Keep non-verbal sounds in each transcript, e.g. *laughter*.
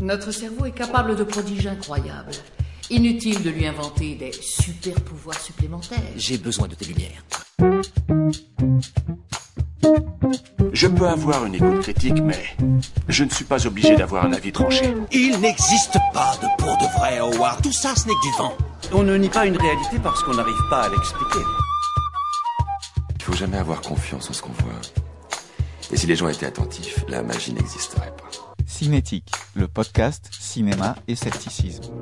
Notre cerveau est capable de prodiges incroyables. Inutile de lui inventer des super pouvoirs supplémentaires. J'ai besoin de tes lumières. Je peux avoir une écoute critique, mais je ne suis pas obligé d'avoir un avis tranché. Il n'existe pas de pour de vrai, Howard. Tout ça, ce n'est que du vent. On ne nie pas une réalité parce qu'on n'arrive pas à l'expliquer. Il faut jamais avoir confiance en ce qu'on voit. Et si les gens étaient attentifs, la magie n'existerait pas. Cinétique, le podcast cinéma et scepticisme.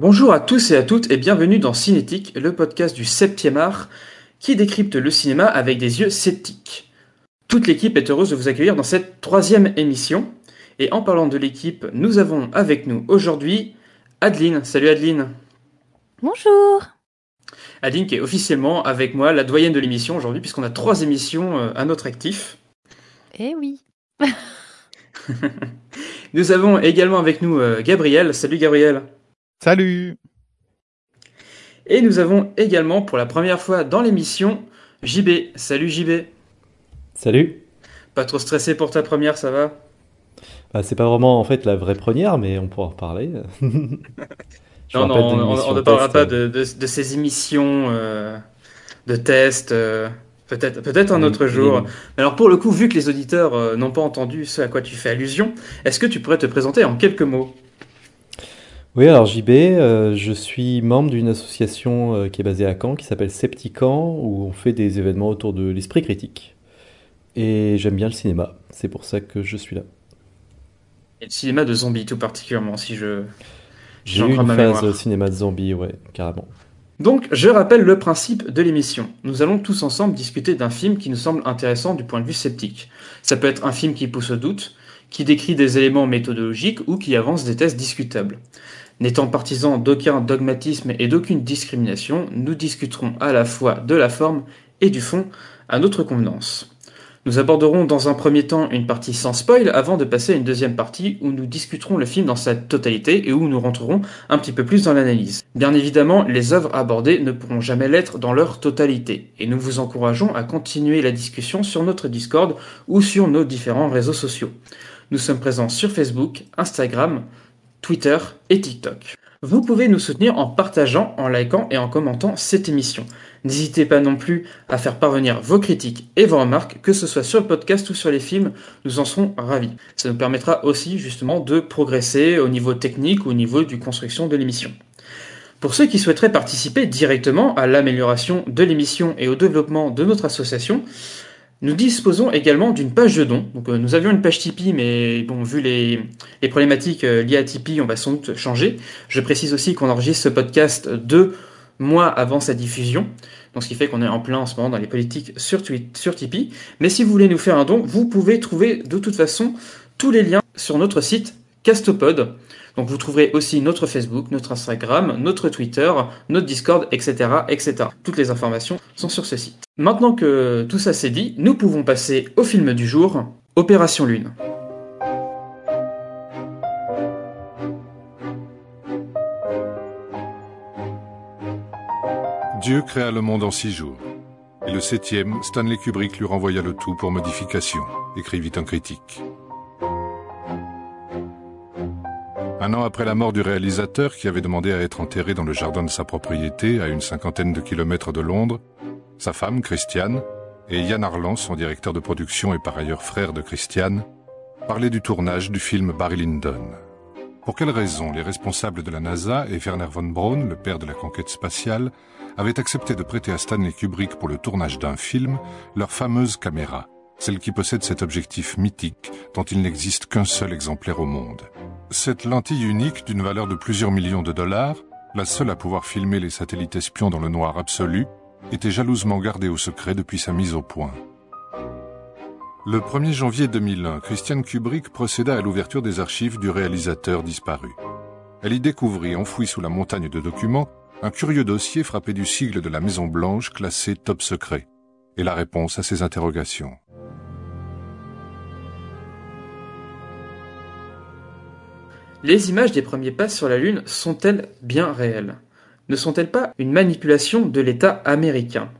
Bonjour à tous et à toutes et bienvenue dans Cinétique, le podcast du 7e art qui décrypte le cinéma avec des yeux sceptiques. Toute l'équipe est heureuse de vous accueillir dans cette troisième émission. Et en parlant de l'équipe, nous avons avec nous aujourd'hui Adeline. Salut Adeline. Bonjour. Adeline qui est officiellement avec moi la doyenne de l'émission aujourd'hui puisqu'on a trois émissions euh, à notre actif. Eh oui. *laughs* nous avons également avec nous euh, Gabriel. Salut Gabriel. Salut. Et nous avons également pour la première fois dans l'émission JB. Salut JB. Salut. Pas trop stressé pour ta première, ça va? Bah, C'est pas vraiment en fait la vraie première, mais on pourra en reparler. *laughs* non, non, on, ne parlera pas de, de, ces émissions euh, de tests. Euh, peut-être, peut-être un autre jour. Alors pour le coup, vu que les auditeurs euh, n'ont pas entendu ce à quoi tu fais allusion, est-ce que tu pourrais te présenter en quelques mots? Oui, alors JB, euh, je suis membre d'une association euh, qui est basée à Caen, qui s'appelle Septicamp, où on fait des événements autour de l'esprit critique. Et j'aime bien le cinéma, c'est pour ça que je suis là. Et le cinéma de zombies tout particulièrement, si je... J'ai eu une phase cinéma de zombies, ouais, carrément. Donc, je rappelle le principe de l'émission. Nous allons tous ensemble discuter d'un film qui nous semble intéressant du point de vue sceptique. Ça peut être un film qui pousse au doute, qui décrit des éléments méthodologiques ou qui avance des tests discutables. N'étant partisans d'aucun dogmatisme et d'aucune discrimination, nous discuterons à la fois de la forme et du fond à notre convenance. Nous aborderons dans un premier temps une partie sans spoil avant de passer à une deuxième partie où nous discuterons le film dans sa totalité et où nous rentrerons un petit peu plus dans l'analyse. Bien évidemment, les œuvres abordées ne pourront jamais l'être dans leur totalité et nous vous encourageons à continuer la discussion sur notre Discord ou sur nos différents réseaux sociaux. Nous sommes présents sur Facebook, Instagram, Twitter et TikTok. Vous pouvez nous soutenir en partageant, en likant et en commentant cette émission. N'hésitez pas non plus à faire parvenir vos critiques et vos remarques, que ce soit sur le podcast ou sur les films, nous en serons ravis. Ça nous permettra aussi justement de progresser au niveau technique ou au niveau du construction de l'émission. Pour ceux qui souhaiteraient participer directement à l'amélioration de l'émission et au développement de notre association, nous disposons également d'une page de dons. Donc, euh, nous avions une page Tipeee, mais bon, vu les, problématiques euh, liées à Tipeee, on va sans doute changer. Je précise aussi qu'on enregistre ce podcast deux mois avant sa diffusion. Donc, ce qui fait qu'on est en plein en ce moment dans les politiques sur, sur Tipeee. Mais si vous voulez nous faire un don, vous pouvez trouver de toute façon tous les liens sur notre site Castopod. Donc vous trouverez aussi notre Facebook, notre Instagram, notre Twitter, notre Discord, etc., etc. Toutes les informations sont sur ce site. Maintenant que tout ça c'est dit, nous pouvons passer au film du jour, Opération Lune. Dieu créa le monde en six jours. Et le septième, Stanley Kubrick lui renvoya le tout pour modification, écrivit un critique. Un an après la mort du réalisateur, qui avait demandé à être enterré dans le jardin de sa propriété, à une cinquantaine de kilomètres de Londres, sa femme, Christiane, et Yann Arlan, son directeur de production et par ailleurs frère de Christiane, parlaient du tournage du film Barry Lyndon. Pour quelles raisons les responsables de la NASA et Werner von Braun, le père de la conquête spatiale, avaient accepté de prêter à Stanley Kubrick pour le tournage d'un film leur fameuse caméra, celle qui possède cet objectif mythique dont il n'existe qu'un seul exemplaire au monde? Cette lentille unique d'une valeur de plusieurs millions de dollars, la seule à pouvoir filmer les satellites espions dans le noir absolu, était jalousement gardée au secret depuis sa mise au point. Le 1er janvier 2001, Christian Kubrick procéda à l'ouverture des archives du réalisateur disparu. Elle y découvrit, enfoui sous la montagne de documents, un curieux dossier frappé du sigle de la Maison Blanche classé top secret, et la réponse à ses interrogations. Les images des premiers pas sur la Lune sont-elles bien réelles? Ne sont-elles pas une manipulation de l'État américain?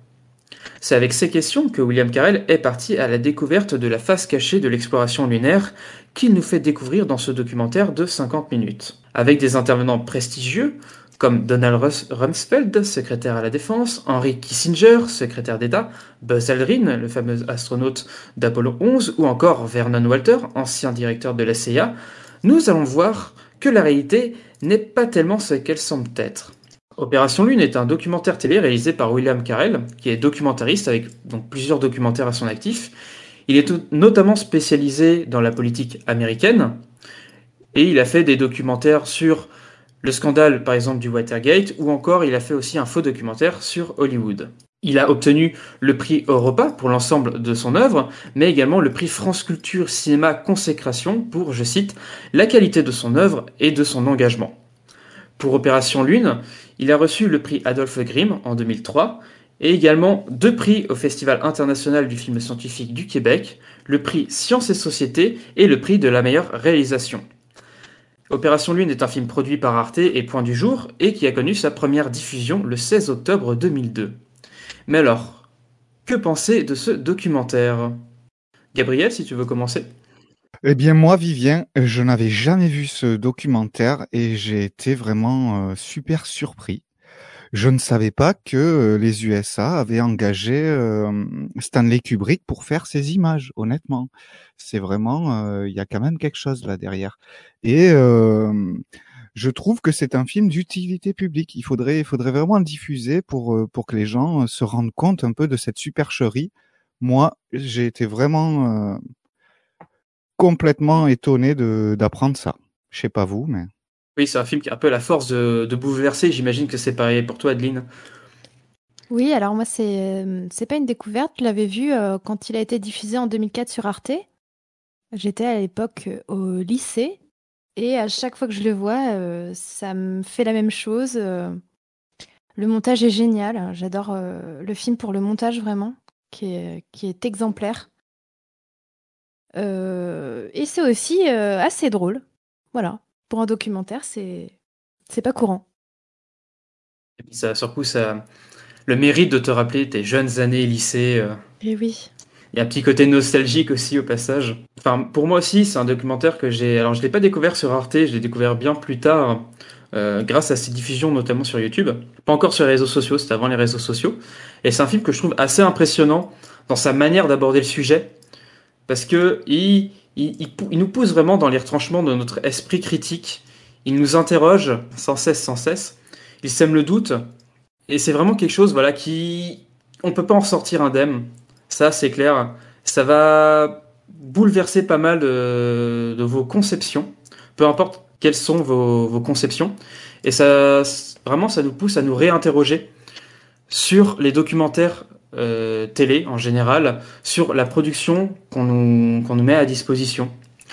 C'est avec ces questions que William Carell est parti à la découverte de la face cachée de l'exploration lunaire qu'il nous fait découvrir dans ce documentaire de 50 minutes. Avec des intervenants prestigieux, comme Donald Rumsfeld, secrétaire à la Défense, Henry Kissinger, secrétaire d'État, Buzz Aldrin, le fameux astronaute d'Apollo 11, ou encore Vernon Walter, ancien directeur de la CIA, nous allons voir que la réalité n'est pas tellement ce qu'elle semble être. Opération Lune est un documentaire télé réalisé par William Carell, qui est documentariste avec donc plusieurs documentaires à son actif. Il est notamment spécialisé dans la politique américaine et il a fait des documentaires sur le scandale par exemple du Watergate, ou encore il a fait aussi un faux documentaire sur Hollywood. Il a obtenu le prix Europa pour l'ensemble de son œuvre, mais également le prix France Culture Cinéma Consécration pour, je cite, la qualité de son œuvre et de son engagement. Pour Opération Lune, il a reçu le prix Adolphe Grimm en 2003 et également deux prix au Festival international du film scientifique du Québec, le prix Sciences et Société et le prix de la meilleure réalisation. Opération Lune est un film produit par Arte et Point du Jour et qui a connu sa première diffusion le 16 octobre 2002. Mais alors, que penser de ce documentaire? Gabriel, si tu veux commencer eh bien moi, Vivien, je n'avais jamais vu ce documentaire et j'ai été vraiment euh, super surpris. Je ne savais pas que euh, les USA avaient engagé euh, Stanley Kubrick pour faire ces images, honnêtement. C'est vraiment, euh, il y a quand même quelque chose là derrière. Et je trouve que c'est un film d'utilité publique. Il faudrait, il faudrait vraiment le diffuser pour, pour que les gens se rendent compte un peu de cette supercherie. Moi, j'ai été vraiment complètement étonné d'apprendre ça. Je sais pas vous, mais... Oui, c'est un film qui a un peu la force de, bouleverser. J'imagine que c'est pareil pour toi, Adeline. Oui, alors moi, c'est c'est pas une découverte. Je l'avais vu euh, quand il a été diffusé en 2004 sur Arte. J'étais à l'époque euh, au lycée et à chaque fois que je le vois, euh, ça me fait la même chose. le montage est génial. J'adore le film pour le montage vraiment, qui est, qui est exemplaire. Et c'est aussi assez drôle. Voilà pour un documentaire, c'est c'est pas courant. Et puis ça, surtout, ça, le mérite de te rappeler tes jeunes années lycée. Euh. Et oui. Il y a un petit côté nostalgique aussi au passage. Enfin, pour moi aussi, c'est un documentaire que j'ai. Alors, je l'ai pas découvert sur Arte, je l'ai découvert bien plus tard, euh, grâce à ses diffusions, notamment sur YouTube. Pas encore sur les réseaux sociaux, c'était avant les réseaux sociaux. Et c'est un film que je trouve assez impressionnant dans sa manière d'aborder le sujet, parce que il, il, nous pousse vraiment dans les retranchements de notre esprit critique. Il nous interroge sans cesse, sans cesse. Il sème le doute. Et c'est vraiment quelque chose, voilà, qui. On peut pas en sortir indemne. Ça, c'est clair. Ça va bouleverser pas mal de, vos conceptions. Peu importe quelles sont vos, conceptions. Et ça, vraiment, ça nous pousse à nous réinterroger sur les documentaires euh, télé en général sur la production qu'on nous, nous met à disposition.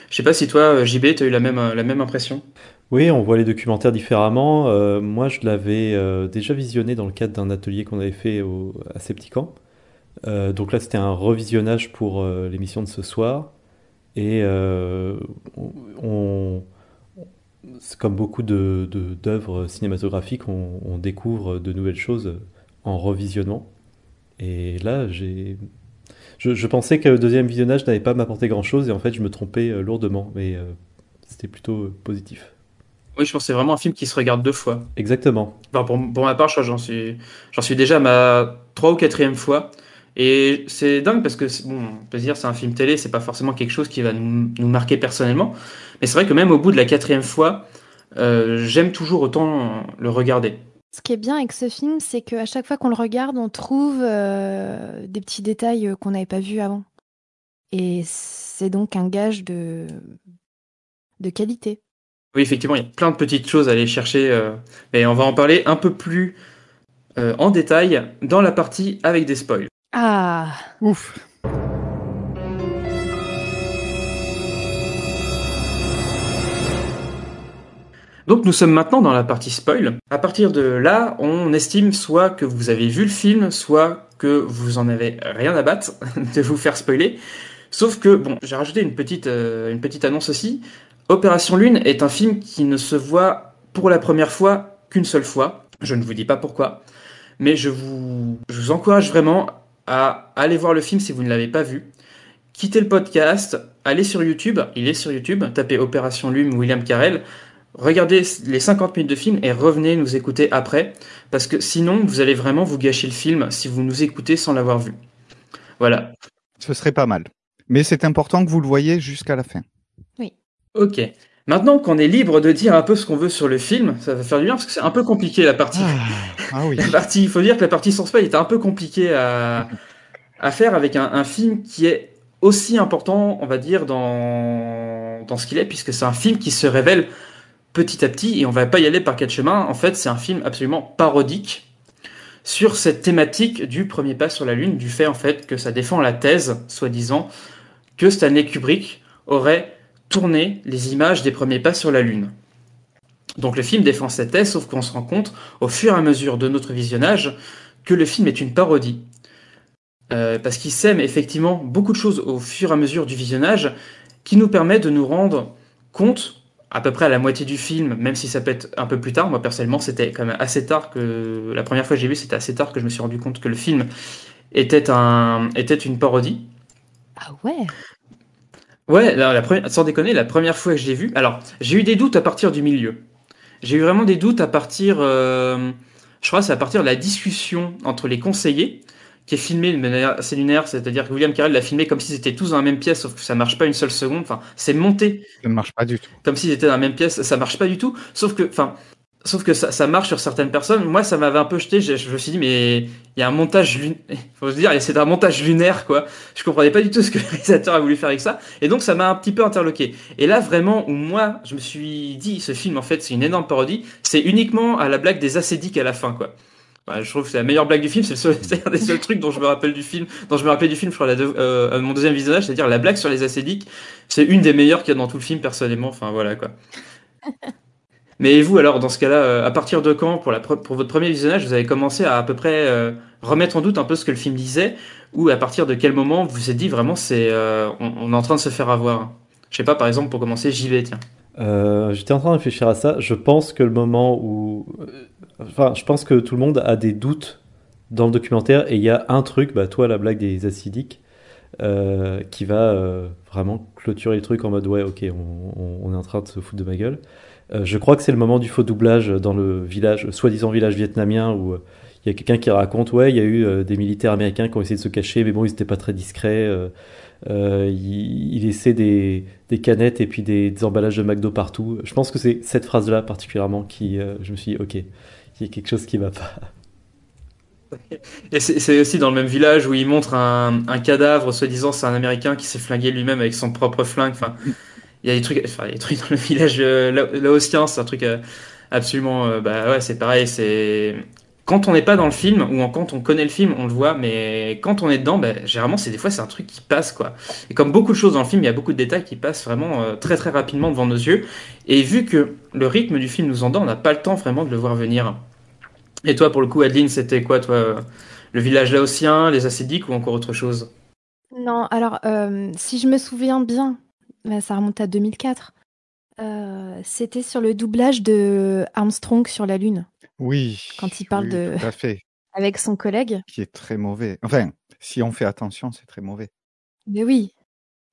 Je sais pas si toi, euh, JB, tu as eu la même, la même impression Oui, on voit les documentaires différemment. Euh, moi, je l'avais déjà visionné dans le cadre d'un atelier qu'on avait fait au, à Septican. donc là, c'était un revisionnage pour l'émission de ce soir. Et on, comme beaucoup d'œuvres de, cinématographiques, on, on, découvre de nouvelles choses en revisionnement. Et là, j'ai. Je, pensais que le deuxième visionnage n'allait pas m'apporter grand chose et en fait, je me trompais euh, lourdement, mais euh, c'était plutôt euh, positif. Oui, je pense que c'est vraiment un film qui se regarde deux fois. Exactement. pour, pour, ma part, j'en suis, j'en suis déjà à ma trois ou quatrième fois. Et c'est dingue parce que, bon, on peut se dire c'est un film télé, c'est pas forcément quelque chose qui va nous, nous marquer personnellement. Mais c'est vrai que même au bout de la quatrième fois, j'aime toujours autant le regarder. Ce qui est bien avec ce film, c'est qu'à chaque fois qu'on le regarde, on trouve euh, des petits détails euh, qu'on n'avait pas vus avant. Et c'est donc un gage de, de qualité. Oui, effectivement, il y a plein de petites choses à aller chercher. Euh, mais on va en parler un peu plus en détail dans la partie avec des spoils. Ah Ouf Donc nous sommes maintenant dans la partie spoil. À partir de là, on estime soit que vous avez vu le film, soit que vous en avez rien à battre *laughs* de vous faire spoiler. Sauf que, bon, j'ai rajouté une petite, euh, une petite annonce aussi. Opération Lune est un film qui ne se voit pour la première fois qu'une seule fois. Je ne vous dis pas pourquoi. Mais je vous, je vous encourage vraiment à aller voir le film si vous ne l'avez pas vu. Quittez le podcast, allez sur YouTube, il est sur YouTube, tapez Opération Lume William Carell, regardez les 50 minutes de film et revenez nous écouter après, parce que sinon vous allez vraiment vous gâcher le film si vous nous écoutez sans l'avoir vu. Voilà. Ce serait pas mal. Mais c'est important que vous le voyez jusqu'à la fin. Oui. Ok. Maintenant qu'on est libre de dire un peu ce qu'on veut sur le film, ça va faire du bien parce que c'est un peu compliqué la partie. Ah oui. *laughs* La partie, il faut dire que la partie sans spoil était un peu compliquée à, à faire avec un, un film qui est aussi important, on va dire, dans, dans ce qu'il est, puisque c'est un film qui se révèle petit à petit, et on va pas y aller par quatre chemins. En fait, c'est un film absolument parodique sur cette thématique du premier pas sur la Lune, du fait en fait que ça défend la thèse, soi-disant, que Stanley Kubrick aurait tourné les images des premiers pas sur la Lune. Donc le film défend cette thèse, sauf qu'on se rend compte, au fur et à mesure de notre visionnage, que le film est une parodie. Euh, parce qu'il sème effectivement beaucoup de choses au fur et à mesure du visionnage qui nous permet de nous rendre compte à peu près à la moitié du film, même si ça peut être un peu plus tard. Moi personnellement, c'était quand même assez tard que la première fois que j'ai vu, c'était assez tard que je me suis rendu compte que le film était un était une parodie. Ah ouais. Ouais, la, la première, sans déconner, la première fois que je l'ai vu, alors j'ai eu des doutes à partir du milieu. J'ai eu vraiment des doutes à partir, euh, je crois, c'est à partir de la discussion entre les conseillers qui est filmé de manière assez lunaire, c'est-à-dire que William Carell l'a filmé comme s'ils étaient tous dans la même pièce, sauf que ça marche pas une seule seconde. Enfin, c'est monté. Ça ne marche pas du tout. Comme s'ils étaient dans la même pièce, ça marche pas du tout. Sauf que, enfin, sauf que ça, ça marche sur certaines personnes. Moi, ça m'avait un peu jeté. Je, je me suis dit, mais il y a un montage lunaire. *laughs* Faut se dire, c'est un montage lunaire, quoi. Je comprenais pas du tout ce que *laughs* le réalisateur a voulu faire avec ça. Et donc, ça m'a un petit peu interloqué. Et là, vraiment, où moi, je me suis dit, ce film, en fait, c'est une énorme parodie. C'est uniquement à la blague des acédiques à la fin, quoi. Bah, je trouve que c'est la meilleure blague du film, c'est le seul, *laughs* c'est un des seuls trucs dont je me rappelle du film, dont je me rappelle du film, je crois, la deux- euh, mon deuxième visionnage, c'est-à-dire la blague sur les acédiques, c'est une des meilleures qu'il y a dans tout le film, personnellement, enfin voilà quoi. *laughs* Mais vous, alors, dans ce cas-là, euh, à partir de quand, pour, la, pre- pour votre premier visionnage, vous avez commencé à à peu près euh, remettre en doute un peu ce que le film disait, ou à partir de quel moment vous vous êtes dit vraiment, c'est, euh, on, on est en train de se faire avoir? Je sais pas, par exemple, pour commencer, j'y vais, tiens. Euh, J'étais en train de réfléchir à ça. Je pense que le moment où. Enfin, je pense que tout le monde a des doutes dans le documentaire et il y a un truc, bah, toi, la blague des acidiques, euh, qui va euh, vraiment clôturer le truc en mode ouais, ok, on, est en train de se foutre de ma gueule. Euh, je crois que c'est le moment du faux doublage dans le village, soi-disant village vietnamien, où il y a quelqu'un qui raconte ouais, il y a eu des militaires américains qui ont essayé de se cacher, mais bon, ils n'étaient pas très discrets. euh, euh, il, il laissait des, canettes et puis des, emballages de McDo partout. Je pense que c'est cette phrase-là particulièrement qui, je me suis dit, ok, il y a quelque chose qui va pas. *laughs* Et c'est aussi dans le même village où il montre un, cadavre, soi-disant c'est un Américain qui s'est flingué lui-même avec son propre flingue. Enfin, il y a des trucs, enfin, il y a des trucs dans le *laughs* village euh, laotien, c'est un truc euh, absolument, euh, bah ouais, c'est pareil. C'est quand on n'est pas dans le film ou quand on connaît le film, on le voit, mais quand on est dedans, bah, généralement c'est des fois c'est un truc qui passe quoi. Et comme beaucoup de choses dans le film, il y a beaucoup de détails qui passent vraiment euh, très très rapidement devant nos yeux. Et vu que le rythme du film nous en donne, on n'a pas le temps vraiment de le voir venir. Et toi, pour le coup, Adeline, c'était quoi, toi Le village laotien, les acédiques ou encore autre chose? Non, alors, euh, si je me souviens bien, bah, ça remonte à 2004. euh, C'était sur le doublage de Armstrong sur la Lune, Oui. quand il parle oui, de Tout à fait. *laughs* avec son collègue. Qui est très mauvais. Enfin, si on fait attention, c'est très mauvais. Mais oui,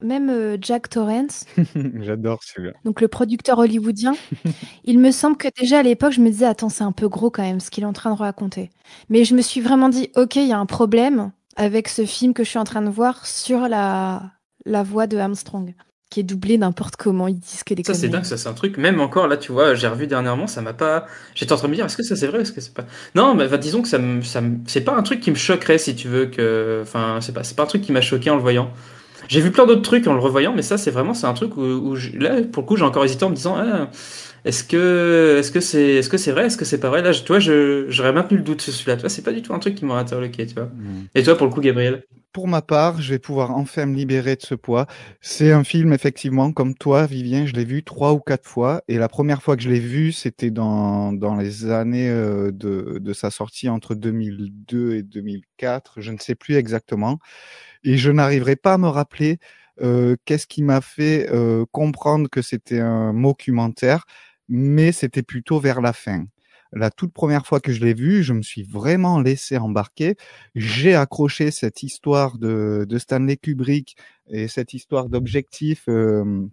même euh, Jack Torrance, *laughs* J'adore celui-là. donc le producteur hollywoodien, *laughs* il me semble que déjà à l'époque, je me disais, attends, c'est un peu gros quand même ce qu'il est en train de raconter. Mais je me suis vraiment dit, ok, il y a un problème avec ce film que je suis en train de voir sur la, la voix de Armstrong, qui est doublée n'importe comment, ils disent que des Ça, c'est dingue, ça, c'est un truc. Même encore, là, tu vois, j'ai revu dernièrement, ça m'a pas. J'étais en train de me dire, est-ce que ça c'est vrai, est-ce que c'est pas? Non, mais bah, disons que ça me, ça me- c'est pas un truc qui me choquerait, si tu veux, que. Enfin, c'est pas, c'est pas un truc qui m'a choqué en le voyant. J'ai vu plein d'autres trucs en le revoyant, mais ça, c'est vraiment, c'est un truc où, où je- là, pour le coup, j'ai encore hésité en me disant, ah, est-ce que, est-ce que c'est, est-ce que c'est vrai, est-ce que c'est pas vrai? Là, je- tu vois, je, j'aurais maintenu le doute sur celui-là. Tu vois, c'est pas du tout un truc qui m'aurait interloqué, tu vois. Et toi, pour le coup, Gabriel? Pour ma part, je vais pouvoir enfin me libérer de ce poids. C'est un film, effectivement, comme toi, Vivien, je l'ai vu trois ou quatre fois. Et la première fois que je l'ai vu, c'était dans, dans les années euh, de, de sa sortie entre 2002 et 2004. Je ne sais plus exactement. Et je n'arriverai pas à me rappeler euh, qu'est-ce qui m'a fait euh, comprendre que c'était un documentaire, mais c'était plutôt vers la fin. la toute première fois que je l'ai vu, je me suis vraiment laissé embarquer. J'ai accroché cette histoire de, de Stanley Kubrick et cette histoire d'objectif euh,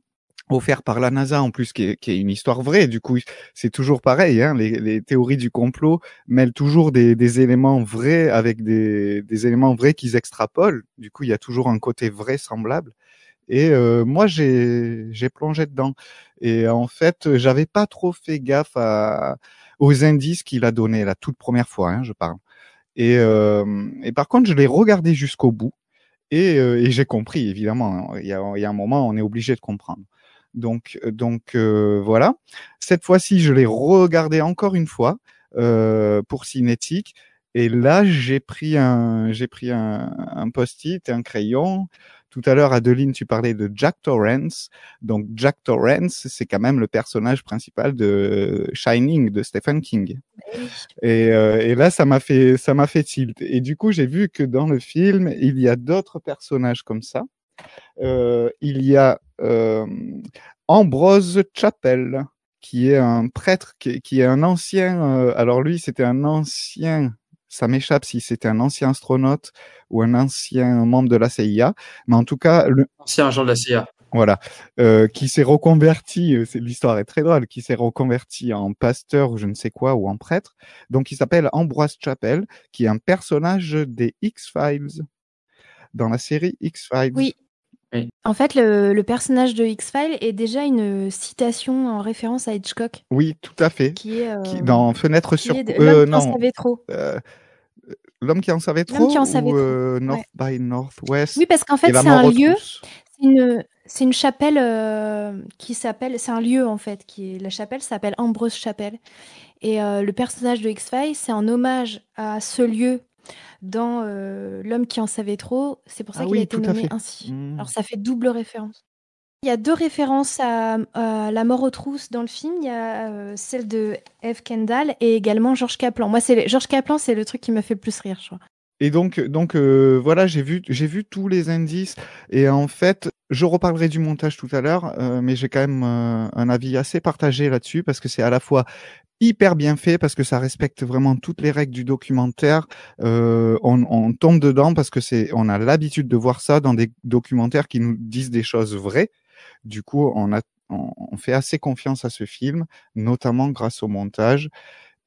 offert par la NASA en plus, qui est, qui est, une histoire vraie. Du coup, c'est toujours pareil. Hein, les, les, théories du complot mêlent toujours des, des éléments vrais avec des, des éléments vrais qu'ils extrapolent. Du coup, il y a toujours un côté vraisemblable. Et euh, moi, j'ai plongé dedans. Et en fait, j'avais pas trop fait gaffe aux indices qu'il a donnés la toute première fois, hein, je parle. Et, euh, et par contre, je l'ai regardé jusqu'au bout. Et, euh, j'ai compris, évidemment. Il y, a, il y a un moment, on est obligé de comprendre. Donc, euh, voilà. Cette fois-ci, je l'ai regardé encore une fois euh, pour Cinétique. Et là, j'ai pris un, un, post-it un crayon. Tout à l'heure, Adeline, tu parlais de Jack Torrance. Donc, Jack Torrance, c'est quand même le personnage principal de Shining de Stephen King. Et, euh, et là, ça m'a fait, ça m'a fait tilt. Et du coup, j'ai vu que dans le film, il y a d'autres personnages comme ça. Euh, il y a euh, Ambrose Chappell, qui est un prêtre, qui, qui est un ancien. Euh, alors lui, c'était un ancien ça m'échappe si c'était un ancien astronaute ou un ancien membre de la CIA, mais en tout cas, le ancien agent de la CIA. Voilà, euh, qui s'est reconverti, euh, l'histoire est très drôle, qui s'est reconverti en pasteur ou je ne sais quoi ou en prêtre. Donc il s'appelle Ambroise Chappell, qui est un personnage des X-Files dans la série X-Files. Oui. oui. En fait, le, le, personnage de X-Files est déjà une citation en référence à Hitchcock. Oui, tout à fait. Qui est euh, qui, dans Fenêtre sur. Est de, euh, non. savait trop. Euh, L'homme qui en savait trop. Qui en savait ou, euh, North by Northwest. Oui, parce qu'en fait, c'est un lieu. C'est une, c'est une chapelle euh, qui s'appelle. C'est un lieu en fait. Qui est, la chapelle s'appelle Ambrose Chapel. Et euh, le personnage de X-Files, c'est en hommage à ce lieu dans euh, L'homme qui en savait trop. C'est pour ça ah qu'il oui, a été nommé ainsi. Mmh. Alors ça fait double référence. Il y a deux références à, La mort aux trousses dans le film. Il y a euh, celle de Eve Kendall et également Georges Kaplan. Moi, c'est Georges Kaplan, c'est le truc qui m'a fait le plus rire, je crois. Et donc, donc euh, voilà, j'ai vu, j'ai vu tous les indices. Et en fait, je reparlerai du montage tout à l'heure, euh, mais j'ai quand même un avis assez partagé là-dessus parce que c'est à la fois hyper bien fait parce que ça respecte vraiment toutes les règles du documentaire. On, on, tombe dedans parce que c'est, on a l'habitude de voir ça dans des documentaires qui nous disent des choses vraies. Du coup, on a, on, fait assez confiance à ce film, notamment grâce au montage.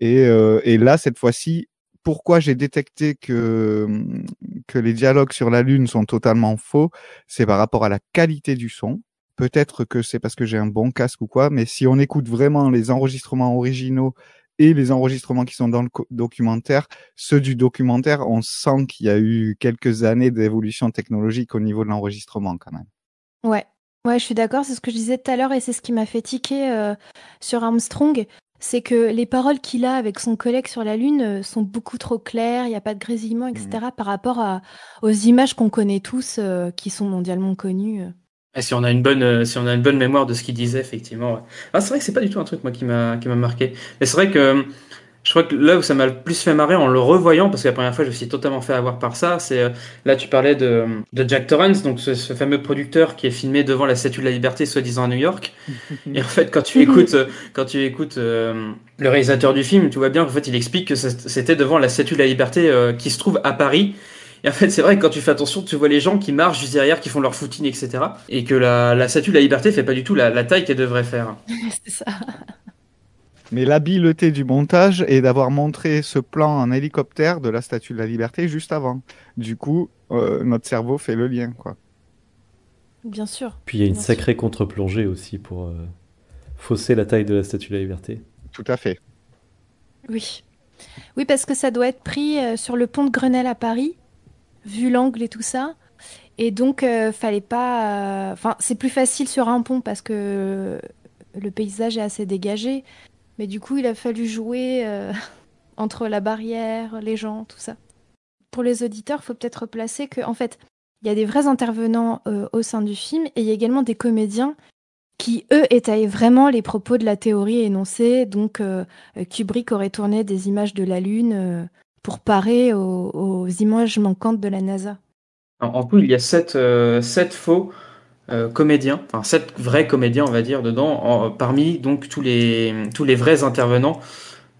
Et, euh, et là, cette fois-ci, pourquoi j'ai détecté que, que les dialogues sur la Lune sont totalement faux, c'est par rapport à la qualité du son. Peut-être que c'est parce que j'ai un bon casque ou quoi, mais si on écoute vraiment les enregistrements originaux et les enregistrements qui sont dans le documentaire, ceux du documentaire, on sent qu'il y a eu quelques années d'évolution technologique au niveau de l'enregistrement quand même. Ouais, ouais, je suis d'accord, c'est ce que je disais tout à l'heure et c'est ce qui m'a fait tiquer euh, sur Armstrong c'est que les paroles qu'il a avec son collègue sur la Lune euh, sont beaucoup trop claires, il n'y a pas de grésillement, etc. Mmh. par rapport à, aux images qu'on connaît tous, euh, qui sont mondialement connues. Et si on a une bonne, si on a une bonne mémoire de ce qu'il disait, effectivement. Ah, c'est vrai que c'est pas du tout un truc moi qui m'a, qui m'a marqué. Mais c'est vrai que je crois que là où ça m'a le plus fait marrer en le revoyant, parce que la première fois je me suis totalement fait avoir par ça, c'est euh, là tu parlais de, de Jack Torrance, donc ce, ce, fameux producteur qui est filmé devant la Statue de la Liberté, soi-disant à New York. *laughs* Et en fait, quand tu écoutes, quand tu écoutes euh, le réalisateur du film, tu vois bien qu'en fait il explique que c'était devant la Statue de la Liberté euh, qui se trouve à Paris. Et en fait, c'est vrai que quand tu fais attention, tu vois les gens qui marchent juste derrière, qui font leur footing, etc. Et que la, la Statue de la Liberté fait pas du tout la, la taille qu'elle devrait faire. *laughs* c'est ça. Mais l'habileté du montage est d'avoir montré ce plan en hélicoptère de la Statue de la Liberté juste avant. Du coup, euh, notre cerveau fait le lien, quoi. Bien sûr. Puis il y a une Bien sacrée contre-plongée aussi pour euh, fausser la taille de la Statue de la Liberté. Tout à fait. Oui. Oui, parce que ça doit être pris euh, sur le pont de Grenelle à Paris, vu l'angle et tout ça. Et donc, euh, fallait pas. Enfin, c'est plus facile sur un pont parce que le paysage est assez dégagé. Mais du coup, il a fallu jouer euh, *laughs* entre la barrière, les gens, tout ça. Pour les auditeurs, il faut peut-être replacer que, en fait, il y a des vrais intervenants euh, au sein du film et il y a également des comédiens qui, eux, étayent vraiment les propos de la théorie énoncée. Donc, euh, Kubrick aurait tourné des images de la Lune pour parer aux, images manquantes de la NASA. En, tout, il y a sept faux euh, comédiens, enfin sept vrais comédiens, on va dire, dedans, en, parmi donc tous les, tous les vrais intervenants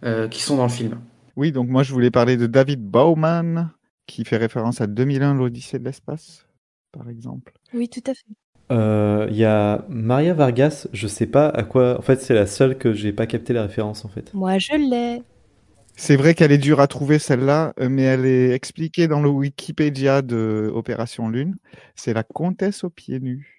euh, qui sont dans le film. Oui, donc moi je voulais parler de David Bowman, qui fait référence à 2001, l'Odyssée de l'espace, par exemple. Oui, tout à fait. Euh, Il y a Maria Vargas, je sais pas à quoi. En fait, c'est la seule que j'ai pas capté la référence en fait. Moi, je l'ai. C'est vrai qu'elle est dure à trouver celle-là, euh, mais elle est expliquée dans le Wikipédia de Opération Lune. C'est La Comtesse aux pieds nus,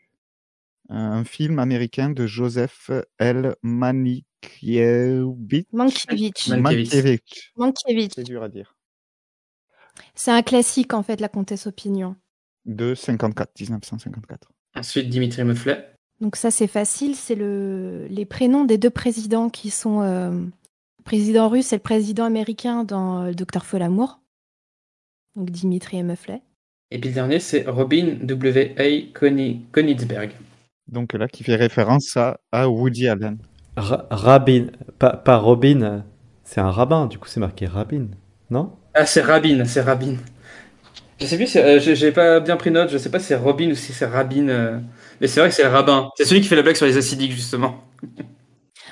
un film américain de Joseph L. Mankiewicz. Mankiewicz. Mankiewicz. Mankiewicz. C'est dur à dire. C'est un classique, en fait, La Comtesse Opinion. De 54, 1954. Ensuite, Dimitri Meflet. Donc ça, c'est facile. C'est le... les prénoms des deux présidents qui sont... euh, Le président russe et le président américain dans euh, Docteur Folamour. Donc Dimitri et Meflet. Et puis le dernier, c'est Robin W.A. Koni- Konigsberg. Donc là, qui fait référence à, à Woody Allen. Ra- Rabin, pas, pas Robin, euh, c'est un rabbin, du coup c'est marqué Rabin, non? Ah, c'est Rabin, c'est Rabin. Je sais plus, euh, j'ai j'ai pas bien pris note, je sais pas si c'est Robin ou si c'est Rabin. euh, Mais c'est vrai que c'est le rabbin. C'est celui qui fait la blague sur les acidiques, justement.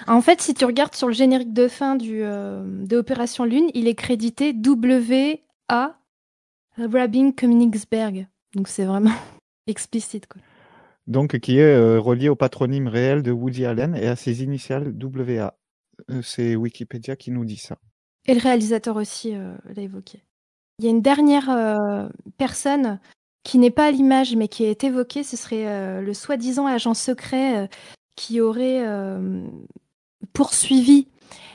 En fait, si tu regardes sur le générique de fin du, euh, de Opération Lune, il est crédité W.A. Rabin Königsberg. Donc c'est vraiment *laughs* explicite. Quoi. Donc, qui est euh, relié au patronyme réel de Woody Allen et à ses initiales WA. Euh, C'est Wikipédia qui nous dit ça. Et le réalisateur aussi euh, l'a évoqué. Il y a une dernière personne qui n'est pas à l'image mais qui est évoquée, ce serait le soi-disant agent secret qui aurait poursuivi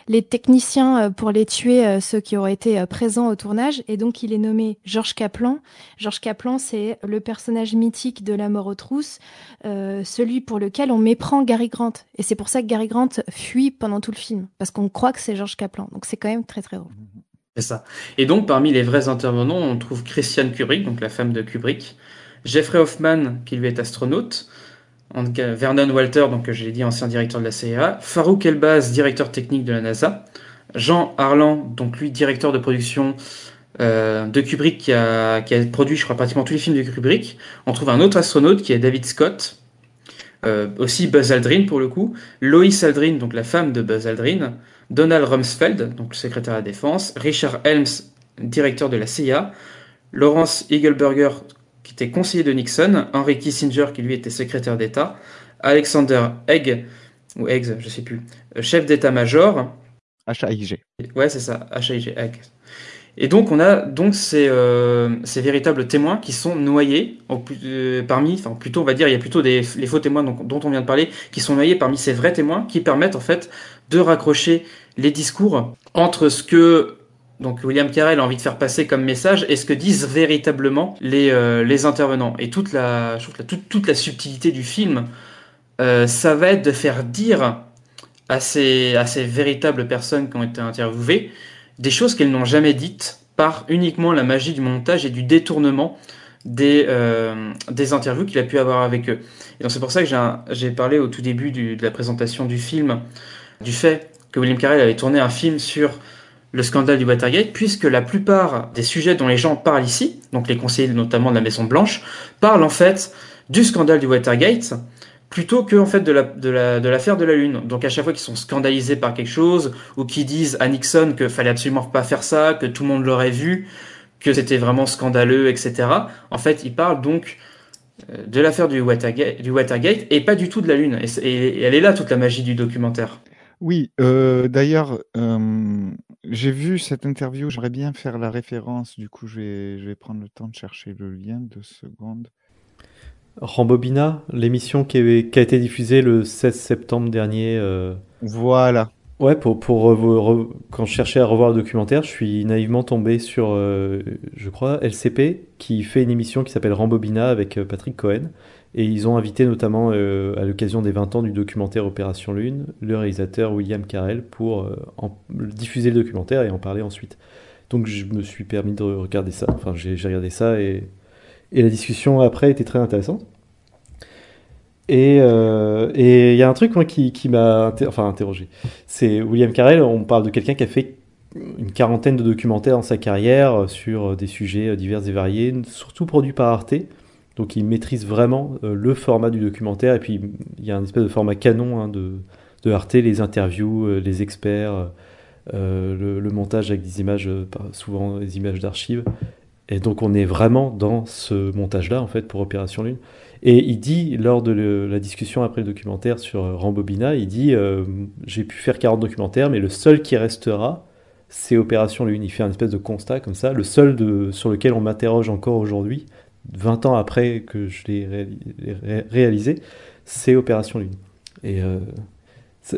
les techniciens euh, pour les tuer, euh, ceux qui auraient été euh, présents au tournage. Et donc, il est nommé Georges Kaplan. Georges Kaplan, c'est le personnage mythique de La mort aux trousses, celui pour lequel on méprend Gary Grant. Et c'est pour ça que Gary Grant fuit pendant tout le film, parce qu'on croit que c'est Georges Kaplan. Donc, c'est quand même très, très drôle. C'est ça. Et donc, parmi les vrais intervenants, on trouve Christiane Kubrick, donc la femme de Kubrick, Jeffrey Hoffman, qui lui est astronaute, Vernon Walter, donc que j'ai dit ancien directeur de la CIA, Farouk Elbaz, directeur technique de la NASA, Jean Harlan, donc lui directeur de production euh, de Kubrick, qui a, produit, je crois, pratiquement tous les films de Kubrick. On trouve un autre astronaute qui est David Scott, euh, aussi Buzz Aldrin pour le coup, Lois Aldrin, donc la femme de Buzz Aldrin, Donald Rumsfeld, donc le secrétaire à la défense, Richard Helms, directeur de la CIA, Lawrence Eagleburger, qui était conseiller de Nixon, Henry Kissinger, qui lui était secrétaire d'État, Alexander Haig, ou Eggs, je sais plus, euh, chef d'état-major. HAIG. Ouais, c'est ça, HAIG. Et donc, on a donc ces, euh, ces véritables témoins qui sont noyés en euh, parmi, enfin plutôt, on va dire, il y a plutôt des, les faux témoins dont on vient de parler, qui sont noyés parmi ces vrais témoins qui permettent en fait de raccrocher les discours entre ce que donc William Carell a envie de faire passer comme message et ce que disent véritablement les, euh, les intervenants? Et toute la, subtilité du film, euh, ça va être de faire dire à ces, véritables personnes qui ont été interviewées des choses qu'elles n'ont jamais dites par uniquement la magie du montage et du détournement des, euh, des interviews qu'il a pu avoir avec eux. Et donc c'est pour ça que j'ai parlé au tout début de la présentation du film du fait que William Carell avait tourné un film sur le scandale du Watergate, puisque la plupart des sujets dont les gens parlent ici, donc les conseillers notamment de la Maison Blanche, parlent en fait du scandale du Watergate plutôt que en fait de la de la de l'affaire de la Lune. Donc à chaque fois qu'ils sont scandalisés par quelque chose ou qu'ils disent à Nixon que fallait absolument pas faire ça, que tout le monde l'aurait vu, que c'était vraiment scandaleux, etc. En fait, ils parlent donc euh, de l'affaire du Watergate, et pas du tout de la Lune. Et elle est là toute la magie du documentaire. Oui, euh, d'ailleurs, euh, j'ai vu cette interview, j'aimerais bien faire la référence, du coup je vais, je vais prendre le temps de chercher le lien, deux secondes. Rambobina, l'émission qui a été diffusée le 16 septembre dernier. euh, Voilà. Ouais, pour, pour revo- re- quand je cherchais à revoir le documentaire, je suis naïvement tombé sur, euh, je crois, LCP, qui fait une émission qui s'appelle Rambobina avec euh, Patrick Cohen. Et ils ont invité notamment, euh, à l'occasion des 20 ans du documentaire Opération Lune, le réalisateur William Carell pour euh, diffuser le documentaire et en parler ensuite. Donc je me suis permis de regarder ça. Enfin, j'ai regardé ça et, et la discussion après était très intéressante. Et euh, et il y a un truc moi, qui, m'a enfin, interrogé. C'est William Carell, on parle de quelqu'un qui a fait une quarantaine de documentaires dans sa carrière sur des sujets divers et variés, surtout produits par Arte. Donc il maîtrise vraiment euh, le format du documentaire. Et puis il y a un espèce de format canon hein, de, Arte, les interviews, euh, les experts, euh, le, le montage avec des images, euh, souvent des images d'archives. Et donc on est vraiment dans ce montage-là, en fait, pour Opération Lune. Et il dit, lors de la discussion après le documentaire sur euh, Rambobina, il dit euh, J'ai pu faire 40 documentaires, mais le seul qui restera, c'est Opération Lune. Il fait un espèce de constat comme ça. Le seul sur lequel on m'interroge encore aujourd'hui, 20 ans après que je l'ai réali- ré- réalisé, c'est Opération Lune. Et euh,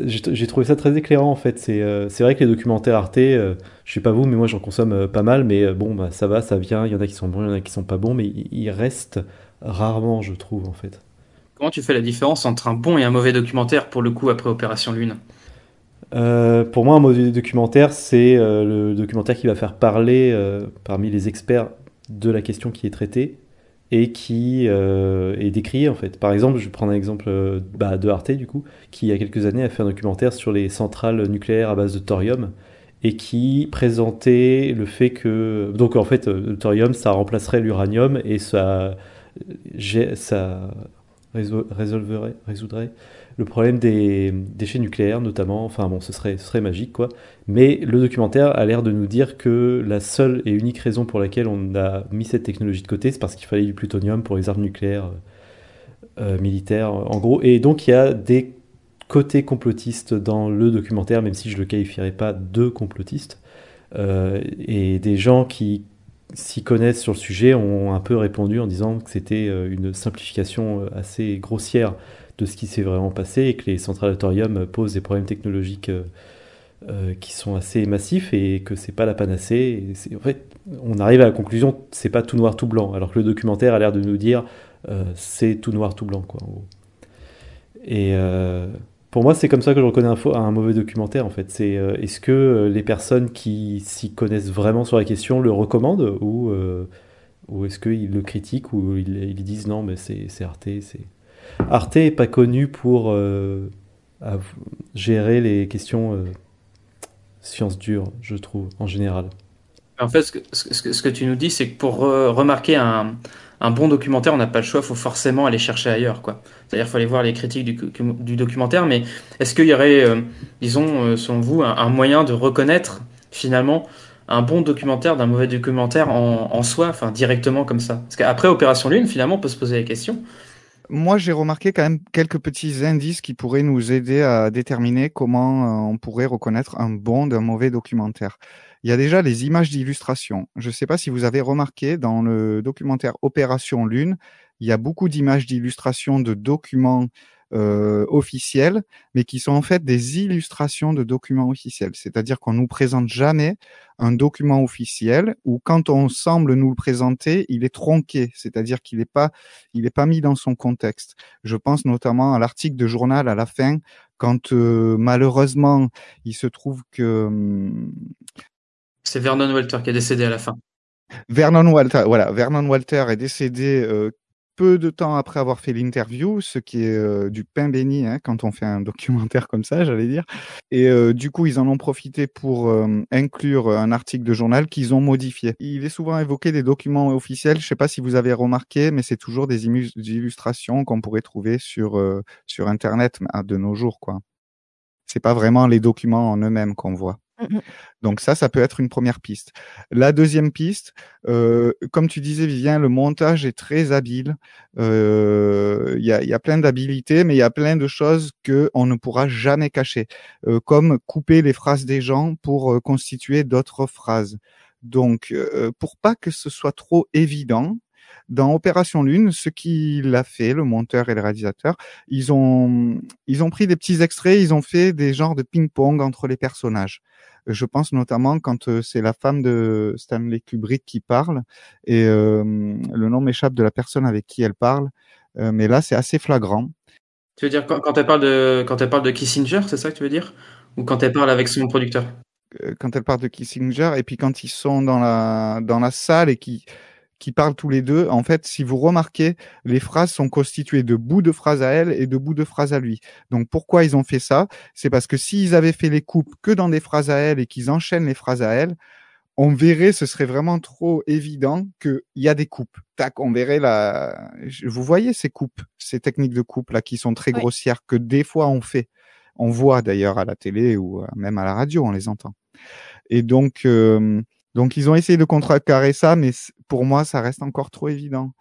j'ai trouvé ça très éclairant en fait. C'est vrai que les documentaires Arte, euh, je sais pas vous, mais moi j'en consomme pas mal. Mais bon, bah, ça va, ça vient. Il y en a qui sont bons, il y en a qui sont pas bons, mais ils restent rarement, je trouve en fait. Comment tu fais la différence entre un bon et un mauvais documentaire pour le coup après Opération Lune? Euh, pour moi, un mauvais documentaire, c'est euh, le documentaire qui va faire parler euh, parmi les experts de la question qui est traitée et qui est décriée en fait. Par exemple, je vais prendre un exemple bah, de Arte du coup, qui il y a quelques années a fait un documentaire sur les centrales nucléaires à base de thorium et qui présentait le fait que donc en fait le thorium ça remplacerait l'uranium et ça ça résoudrait le problème des déchets nucléaires notamment. Enfin bon ce serait magique quoi. Mais le documentaire a l'air de nous dire que la seule et unique raison pour laquelle on a mis cette technologie de côté c'est parce qu'il fallait du plutonium pour les armes nucléaires euh, militaires en gros. Et donc il y a des côtés complotistes dans le documentaire même si je le qualifierais pas de complotiste Euh, et des gens qui s'y connaissent sur le sujet ont un peu répondu en disant que c'était euh, une simplification euh, assez grossière de ce qui s'est vraiment passé et que les centrales thorium posent des problèmes technologiques euh, euh, qui sont assez massifs et que c'est pas la panacée. En fait, on arrive à la conclusion c'est pas tout noir tout blanc, alors que le documentaire a l'air de nous dire euh, c'est tout noir tout blanc quoi. en gros. Et euh, pour moi, c'est comme ça que je reconnais un, mauvais documentaire en fait. C'est euh, est-ce que euh, les personnes qui s'y connaissent vraiment sur la question le recommandent ou euh, ou est-ce qu'ils le critiquent ou ils, disent non mais c'est Arte, c'est Arte est pas connu pour gérer les questions sciences dures, je trouve en général. En fait, ce que, tu nous dis, c'est que pour remarquer un, un bon documentaire, on n'a pas le choix, il faut forcément aller chercher ailleurs, quoi. C'est-à-dire, faut aller voir les critiques du, documentaire, mais est-ce qu'il y aurait, euh, disons, euh, selon vous, un, moyen de reconnaître, finalement, un bon documentaire d'un mauvais documentaire en, en soi, enfin, directement comme ça? Parce qu'après Opération Lune, finalement, on peut se poser la question. Moi, j'ai remarqué quand même quelques petits indices qui pourraient nous aider à déterminer comment euh, on pourrait reconnaître un bon d'un mauvais documentaire. Il y a déjà les images d'illustration. Je ne sais pas si vous avez remarqué dans le documentaire Opération Lune, il y a beaucoup d'images d'illustration de documents euh, officiels, mais qui sont en fait des illustrations de documents officiels. C'est-à-dire qu'on nous présente jamais un document officiel ou quand on semble nous le présenter, il est tronqué, c'est-à-dire qu'il n'est pas, il est pas mis dans son contexte. Je pense notamment à l'article de journal à la fin, quand euh, malheureusement il se trouve que hum, C'est Vernon Walter qui est décédé à la fin. Vernon Walter, voilà, Vernon Walter est décédé euh, peu de temps après avoir fait l'interview, ce qui est euh, du pain béni hein, quand on fait un *laughs* documentaire comme ça, j'allais dire. Et euh, du coup, ils en ont profité pour euh, inclure un article de journal qu'ils ont modifié. Il est souvent évoqué des documents officiels. Je sais pas si vous avez remarqué, mais c'est toujours des illustrations qu'on pourrait trouver sur euh, sur Internet ah, de nos jours, quoi. C'est pas vraiment les documents en eux-mêmes qu'on voit. Donc ça, ça peut être une première piste. La deuxième piste, euh, comme tu disais, Vivien, le montage est très habile. Euh, Il y, a, plein d'habilités, mais il y a plein de choses que on ne pourra jamais cacher, euh, comme couper les phrases des gens pour constituer d'autres phrases. Donc, pour pas que ce soit trop évident, dans Opération Lune, ce qu'il a fait, le monteur et le réalisateur, ils ont, ils ont pris des petits extraits, ils ont fait des genres de ping-pong entre les personnages. Je pense notamment quand euh, c'est la femme de Stanley Kubrick qui parle et euh, le nom m'échappe de la personne avec qui elle parle, euh, mais là c'est assez flagrant. Tu veux dire quand, quand elle parle de quand elle parle de Kissinger, c'est ça que tu veux dire? Ou quand elle parle avec son producteur? Quand elle parle de Kissinger et puis quand ils sont dans la dans la salle et qui qui parlent tous les deux, en fait, si vous remarquez, les phrases sont constituées de bouts de phrases à elle et de bouts de phrases à lui. Donc pourquoi ils ont fait ça? C'est parce que s'ils avaient fait les coupes que dans des phrases à elle et qu'ils enchaînent les phrases à elle, on verrait, ce serait vraiment trop évident qu'il y a des coupes. Tac, on verrait la. Vous voyez ces coupes, ces techniques de coupe là qui sont très Oui. grossières que des fois on fait. On voit d'ailleurs à la télé ou euh, même à la radio, on les entend. Et donc, euh, donc ils ont essayé de contrecarrer ça, mais pour moi, ça reste encore trop évident.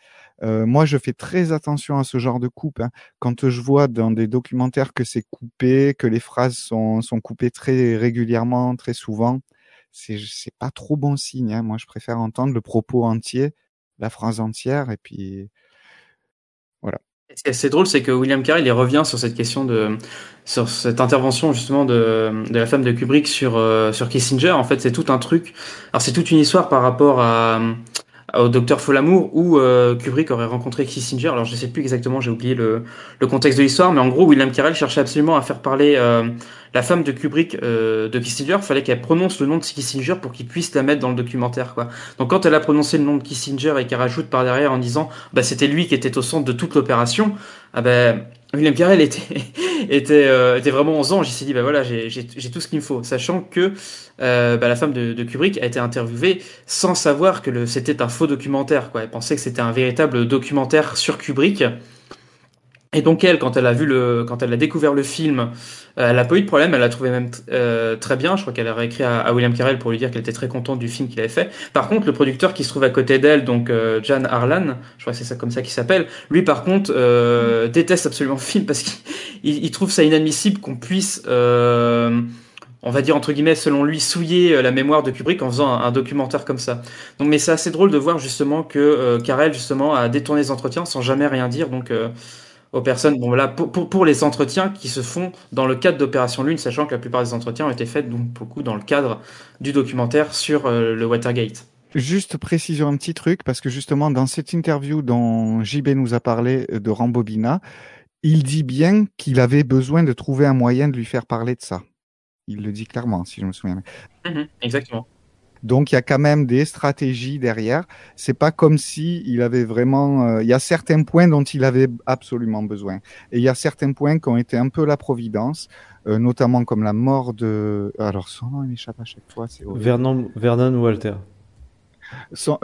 Euh, moi, je fais très attention à ce genre de coupe. Hein. Quand je vois dans des documentaires que c'est coupé, que les phrases sont, sont coupées très régulièrement, très souvent, c'est pas trop bon signe. Hein. Moi, je préfère entendre le propos entier, la phrase entière, et puis voilà. Ce qui est assez drôle, c'est que William Carell il revient sur cette question de sur cette intervention justement de, de la femme de Kubrick sur euh, sur Kissinger. En fait, c'est tout un truc. Alors c'est toute une histoire par rapport à au docteur Folamour où euh, Kubrick aurait rencontré Kissinger. Alors je sais plus exactement, j'ai oublié le, contexte de l'histoire, mais en gros William Carell cherchait absolument à faire parler euh, la femme de Kubrick euh, de Kissinger. Fallait qu'elle prononce le nom de Kissinger pour qu'il puisse la mettre dans le documentaire. Donc quand elle a prononcé le nom de Kissinger et qu'elle rajoute par derrière en disant bah c'était lui qui était au centre de toute l'opération, ah ben William Carell était *laughs* était euh, était vraiment aux anges. Il s'est dit bah voilà j'ai j'ai tout ce qu'il me faut, sachant que euh, bah, la femme de, de, Kubrick a été interviewée sans savoir que c'était un faux documentaire. Quoi. Elle pensait que c'était un véritable documentaire sur Kubrick. Et donc elle, quand elle a vu le, quand elle a découvert le film, euh, elle a pas eu de problème, elle l'a trouvé même euh, très bien. Je crois qu'elle a écrit à, William Carell pour lui dire qu'elle était très contente du film qu'il avait fait. Par contre, le producteur qui se trouve à côté d'elle, donc euh, Jan Harlan, je crois que c'est ça comme ça qu'il s'appelle, lui par contre euh, déteste absolument le film parce qu'il il trouve ça inadmissible qu'on puisse on va dire entre guillemets selon lui souiller la mémoire de Kubrick en faisant un, documentaire comme ça. Donc mais c'est assez drôle de voir justement que Carell justement a détourné les entretiens sans jamais rien dire donc aux personnes. Bon, là, pour, pour, les entretiens qui se font dans le cadre d'Opération Lune, sachant que la plupart des entretiens ont été faits, donc beaucoup dans le cadre du documentaire sur euh, le Watergate. Juste précision un petit truc, parce que justement, dans cette interview dont JB nous a parlé euh, de Rambobina, il dit bien qu'il avait besoin de trouver un moyen de lui faire parler de ça. Il le dit clairement, si je me souviens. Mhm, exactement. Donc il y a quand même des stratégies derrière. C'est pas comme si il avait vraiment. Euh, il y a certains points dont il avait absolument besoin, et il y a certains points qui ont été un peu la providence, euh, notamment comme la mort de. Alors son nom il m'échappe à chaque fois. C'est Vernon Vernon Walter.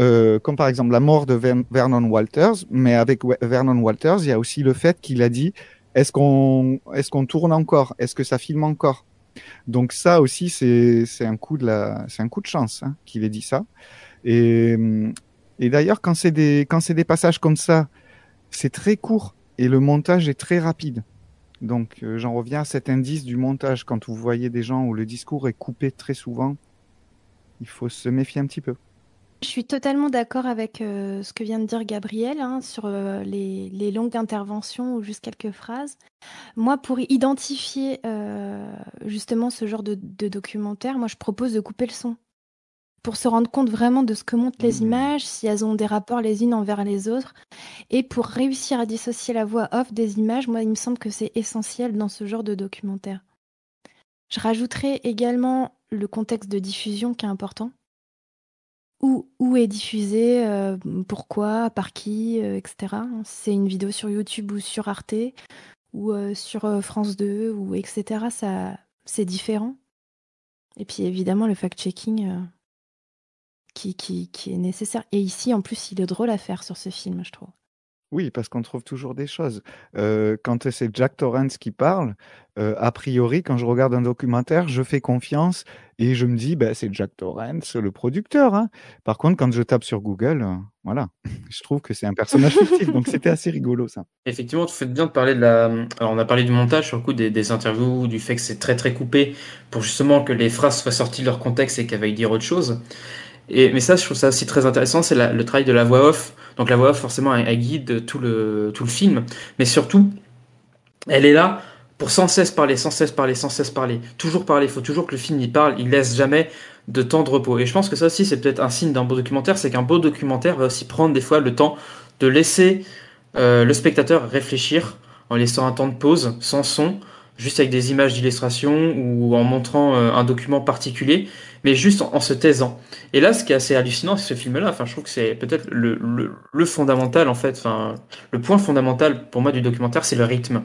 euh, comme par exemple la mort de Vernon Walters, mais avec Vernon Walters, il y a aussi le fait qu'il a dit est-ce qu'on est-ce qu'on tourne encore? Est-ce que ça filme encore? Donc ça aussi, c'est un coup de chance hein, qu'il ait dit ça. Et, et d'ailleurs, quand c'est des, quand c'est des passages comme ça, c'est très court et le montage est très rapide. Donc euh, j'en reviens à cet indice du montage. Quand vous voyez des gens où le discours est coupé très souvent, il faut se méfier un petit peu. Je suis totalement d'accord avec euh, ce que vient de dire Gabriel hein, sur euh, les, les, longues interventions ou juste quelques phrases. Moi, pour identifier euh, justement ce genre de, de, documentaire, moi je propose de couper le son. Pour se rendre compte vraiment de ce que montrent les mmh. images, si elles ont des rapports les unes envers les autres. Et pour réussir à dissocier la voix off des images, moi il me semble que c'est essentiel dans ce genre de documentaire. Je rajouterai également le contexte de diffusion qui est important où, est diffusé, euh, pourquoi, par qui, euh, etc. C'est une vidéo sur YouTube ou sur Arte ou euh, sur France 2 ou etc. Ça, c'est différent. Et puis évidemment le fact-checking qui, qui, qui est nécessaire. Et ici, en plus, il est drôle à faire sur ce film, je trouve. Oui, parce qu'on trouve toujours des choses. Quand c'est Jack Torrance qui parle, a priori, quand je regarde un documentaire, je fais confiance et je me dis, bah, c'est Jack Torrance, le producteur. Hein. Par contre, quand je tape sur Google, voilà, *laughs* je trouve que c'est un personnage fictif. donc c'était assez rigolo ça. Effectivement, tu fais bien de parler de la. Alors, on a parlé du montage sur le coup des, des interviews, du fait que c'est très très coupé pour justement que les phrases soient sorties de leur contexte et qu'elles veuillent dire autre chose. Mais ça, je trouve ça aussi très intéressant, c'est le travail de la voix off. Donc la voix off, forcément, elle, guide tout le, tout le film. Mais surtout, elle est là pour sans cesse parler, sans cesse parler, sans cesse parler. Toujours parler. Il faut toujours que le film y parle. Il laisse jamais de temps de repos. Et je pense que ça aussi, c'est peut-être un signe d'un beau documentaire. C'est qu'un beau documentaire va aussi prendre des fois le temps de laisser euh, le spectateur réfléchir en laissant un temps de pause, sans son, juste avec des images d'illustration ou en montrant euh, un document particulier mais juste en, se taisant. Et là, ce qui est assez hallucinant, c'est ce film-là. Enfin, je trouve que c'est peut-être le, le, fondamental, en fait. Enfin, le point fondamental pour moi du documentaire, c'est le rythme.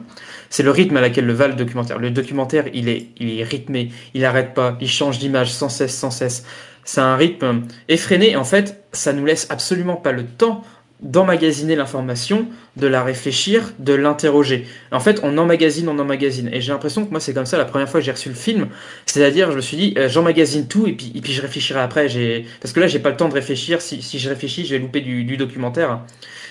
C'est le rythme à laquelle le va le documentaire. Le documentaire, il est, il est rythmé. Il n'arrête pas. Il change d'image sans cesse, sans cesse. C'est un rythme effréné. En fait, ça nous laisse absolument pas le temps d'emmagasiner l'information, de la réfléchir, de l'interroger. En fait, on emmagasine, on emmagasine. Et j'ai l'impression que moi, c'est comme ça la première fois que j'ai reçu le film. C'est-à-dire, je me suis dit, euh, j'emmagasine tout et puis, et puis je réfléchirai après. Parce que là, j'ai pas le temps de réfléchir. Si, si je réfléchis, je vais louper du, du documentaire.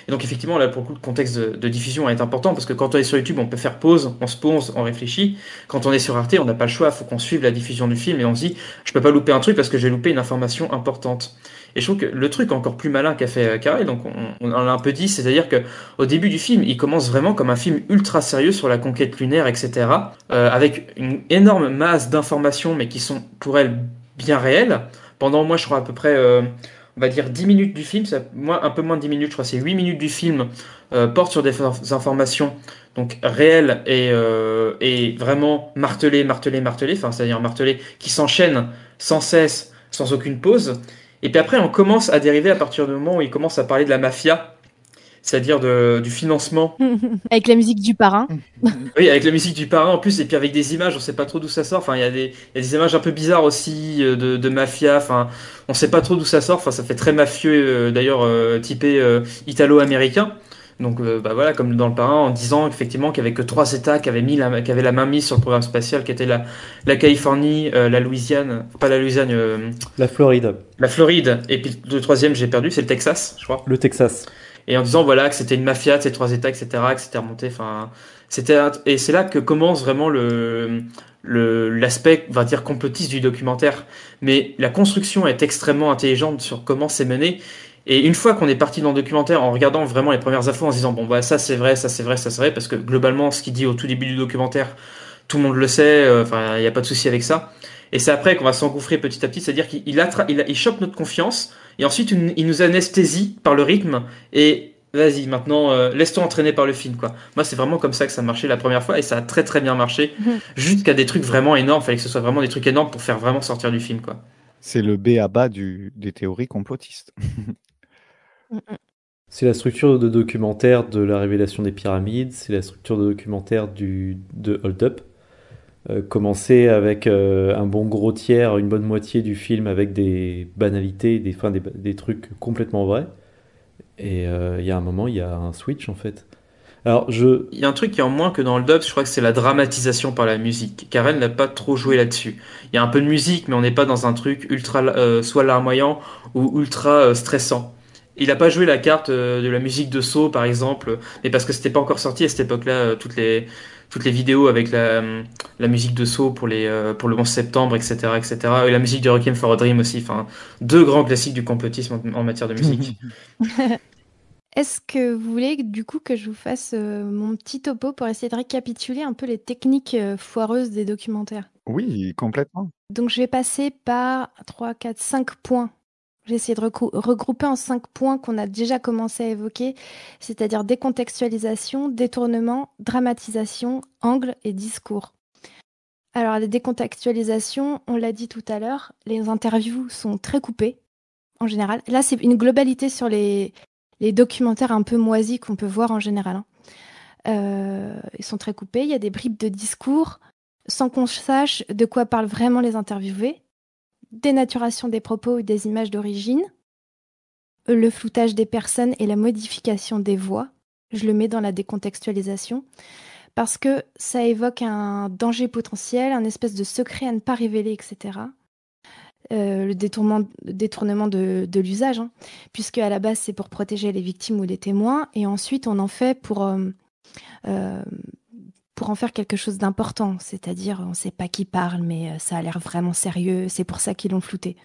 Et donc effectivement, là, pour le coup, le contexte de, diffusion est important parce que quand on est sur YouTube, on peut faire pause, on se pose, on réfléchit. Quand on est sur Arte, on n'a pas le choix, il faut qu'on suive la diffusion du film et on se dit, je peux pas louper un truc parce que j'ai loupé une information importante. Et je trouve que le truc encore plus malin qu'a fait Carré, euh, donc on, on en a un peu dit, c'est-à-dire que au début du film, il commence vraiment comme un film ultra sérieux sur la conquête lunaire, etc., euh, avec une énorme masse d'informations, mais qui sont pour elle bien réelles. Pendant moi, je crois à peu près euh, on va dire 10 minutes du film, moi, un peu moins de 10 minutes, je crois c'est 8 minutes du film, euh, porte sur des informations donc réelles et, euh, et vraiment martelées, martelées, martelées, enfin c'est-à-dire martelées, qui s'enchaînent sans cesse, sans aucune pause. Et puis après, on commence à dériver à partir du moment où il commence à parler de la mafia, c'est-à-dire du financement. *laughs* avec la musique du parrain. *laughs* oui, avec la musique du parrain en plus, et puis avec des images, on sait pas trop d'où ça sort. Enfin, il y, a des, y a des images un peu bizarres aussi euh, de, de mafia. Enfin, on sait pas trop d'où ça sort. Enfin, ça fait très mafieux, euh, d'ailleurs, euh, typé italo-américain. Donc, bah voilà, comme dans le parrain, en disant effectivement qu'il y avait que trois États qui avaient mis la, qui avaient la main mise sur le programme spatial, qui étaient la, la Californie, la Louisiane, pas la Louisiane, la Floride. La Floride. Et puis le troisième, j'ai perdu, c'est le Texas, je crois. Le Texas et en disant voilà que c'était une mafia de ces trois États, etc., que c'était remonté. Enfin, c'était et c'est là que commence vraiment le l'aspect, on va dire, complotiste du documentaire. Mais la construction est extrêmement intelligente sur comment c'est mené. Et une fois qu'on est parti dans le documentaire, en regardant vraiment les premières infos, en se disant bon bah ça c'est vrai, ça c'est vrai, ça c'est vrai, parce que globalement ce qu'il dit au tout début du documentaire, tout le monde le sait. Euh, enfin, il n'y a pas de souci avec ça. Et c'est après qu'on va s'engouffrer petit à petit, c'est-à-dire qu'il il, il chope notre confiance et ensuite, il nous anesthésie par le rythme et vas-y, maintenant, euh, laisse-toi entraîner par le film, quoi. Moi, c'est vraiment comme ça que ça marchait la première fois et ça a très très bien marché. *laughs* Mhm. Jusqu'à des trucs vraiment énormes. Fallait que ce soit vraiment des trucs énormes pour faire vraiment sortir du film, quoi. C'est le B à bas du, des théories complotistes. *laughs* c'est la structure de documentaire de la révélation des pyramides, c'est la structure de documentaire du, de Hold Up. Euh, commencer avec euh, un bon gros tiers, une bonne moitié du film avec des banalités, des, des, des trucs complètement vrais. Et euh, il y a un moment, il y a un switch en fait. Alors, je... Il y a un truc qui est en moins que dans le dub, je crois que c'est la dramatisation par la musique. Karen n'a pas trop joué là-dessus. Il y a un peu de musique, mais on n'est pas dans un truc ultra, soit larmoyant ou ultra stressant. Il n'a pas joué la carte de la musique de saut, par exemple, mais parce que c'était pas encore sorti à cette époque-là, toutes les, toutes les vidéos avec la, la musique de Saw pour, les, euh, pour le 11 septembre, etc., etc. Et la musique de Requiem for a Dream aussi. Enfin, deux grands classiques du complotisme en, matière de musique. *laughs* *laughs* Est-ce que vous voulez du coup que je vous fasse euh, mon petit topo pour essayer de récapituler un peu les techniques euh, foireuses des documentaires? Oui, complètement. Donc je vais passer par 3, 4, 5 points j'ai essayé de regrouper en cinq points qu'on a déjà commencé à évoquer, c'est-à-dire décontextualisation, détournement, dramatisation, angle et discours. Alors, la décontextualisation, on l'a dit tout à l'heure, les interviews sont très coupées, en général. Là, c'est une globalité sur les, documentaires un peu moisis qu'on peut voir en général. Hein. Euh, ils sont très coupés, il y a des bribes de discours, sans qu'on sache de quoi parlent vraiment les interviewés dénaturation des propos ou des images d'origine, le floutage des personnes et la modification des voix. Je le mets dans la décontextualisation parce que ça évoque un danger potentiel, un espèce de secret à ne pas révéler, etc. Euh, le détournement, détournement de, l'usage, hein, puisque à la base c'est pour protéger les victimes ou les témoins, et ensuite on en fait pour euh, euh, pour en faire quelque chose d'important, c'est-à-dire on ne sait pas qui parle, mais euh, ça a l'air vraiment sérieux, c'est pour ça qu'ils l'ont flouté.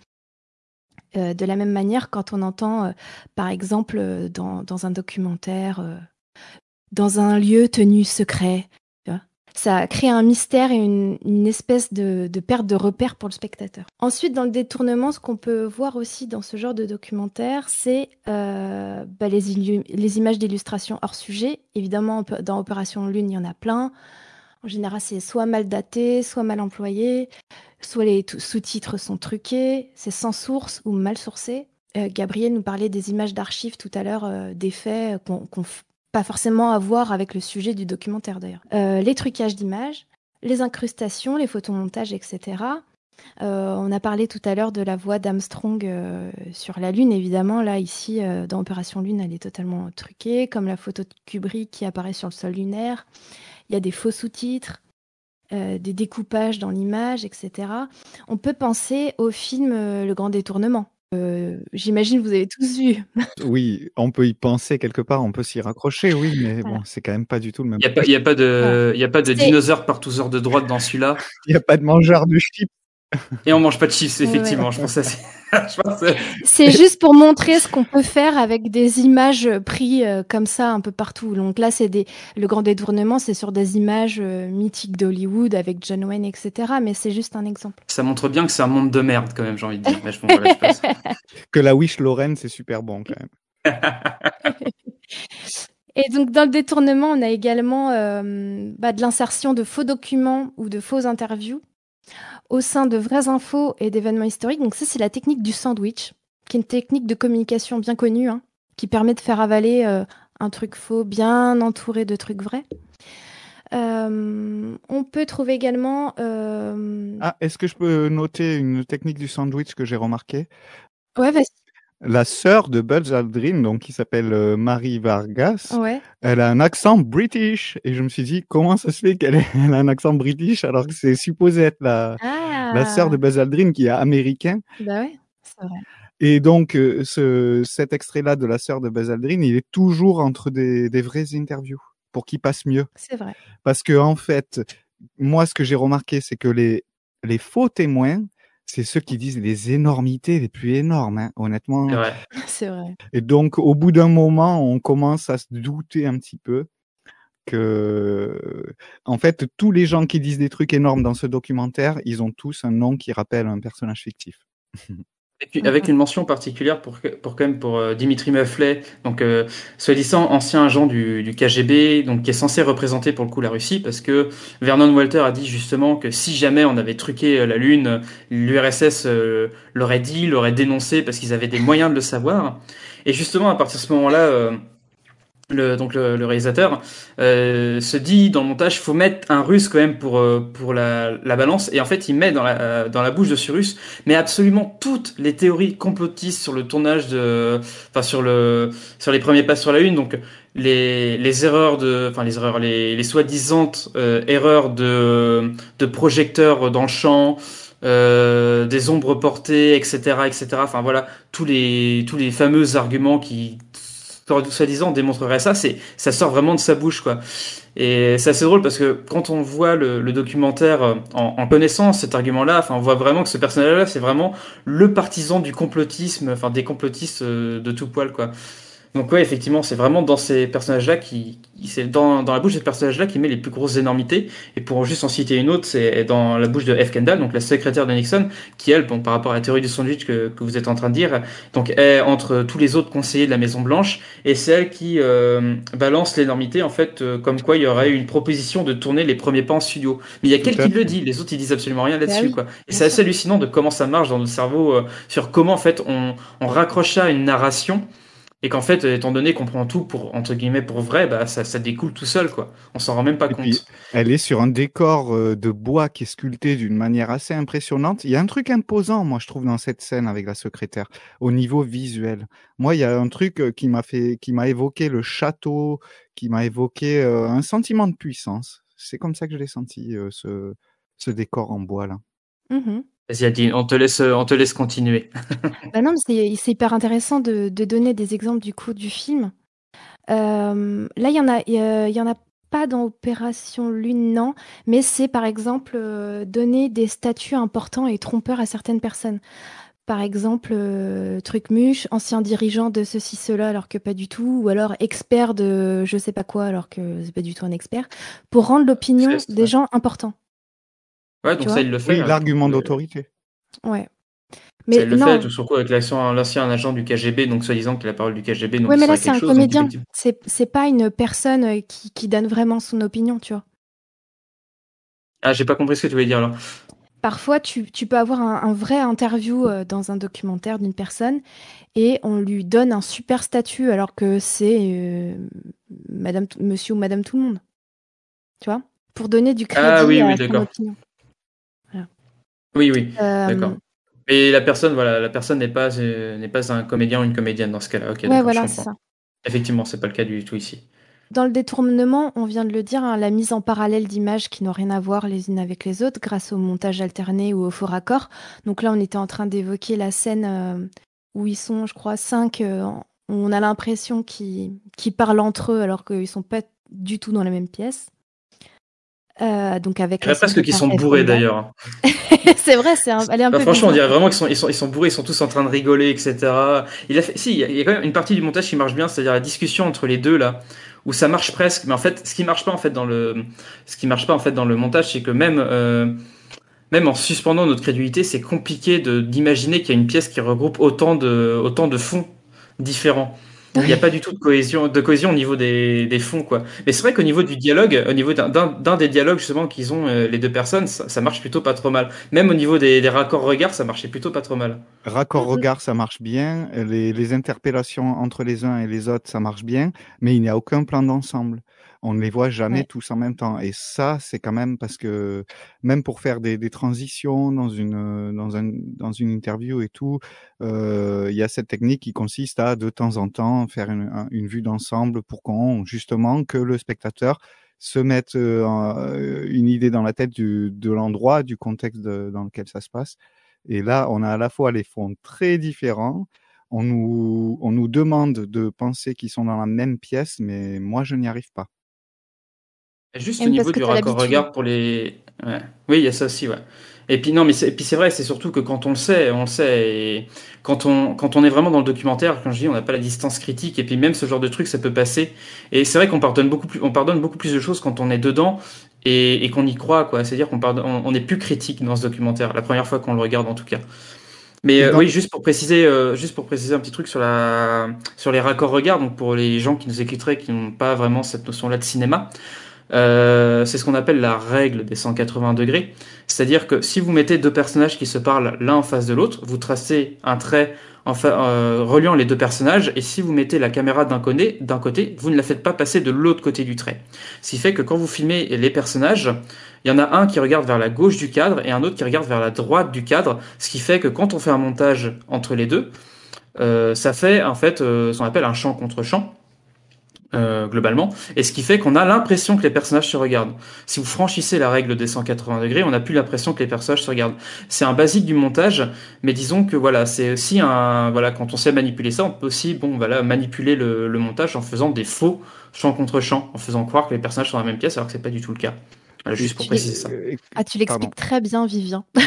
Euh, de la même manière, quand on entend, euh, par exemple, dans, dans un documentaire, dans un lieu tenu secret, ça crée un mystère et une, espèce de, perte de repère pour le spectateur. Ensuite, dans le détournement, ce qu'on peut voir aussi dans ce genre de documentaire, c'est euh, bah, les, images d'illustration hors sujet. Évidemment, dans Opération Lune, il y en a plein. En général, c'est soit mal daté, soit mal employé, soit les sous-titres sont truqués, c'est sans source ou mal sourcé. Euh, Gabriel nous parlait des images d'archives tout à l'heure, euh, des faits qu'on pas forcément à voir avec le sujet du documentaire d'ailleurs. Euh, les trucages d'images, les incrustations, les photomontages, etc. Euh, on a parlé tout à l'heure de la voix d'Armstrong euh, sur la Lune, évidemment. Là, ici, dans Opération Lune, elle est totalement truquée, comme la photo de Kubrick qui apparaît sur le sol lunaire. Il y a des faux sous-titres, des découpages dans l'image, etc. On peut penser au film Le Grand Détournement. J'imagine que vous avez tous vu. *laughs* oui, on peut y penser quelque part, on peut s'y raccrocher, oui, mais bon, c'est quand même pas du tout le même. Il n'y a, a, pas de, y a pas de dinosaures par tous heures de droite dans celui-là. *laughs* Il n'y a pas de mangeur de chips. Et on mange pas de chips, effectivement. Je pense *laughs* c'est juste pour montrer ce qu'on peut faire avec des images prises euh, comme ça un peu partout. Donc là, c'est des le grand détournement, c'est sur des images euh, mythiques d'Hollywood avec John Wayne, etc. Mais c'est juste un exemple. Ça montre bien que c'est un monde de merde quand même, j'ai envie de dire. *laughs* que la Wish Lorraine, c'est super bon quand même. *laughs* Et donc dans le détournement, on a également euh, bah, de l'insertion de faux documents ou de fausses interviews au sein de vraies infos et d'événements historiques. Donc ça, c'est la technique du sandwich, qui est une technique de communication bien connue, hein, qui permet de faire avaler euh, un truc faux bien entouré de trucs vrais. Euh, on peut trouver également. Euh, ah, est-ce que je peux noter une technique du sandwich que j'ai remarqué Ouais, vas-y la sœur de Buzz Aldrin, donc qui s'appelle euh, Marie Vargas, ouais. elle a un accent british et je me suis dit comment ça se fait qu'elle ait *laughs* a un accent british alors que c'est supposé être la ah. la sœur de Buzz Aldrin qui est américain. Bah ouais, c'est vrai. Et donc euh, ce cet extrait-là de la sœur de Buzz Aldrin, il est toujours entre des, des vraies interviews pour qu'il passe mieux. C'est vrai. Parce que en fait, moi ce que j'ai remarqué, c'est que les les faux témoins c'est ceux qui disent les énormités les plus énormes, hein, honnêtement. *laughs* C'est vrai. Et donc, au bout d'un moment, on commence à se douter un petit peu que, en fait, tous les gens qui disent des trucs énormes dans ce documentaire, ils ont tous un nom qui rappelle un personnage fictif. *laughs* Avec, une mention particulière pour, pour quand même pour euh, Dimitri Mufflet, donc euh, soi-disant ancien agent du, du, KGB, donc qui est censé représenter pour le coup la Russie, parce que Vernon Walter a dit justement que si jamais on avait truqué euh, la Lune, l'URSS l'aurait dit, l'aurait dénoncé parce qu'ils avaient des moyens de le savoir. Et justement à partir de ce moment-là le, donc le, réalisateur euh, se dit dans le montage faut mettre un russe quand même pour euh, pour la, la, balance. Et en fait il met dans la dans la bouche de ce russe mais absolument toutes les théories complotistes sur le tournage de enfin sur le sur les premiers pas sur la lune. Donc les, les erreurs de enfin les erreurs les, les soi-disant euh, erreurs de de projecteurs dans le champ euh, des ombres portées etc etc enfin voilà tous les tous les fameux arguments qui soi-disant démontrerait ça, c'est ça sort vraiment de sa bouche quoi. Et c'est assez drôle parce que quand on voit le, documentaire euh, en, en, connaissant cet argument-là, enfin on voit vraiment que ce personnage-là c'est vraiment le partisan du complotisme, enfin des complotistes euh, de tout poil quoi. Donc ouais, effectivement, c'est vraiment dans ces personnages-là qui, c'est dans, dans la bouche de ces personnages-là qui met les plus grosses énormités. Et pour juste en citer une autre, c'est dans la bouche de F. Kendall, donc la secrétaire de Nixon, qui elle, bon, par rapport à la théorie du sandwich que, que vous êtes en train de dire, donc est entre tous les autres conseillers de la Maison Blanche, et c'est elle qui euh, balance l'énormité en fait, euh, comme quoi il y aurait eu une proposition de tourner les premiers pas en studio. Mais il y a quelqu'un qui le dit, les autres ils disent absolument rien là-dessus, bah quoi. Et c'est assez hallucinant de comment ça marche dans le cerveau, euh, sur comment en fait on, on raccroche ça à une narration et qu'en fait, étant donné qu'on prend tout pour entre guillemets pour vrai, bah ça, ça découle tout seul quoi. On s'en rend même pas compte. elle est sur un décor euh, de bois qui est sculpté d'une manière assez impressionnante. Il y a un truc imposant, moi je trouve dans cette scène avec la secrétaire au niveau visuel. Moi, il y a un truc euh, qui m'a fait, qui m'a évoqué le château, qui m'a évoqué euh, un sentiment de puissance. C'est comme ça que je l'ai senti ce ce décor en bois là. Mmh Vas-y on te laisse, on te laisse continuer. *laughs* bah non, c'est hyper intéressant de, de, donner des exemples du coup du film. Euh, là, il y en a, il y, en a pas dans Opération Lune, non, mais c'est par exemple euh, donner des statuts importants et trompeurs à certaines personnes. Par exemple, euh, Trucmuche, ancien dirigeant de ceci, cela, alors que pas du tout, ou alors expert de je sais pas quoi, alors que c'est pas du tout un expert, pour rendre l'opinion des gens importants. Ouais, donc ça, il le fait. Oui, hein. l'argument d'autorité. Ouais. Mais ça, il le fait, tout surtout avec l'ancien agent du KGB, donc soi-disant que la parole du KGB. Oui, mais là, c'est un comédien. C'est pas une personne euh, qui, qui, donne vraiment son opinion, tu vois. Ah, j'ai pas compris ce que tu voulais dire là. Parfois, tu, tu peux avoir un, un, vrai interview euh, dans un documentaire d'une personne et on lui donne un super statut alors que c'est euh, Madame, Monsieur ou Madame tout le monde. Tu vois? Pour donner du crédit ah, oui, à oui, son opinion. Oui, oui, Euh, d'accord. Mais la personne, voilà, la personne n'est pas, euh, n'est pas un comédien ou une comédienne dans ce cas-là. Ok, Ouais, d'accord, voilà, je c'est comprends. ça. Effectivement, c'est pas le cas du tout ici. Dans le détournement, on vient de le dire, hein, la mise en parallèle d'images qui n'ont rien à voir les unes avec les autres grâce au montage alterné ou au faux raccord. Donc là, on était en train d'évoquer la scène euh, où ils sont, je crois, cinq. euh, on a l'impression qu'ils qu'ils parlent entre eux alors qu'ils sont pas du tout dans la même pièce. Euh, donc avec presque qu'ils sont bourrés d'ailleurs. *laughs* c'est vrai, c'est un- elle est un Bah, peu franchement, on dirait vraiment qu'ils sont, ils sont, ils sont bourrés, ils sont tous en train de rigoler, etc. Il a fait, si, il y a- il y a quand même une partie du montage qui marche bien, c'est-à-dire la discussion entre les deux là, où ça marche presque. Mais en fait, ce qui marche pas en fait dans le, ce qui marche pas en fait dans le montage, c'est que même, euh, même en suspendant notre crédulité, c'est compliqué de d'imaginer qu'il y a une pièce qui regroupe autant de, autant de fonds différents. Il n'y a pas du tout de cohésion, de cohésion au niveau des, des fonds, quoi. Mais c'est vrai qu'au niveau du dialogue, au niveau d'un- des dialogues justement qu'ils ont euh, les deux personnes, ça, ça marche plutôt pas trop mal. Même au niveau des, des raccords regards, ça marchait plutôt pas trop mal. Raccord regard, ça marche bien. Les, les interpellations entre les uns et les autres, ça marche bien. Mais il n'y a aucun plan d'ensemble. On ne les voit jamais Ouais. tous en même temps. Et ça, c'est quand même parce que même pour faire des, des transitions dans une, dans, un, dans une interview et tout, euh, il y a cette technique qui consiste à de temps en temps faire une, un- une vue d'ensemble pour qu'on justement que le spectateur se mette euh, euh, une idée dans la tête du, de l'endroit, du contexte de- dans lequel ça se passe. Et là, on a à la fois les fonds très différents. On nous, on nous demande de penser qu'ils sont dans la même pièce, mais moi, je n'y arrive pas. Juste au niveau du raccord regard pour les. Ouais. Oui, il y a ça aussi, ouais. Et puis non, mais c'est, et puis c'est vrai, c'est surtout que quand on le sait, on le sait, et quand on, quand on est vraiment dans le documentaire, quand je dis, on n'a pas la distance critique, et puis même ce genre de truc, ça peut passer. Et c'est vrai qu'on pardonne beaucoup plus, on pardonne beaucoup plus de choses quand on est dedans et, et qu'on y croit, quoi. C'est-à-dire qu'on pardonne, on, on est plus critique dans ce documentaire, la première fois qu'on le regarde en tout cas. Mais euh, oui, juste pour préciser, euh, juste pour préciser un petit truc sur la, sur les raccords regard, donc pour les gens qui nous écouteraient, qui n'ont pas vraiment cette notion-là de cinéma, euh, c'est ce qu'on appelle la règle des 180 degrés. C'est-à-dire que si vous mettez deux personnages qui se parlent l'un en face de l'autre, vous tracez un trait euh, reliant les deux personnages, et si vous mettez la caméra d'un côté, côté, vous ne la faites pas passer de l'autre côté du trait. Ce qui fait que quand vous filmez les personnages, il y en a un qui regarde vers la gauche du cadre et un autre qui regarde vers la droite du cadre, ce qui fait que quand on fait un montage entre les deux, euh, ça fait en fait ce qu'on appelle un champ contre champ. Euh, globalement, et ce qui fait qu'on a l'impression que les personnages se regardent. Si vous franchissez la règle des 180 degrés, on n'a plus l'impression que les personnages se regardent. C'est un basique du montage, mais disons que voilà, c'est aussi un voilà, quand on sait manipuler ça, on peut aussi bon voilà manipuler le, montage en faisant des faux champ contre champ, en faisant croire que les personnages sont dans la même pièce alors que c'est pas du tout le cas. Voilà, juste pour préciser ça. Euh, Ah, tu l'expliques très bien, Vivien. *laughs*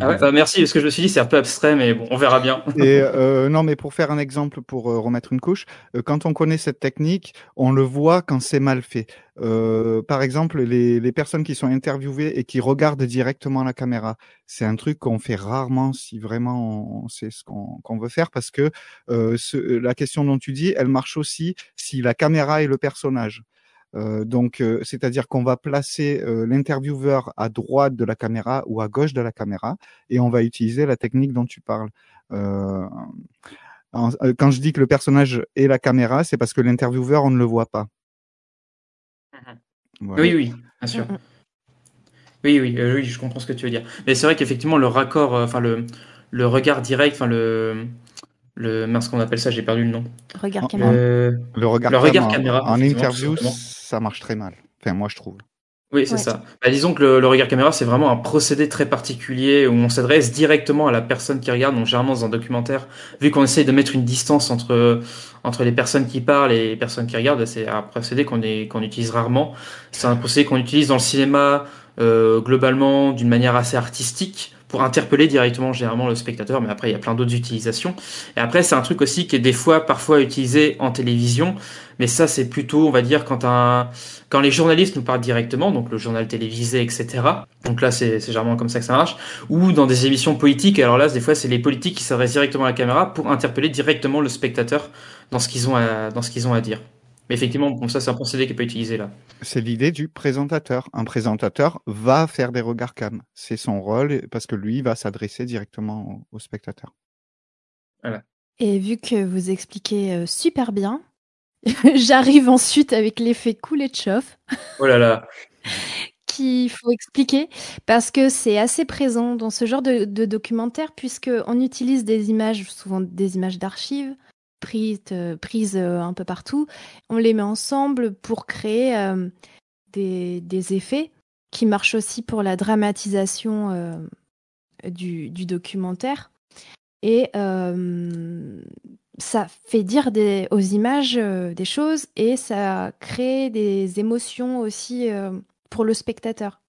Ah ouais, bah merci, parce que je me suis dit c'est un peu abstrait, mais bon, on verra bien. Et euh, non, mais pour faire un exemple, pour euh, remettre une couche, euh, quand on connaît cette technique, on le voit quand c'est mal fait. Euh, par exemple, les, les personnes qui sont interviewées et qui regardent directement la caméra, c'est un truc qu'on fait rarement si vraiment on, on sait ce qu'on qu'on veut faire, parce que euh, ce, la question dont tu dis, elle marche aussi si la caméra est le personnage. Euh, donc, euh, c'est-à-dire qu'on va placer euh, l'intervieweur à droite de la caméra ou à gauche de la caméra, et on va utiliser la technique dont tu parles. Euh, en- euh, quand je dis que le personnage est la caméra, c'est parce que l'intervieweur, on ne le voit pas. Voilà. Oui, oui, bien sûr. Mm. Oui, oui, euh, oui, je comprends ce que tu veux dire. Mais c'est vrai qu'effectivement, le raccord, euh, enfin le, le regard direct, enfin le, le, mince, qu'on appelle ça, j'ai perdu le nom. Regarde Oh, caméra. Euh, Le regard, Le regard caméra, en, interview, ça marche très mal. Enfin, moi, je trouve. Oui, c'est Ouais. ça. Bah, disons que le, le regard caméra, c'est vraiment un procédé très particulier où on s'adresse directement à la personne qui regarde. Donc, généralement, dans un documentaire, vu qu'on essaye de mettre une distance entre, entre les personnes qui parlent et les personnes qui regardent, c'est un procédé qu'on est- qu'on utilise rarement. C'est un procédé qu'on utilise dans le cinéma, euh, globalement, d'une manière assez artistique pour interpeller directement, généralement, le spectateur. Mais après, il y a plein d'autres utilisations. Et après, c'est un truc aussi qui est des fois, parfois utilisé en télévision. Mais ça, c'est plutôt, on va dire, quand un, quand les journalistes nous parlent directement, donc le journal télévisé, etc. Donc là, c'est généralement comme ça que ça marche. Ou dans des émissions politiques. Alors là, des fois, c'est les politiques qui s'adressent directement à la caméra pour interpeller directement le spectateur dans ce qu'ils ont dans ce qu'ils ont à dire. Mais effectivement, bon, ça, c'est un procédé qui n'est pas utilisé là. C'est l'idée du présentateur. Un présentateur va faire des regards cam. C'est son rôle parce que lui va s'adresser directement au, au spectateur. Et vu que vous expliquez euh, super bien, *laughs* j'arrive ensuite avec l'effet chauffe, Oh là là. qui s'il faut expliquer parce que c'est assez présent dans ce genre de, de documentaire puisqu'on utilise des images, souvent des images d'archives prises, euh, prises euh, un peu partout. On les met ensemble pour créer euh, des, effets qui marchent aussi pour la dramatisation du, documentaire. Et ça fait dire aux images des choses et ça crée des émotions aussi pour le spectateur.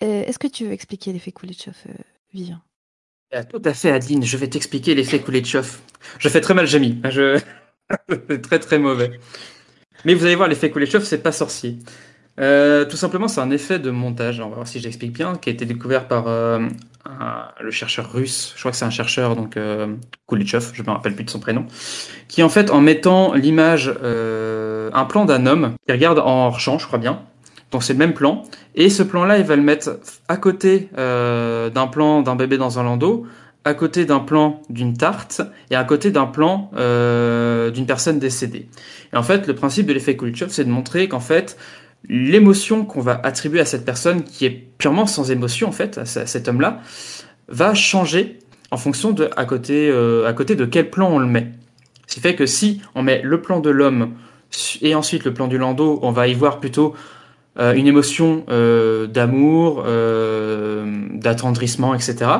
Est-ce que tu veux expliquer l'effet Kuleshov, Vivien? Tout à fait, Adeline. Je vais t'expliquer l'effet Kuleshov. Je fais très mal, Jamy. Je... *laughs* c'est très très mauvais. Mais vous allez voir, l'effet Kuleshov, c'est pas sorcier. Euh, tout simplement, c'est un effet de montage. On va voir si j'explique bien, qui a été découvert par euh, le chercheur russe. Je crois que c'est un chercheur, donc euh, Kuleshov, je me rappelle plus de son prénom, qui en fait, en mettant l'image, euh, un plan d'un homme qui regarde en champ, je crois bien. Donc c'est le même plan. Et ce plan-là, il va le mettre à côté euh, d'un plan d'un bébé dans un landau, à côté d'un plan d'une tarte et à côté d'un plan euh, d'une personne décédée. Et en fait, le principe de l'effet Kuleshov, c'est de montrer qu'en fait, l'émotion qu'on va attribuer à cette personne, qui est purement sans émotion en fait, à ce- à cet homme-là, va changer en fonction de à côté, euh, à côté de quel plan on le met. Ce qui fait que si on met le plan de l'homme et ensuite le plan du landau, on va y voir plutôt euh, une émotion euh, d'amour, euh, d'attendrissement, etc.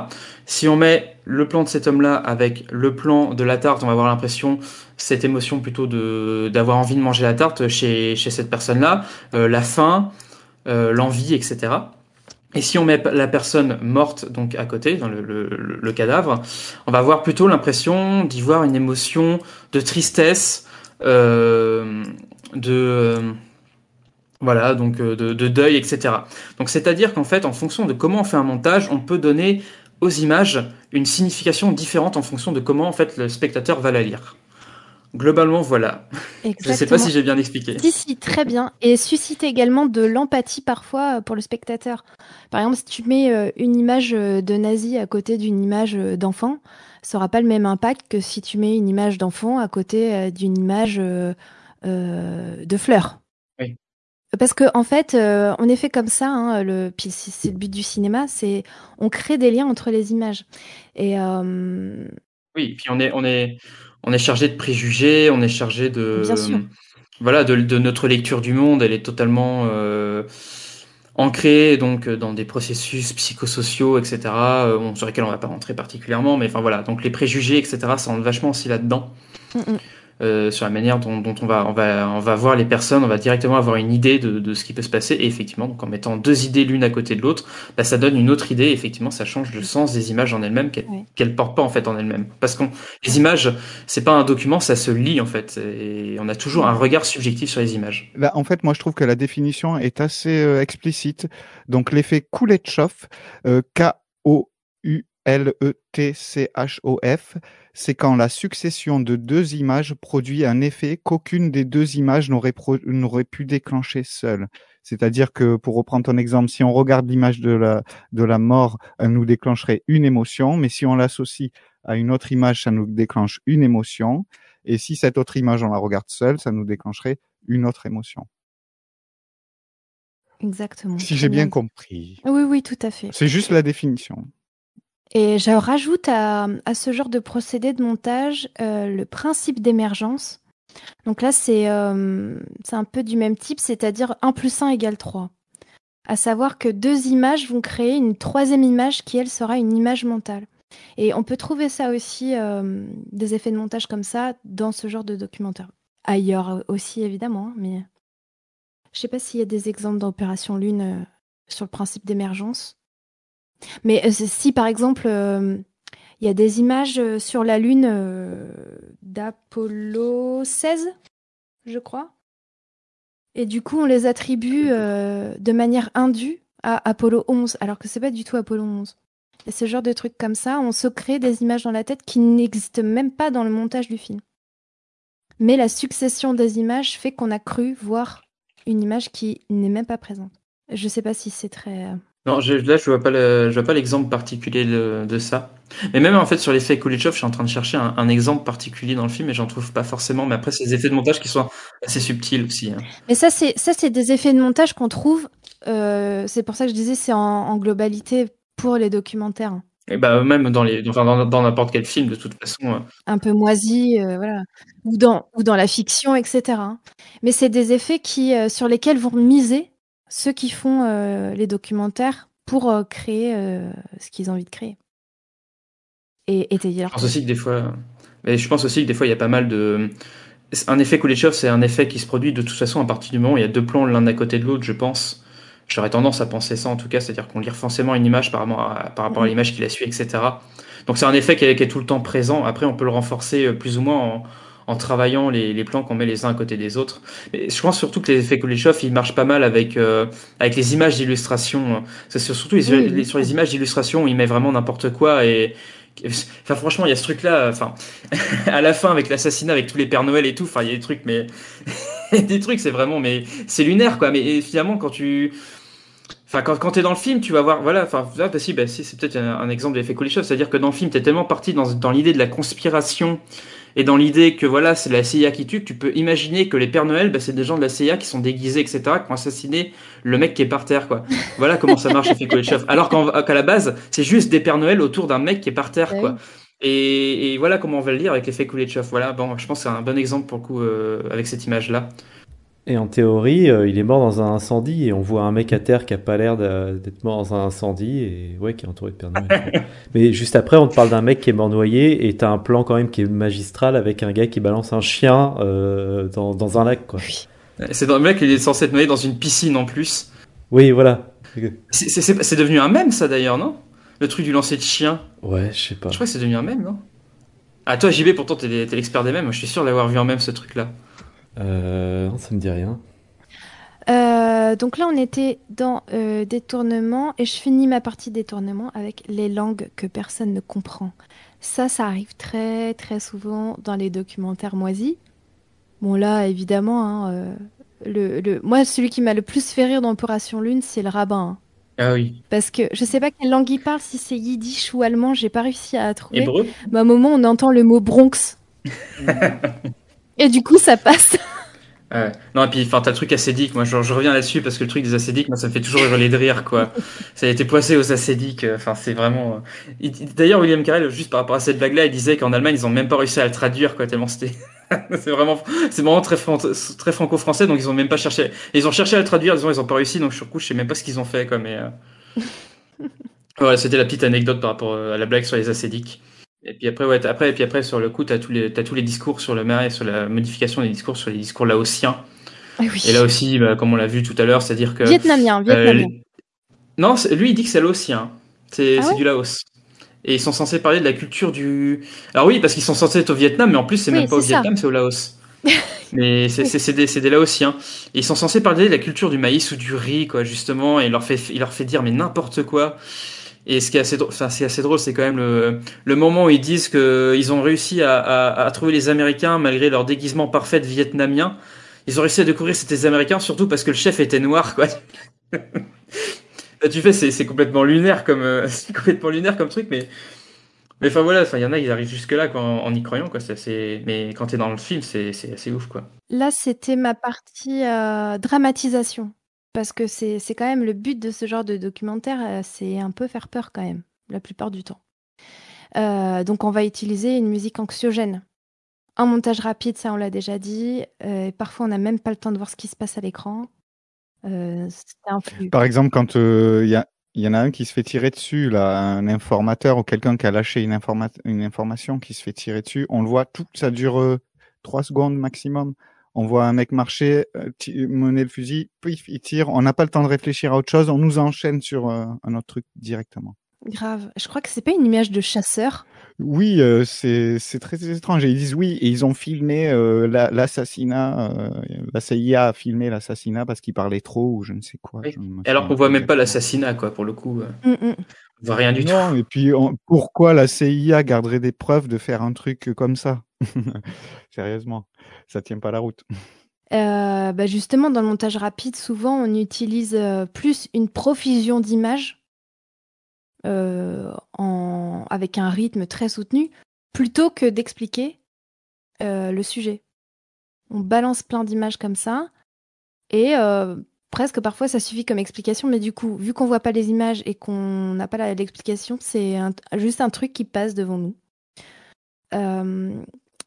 Si on met le plan de cet homme-là avec le plan de la tarte, on va avoir l'impression cette émotion plutôt de d'avoir envie de manger la tarte chez, chez cette personne-là, euh, la faim, l'envie, etc. Et si on met la personne morte donc à côté, dans le, le, cadavre, on va avoir plutôt l'impression d'y voir une émotion de tristesse, de voilà, donc euh, de, de deuil, etc. Donc c'est-à-dire qu'en fait, en fonction de comment on fait un montage, on peut donner aux images une signification différente en fonction de comment en fait le spectateur va la lire. Globalement, voilà. *laughs* Je ne sais pas Exactement. si j'ai bien expliqué. Si, si, très bien. Et suscite également de l'empathie parfois euh, pour le spectateur. Par exemple, si tu mets euh, une image de nazi à côté d'une image d'enfant, ça n'aura pas le même impact que si tu mets une image d'enfant à côté d'une image euh, euh, de fleurs. Parce que en fait, euh, on est fait comme ça. Hein, le, puis c'est le but du cinéma, c'est on crée des liens entre les images. Et euh, Oui, puis on est, on est, on est chargé de préjugés, on est chargé de, Bien sûr. voilà, de, de notre lecture du monde, elle est totalement euh, ancrée donc dans des processus psychosociaux, etc. bon, sur lesquels on va pas rentrer particulièrement, mais enfin voilà, donc les préjugés, etc. Ça rentre vachement aussi là-dedans. mm, mm. Euh, sur la manière dont, dont on va on va on va voir les personnes, on va directement avoir une idée de, de ce qui peut se passer. Et effectivement donc en mettant deux idées l'une à côté de l'autre, bah, ça donne une autre idée. Et effectivement ça change le sens des images en elles-mêmes qu'elles qu'elles portent pas en fait en elles-mêmes. Parce qu'on les images c'est pas un document ça se lit en fait. Et on a toujours un regard subjectif sur les images. Bah, en fait, moi, je trouve que la définition est assez euh, explicite. Donc, l'effet Kuleshov, euh, K-O-U-L-E-T-C-H-O-F, c'est quand la succession de deux images produit un effet qu'aucune des deux images n'aurait pro- n'aurait pu déclencher seule. C'est-à-dire que, pour reprendre ton exemple, si on regarde l'image de la, de la mort, elle nous déclencherait une émotion, mais si on l'associe à une autre image, ça nous déclenche une émotion. Et si cette autre image, on la regarde seule, ça nous déclencherait une autre émotion. exactement. Si j'ai bien compris. Oui, oui, tout à fait. C'est juste la définition. Et je rajoute à, ce genre de procédé de montage euh, le principe d'émergence. Donc là, c'est euh, c'est un peu du même type, c'est-à-dire 1 plus 1 égale 3. À savoir que deux images vont créer une troisième image qui, elle, sera une image mentale. Et on peut trouver ça aussi, euh, des effets de montage comme ça, dans ce genre de documentaire. Ailleurs aussi, évidemment, hein, mais je sais pas s'il y a des exemples d'Opération Lune sur le principe d'émergence. Mais euh, si par exemple euh, il y a des images euh, sur la Lune d'Apollo 16, je crois, et du coup on les attribue de manière indue à Apollo 11, alors que c'est pas du tout Apollo 11. Et ce genre de trucs comme ça, on se crée des images dans la tête qui n'existent même pas dans le montage du film. Mais la succession des images fait qu'on a cru voir une image qui n'est même pas présente. Je sais pas si c'est très. Non, je, là, je vois pas le, je vois pas l'exemple particulier de, de ça. Mais même en fait sur l'effet Kuleshov, je suis en train de chercher un, un exemple particulier dans le film et j'en trouve pas forcément. Mais après, c'est des effets de montage qui sont assez subtils aussi. hein. Mais ça, c'est ça, c'est des effets de montage qu'on trouve euh, c'est pour ça que je disais c'est en, en globalité pour les documentaires. Et bah, même dans les, enfin, dans dans n'importe quel film, de toute façon. euh, Un peu moisi, euh, voilà. Ou dans, ou dans la fiction, etc. hein. Mais c'est des effets qui, euh, sur lesquels vont miser ceux qui font euh, les documentaires pour euh, créer euh, ce qu'ils ont envie de créer. Et étayer leur Je pense aussi que des fois, mais je pense aussi que des fois il y a pas mal de, un effet Kuleshov, c'est un effet qui se produit de toute façon à partir du moment où il y a deux plans l'un à côté de l'autre, je pense. J'aurais tendance à penser ça en tout cas, c'est-à-dire qu'on lit forcément une image par rapport à, par rapport à Mhm. l'image qui la suit, etc. Donc c'est un effet qui est, qui est tout le temps présent. Après, on peut le renforcer plus ou moins en, en travaillant les, les plans qu'on met les uns à côté des autres. Mais je pense surtout que les effets Kuleshov, ils marchent pas mal avec, euh, avec les images d'illustration. C'est sur- surtout les, Oui, les- sur les images d'illustration, où il met vraiment n'importe quoi et Enfin, franchement, il y a ce truc-là. Enfin, *laughs* à la fin, avec l'assassinat, avec tous les Pères Noël et tout, enfin, il y a des trucs, mais *laughs* des trucs, c'est vraiment, mais c'est lunaire, quoi. Mais finalement, quand tu, enfin, quand, quand t'es dans le film, tu vas voir, voilà, enfin, là, bah, si, bah, si, c'est peut-être un, un exemple d'effet Kuleshov, c'est-à-dire que dans le film, t'es tellement parti dans, dans l'idée de la conspiration et dans l'idée que voilà, c'est la CIA qui tue, tu peux imaginer que les Pères Noël, bah, c'est des gens de la CIA qui sont déguisés, etc., qui ont assassiné le mek qui est par terre, quoi. *laughs* Voilà comment ça marche, Kuleshov. Alors qu'en- qu'à la base, c'est juste des Pères Noël autour d'un mec qui est par terre, Ouais. quoi. Et, et voilà comment on va le lire avec l'effet Kuleshov. Voilà, bon, je pense que c'est un bon exemple pour le coup euh, avec cette image-là. Et en théorie, euh, il est mort dans un incendie et on voit un mec à terre qui a pas l'air d'être mort dans un incendie et ouais, qui est entouré de Père Noël. *laughs* Mais juste après, on te parle d'un mec qui est mort noyé et t'as un plan quand même qui est magistral avec un gars qui balance un chien euh, dans, dans un lac, quoi. C'est dans le mec, il est censé être noyé dans une piscine en plus. Oui, voilà. C'est- devenu un mème, ça d'ailleurs, non? Le truc du lancer de chien. Ouais, je sais pas. Je crois que c'est devenu un mème, non? Ah, toi, JB, pourtant, t'es t'es l'expert des mèmes. Moi, je suis sûr d'avoir vu un mème ce truc-là. Euh, non, ça me dit rien. Euh, donc là, on était dans euh, détournement et je finis ma partie détournement avec les langues que personne ne comprend. Ça, ça arrive très très souvent dans les documentaires moisis. Bon là, évidemment, hein, euh, le, le... moi, celui qui m'a le plus fait rire dans Opération Lune, c'est le rabbin. hein. Ah oui. Parce que je sais pas quelle langue il parle, si c'est yiddish ou allemand, j'ai pas réussi à trouver. Hébreu? Mais à un moment, on entend le mot Bronx. *laughs* et du coup, ça passe. *laughs* Non, et puis, enfin, t'as le truc acédique. Moi, je, je reviens là-dessus parce que le truc des acédiques, moi, ça me fait toujours hurler de rire, quoi. *laughs* ça a été poissé aux acédiques. euh, Enfin, c'est vraiment. euh, il- il- D'ailleurs, William Carell, juste par rapport à cette blague-là, il disait qu'en Allemagne, ils ont même pas réussi à le traduire, quoi, tellement c'était. *laughs* c'est vraiment, c'est vraiment très, fran- très franco-français, donc ils ont même pas cherché. Ils ont cherché à le traduire, disons, ils ont pas réussi, donc sur coup, je sais même pas ce qu'ils ont fait, quoi, mais. euh, Voilà, c'était la petite anecdote par rapport à la blague sur les acédiques. Et puis après, ouais, après, et puis après, sur le coup, t'as tous les, t'as tous les discours sur le marais, sur la modification des discours, sur les discours laotiens. Ah oui. Et là aussi, bah, comme on l'a vu tout à l'heure, c'est-à-dire que. Vietnamien, euh, vietnamien. non, lui, il dit que c'est laotien. C'est Ah ouais du Laos. Et ils sont censés parler de la culture du. Alors oui, parce qu'ils sont censés être au Vietnam, mais en plus, c'est Oui, même pas au ça. Vietnam, c'est au Laos. *laughs* mais c'est des, des Laotiens. Et ils sont censés parler de la culture du maïs ou du riz, quoi, justement. Et il leur fait, il leur fait dire, mais n'importe quoi. Et ce qui est assez enfin, c'est assez drôle, c'est quand même le, le moment où ils disent que ils ont réussi à, à, trouver les Américains malgré leur déguisement parfait de vietnamien. Ils ont réussi à découvrir que c'était des Américains, surtout parce que le chef était noir, quoi. Là, *laughs* tu fais, c'est complètement lunaire comme, euh, *laughs* complètement lunaire comme truc, mais, mais enfin voilà, il y en a, ils arrivent jusque là quoi, en, y croyant, quoi. Assez- mais quand t'es dans le film, c'est c'est assez ouf, quoi. Là, c'était ma partie euh, dramatisation. Parce que c'est quand même le but de ce genre de documentaire, euh, c'est un peu faire peur quand même, la plupart du temps. Euh, donc on va utiliser une musique anxiogène. Un montage rapide, ça on l'a déjà dit. Euh, parfois on n'a même pas le temps de voir ce qui se passe à l'écran. Par exemple, quand il y, en a un qui se fait tirer dessus, là, un informateur ou quelqu'un qui a lâché une, informa- une information qui se fait tirer dessus, on le voit tout, ça dure trois secondes maximum. On voit un mec marcher, euh, mener le fusil, puis il tire. On n'a pas le temps de réfléchir à autre chose. On nous enchaîne sur euh, un autre truc directement. Grave. Je crois que c'est pas une image de chasseur. Oui, euh, c'est très étrange. Et ils disent oui, et ils ont filmé euh, la- l'assassinat. euh, la CIA a filmé l'assassinat parce qu'il parlait trop ou je ne sais quoi. Oui. alors qu'on voit même pas l'assassinat, quoi, pour le coup. Mm, mm. On voit rien du tout. Non, et puis on- pourquoi la CIA garderait des preuves de faire un truc comme ça? *laughs* Sérieusement, ça tient pas la route. Euh, bah justement, dans le montage rapide, souvent on utilise euh, plus une profusion d'images euh, en- avec un rythme très soutenu, plutôt que d'expliquer euh, le sujet. On balance plein d'images comme ça, et euh, presque parfois ça suffit comme explication, mais du coup, vu qu'on voit pas les images et qu'on n'a pas l'explication, c'est juste un truc qui passe devant nous. Euh,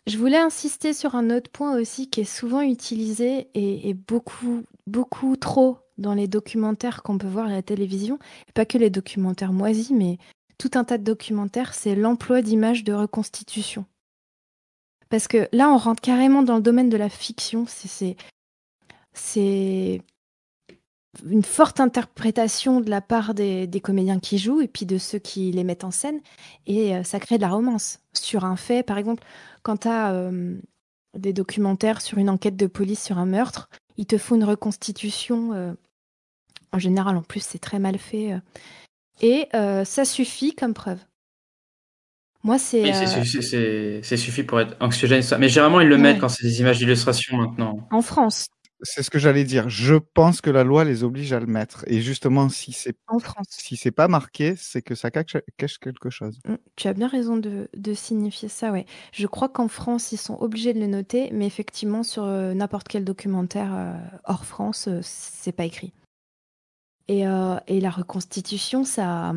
je voulais insister sur un autre point aussi qui est souvent utilisé et, beaucoup, beaucoup trop dans les documentaires qu'on peut voir à la télévision, pas que les documentaires moisis, mais tout un tas de documentaires, c'est l'emploi d'images de reconstitution. Parce que là, on rentre carrément dans le domaine de la fiction. C'est une forte interprétation de la part des, comédiens qui jouent et puis de ceux qui les mettent en scène. Et euh, ça crée de la romance. Sur un fait, par exemple, quand tu as euh, des documentaires sur une enquête de police sur un meurtre, il te faut une reconstitution. Euh, en général, en plus, c'est très mal fait. et ça suffit comme preuve. Moi, c'est. Oui, c'est suffit pour être anxiogène. Mais généralement, ils le mettent quand c'est des images d'illustration maintenant. En France. C'est ce que j'allais dire. Je pense que la loi les oblige à le mettre. Et justement, si c'est en France, si c'est pas marqué, c'est que ça cache, quelque chose. Mmh, tu as bien raison de, signifier ça, ouais. Je crois qu'en France, ils sont obligés de le noter, mais effectivement, sur euh, n'importe quel documentaire euh, hors France, euh, c'est pas écrit. Et, et, la reconstitution, ça,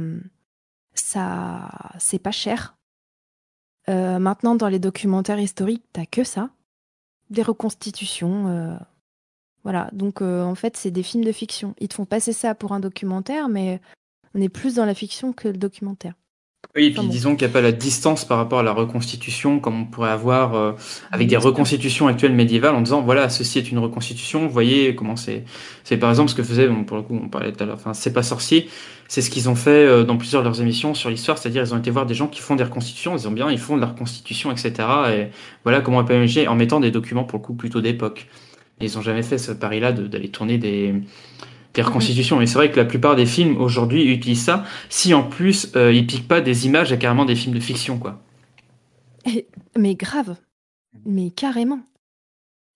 ça, c'est pas cher. maintenant, dans les documentaires historiques, t'as que ça, des reconstitutions voilà, donc euh, en fait, c'est des films de fiction. Ils te font passer ça pour un documentaire, mais on est plus dans la fiction que le documentaire. Oui, et puis disons qu'il n'y a pas la distance par rapport à la reconstitution comme on pourrait avoir euh, avec des reconstitutions actuelles médiévales en disant voilà ceci est une reconstitution, vous voyez comment c'est c'est par exemple ce que faisait pour le coup on parlait tout à l'heure enfin c'est pas sorcier, c'est ce qu'ils ont fait euh, dans plusieurs de leurs émissions sur l'histoire, c'est-à-dire ils ont été voir des gens qui font des reconstitutions, ils ont bien ils font de la reconstitution etc et voilà comment on peut imaginer en mettant des documents pour le coup plutôt d'époque ils n'ont jamais fait ce pari-là d'aller tourner des, des reconstitutions. Et c'est vrai que la plupart des films aujourd'hui utilisent ça, si en plus euh, ils piquent pas des images à carrément des films de fiction, quoi. mais grave, mais carrément.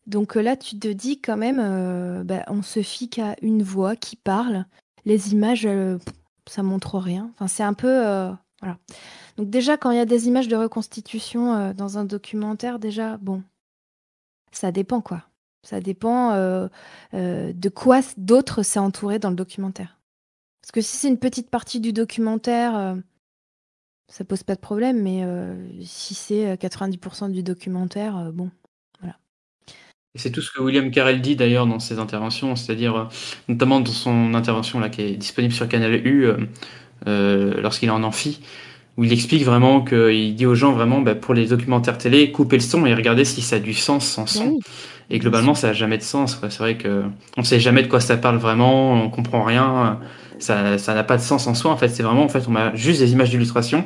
Donc euh, là, tu te dis quand même, euh, bah, on se fie qu'à une voix qui parle. Les images, ça montre rien. Enfin, c'est un peu, voilà. Donc déjà, quand il y a des images de reconstitution dans un documentaire, déjà, bon, ça dépend quoi. Ça dépend euh, euh, de quoi d'autre s'est entouré dans le documentaire. Parce que si c'est une petite partie du documentaire, euh, ça pose pas de problème, mais si c'est 90% du documentaire, bon, voilà. C'est tout ce que William Carell dit d'ailleurs dans ses interventions, c'est-à-dire notamment dans son intervention là qui est disponible sur Canal U lorsqu'il est en amphi, où il explique vraiment qu'il dit aux gens vraiment bah, pour les documentaires télé, coupez le son et regardez si ça a du sens sans son. Et globalement, ça a jamais de sens. C'est vrai que on sait jamais de quoi ça parle vraiment, on comprend rien. Ça, ça n'a pas de sens en soi. En fait, c'est vraiment en fait, on met juste des images d'illustration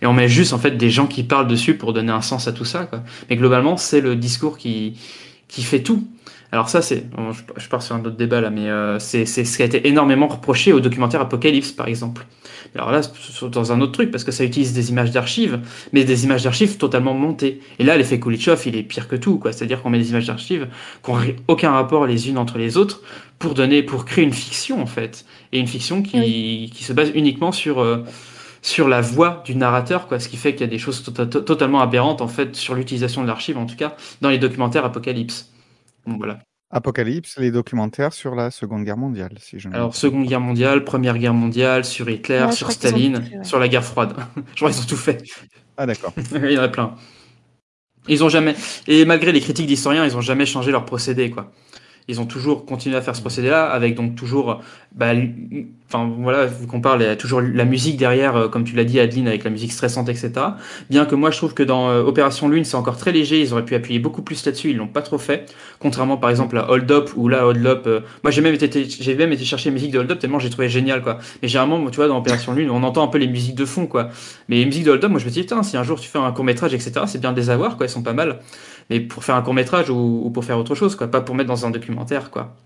et on met juste en fait des gens qui parlent dessus pour donner un sens à tout ça. Quoi. Mais globalement, c'est le discours qui qui fait tout. Alors ça, c'est, je pars sur un autre débat là, mais euh, c'est ce qui a été énormément reproché au documentaire Apocalypse, par exemple. Alors là, dans un autre truc, parce que ça utilise des images d'archives, mais des images d'archives totalement montées. Et là, l'effet Kulitschov, il est pire que tout, quoi. C'est-à-dire qu'on met des images d'archives qui n'ont aucun rapport les unes entre les autres pour donner, pour créer une fiction, en fait. Et une fiction qui, qui se base uniquement sur, euh, sur la voix du narrateur, quoi. Ce qui fait qu'il y a des choses tota-, totalement aberrantes, en fait, sur l'utilisation de l'archive, en tout cas, dans les documentaires Apocalypse voilà. Apocalypse, les documentaires sur la Seconde Guerre mondiale, si je Alors, Seconde Guerre mondiale, Première Guerre mondiale, sur Hitler, sur Staline, sur la guerre froide. *laughs* je crois qu'ils ont tout fait. Ah, d'accord. *laughs* Il y en a plein. Ils ont jamais. Et malgré les critiques d'historiens, ils ont jamais changé leur procédé, quoi ils ont toujours continué à faire ce procédé-là, avec donc toujours, bah, enfin voilà, vu qu'on parle, il y a toujours la musique derrière, euh, comme tu l'as dit, Adeline, avec la musique stressante, etc. Bien que moi, je trouve que dans euh, Opération Lune, c'est encore très léger, ils auraient pu appuyer beaucoup plus là-dessus, ils l'ont pas trop fait. Contrairement, par exemple, à Hold Up, où là, Hold Up, euh, moi j'ai même été, j'ai même été chercher la musique de Hold Up tellement j'ai trouvé génial, quoi. Mais généralement, tu vois, dans Opération Lune, on entend un peu les musiques de fond, quoi. Mais les musiques de Hold Up, moi je me dis, putain, si un jour tu fais un court métrage, etc., c'est bien de les avoir, quoi, elles sont pas mal mais pour faire un court métrage ou, pour faire autre chose, quoi, pas pour mettre dans un documentaire, quoi.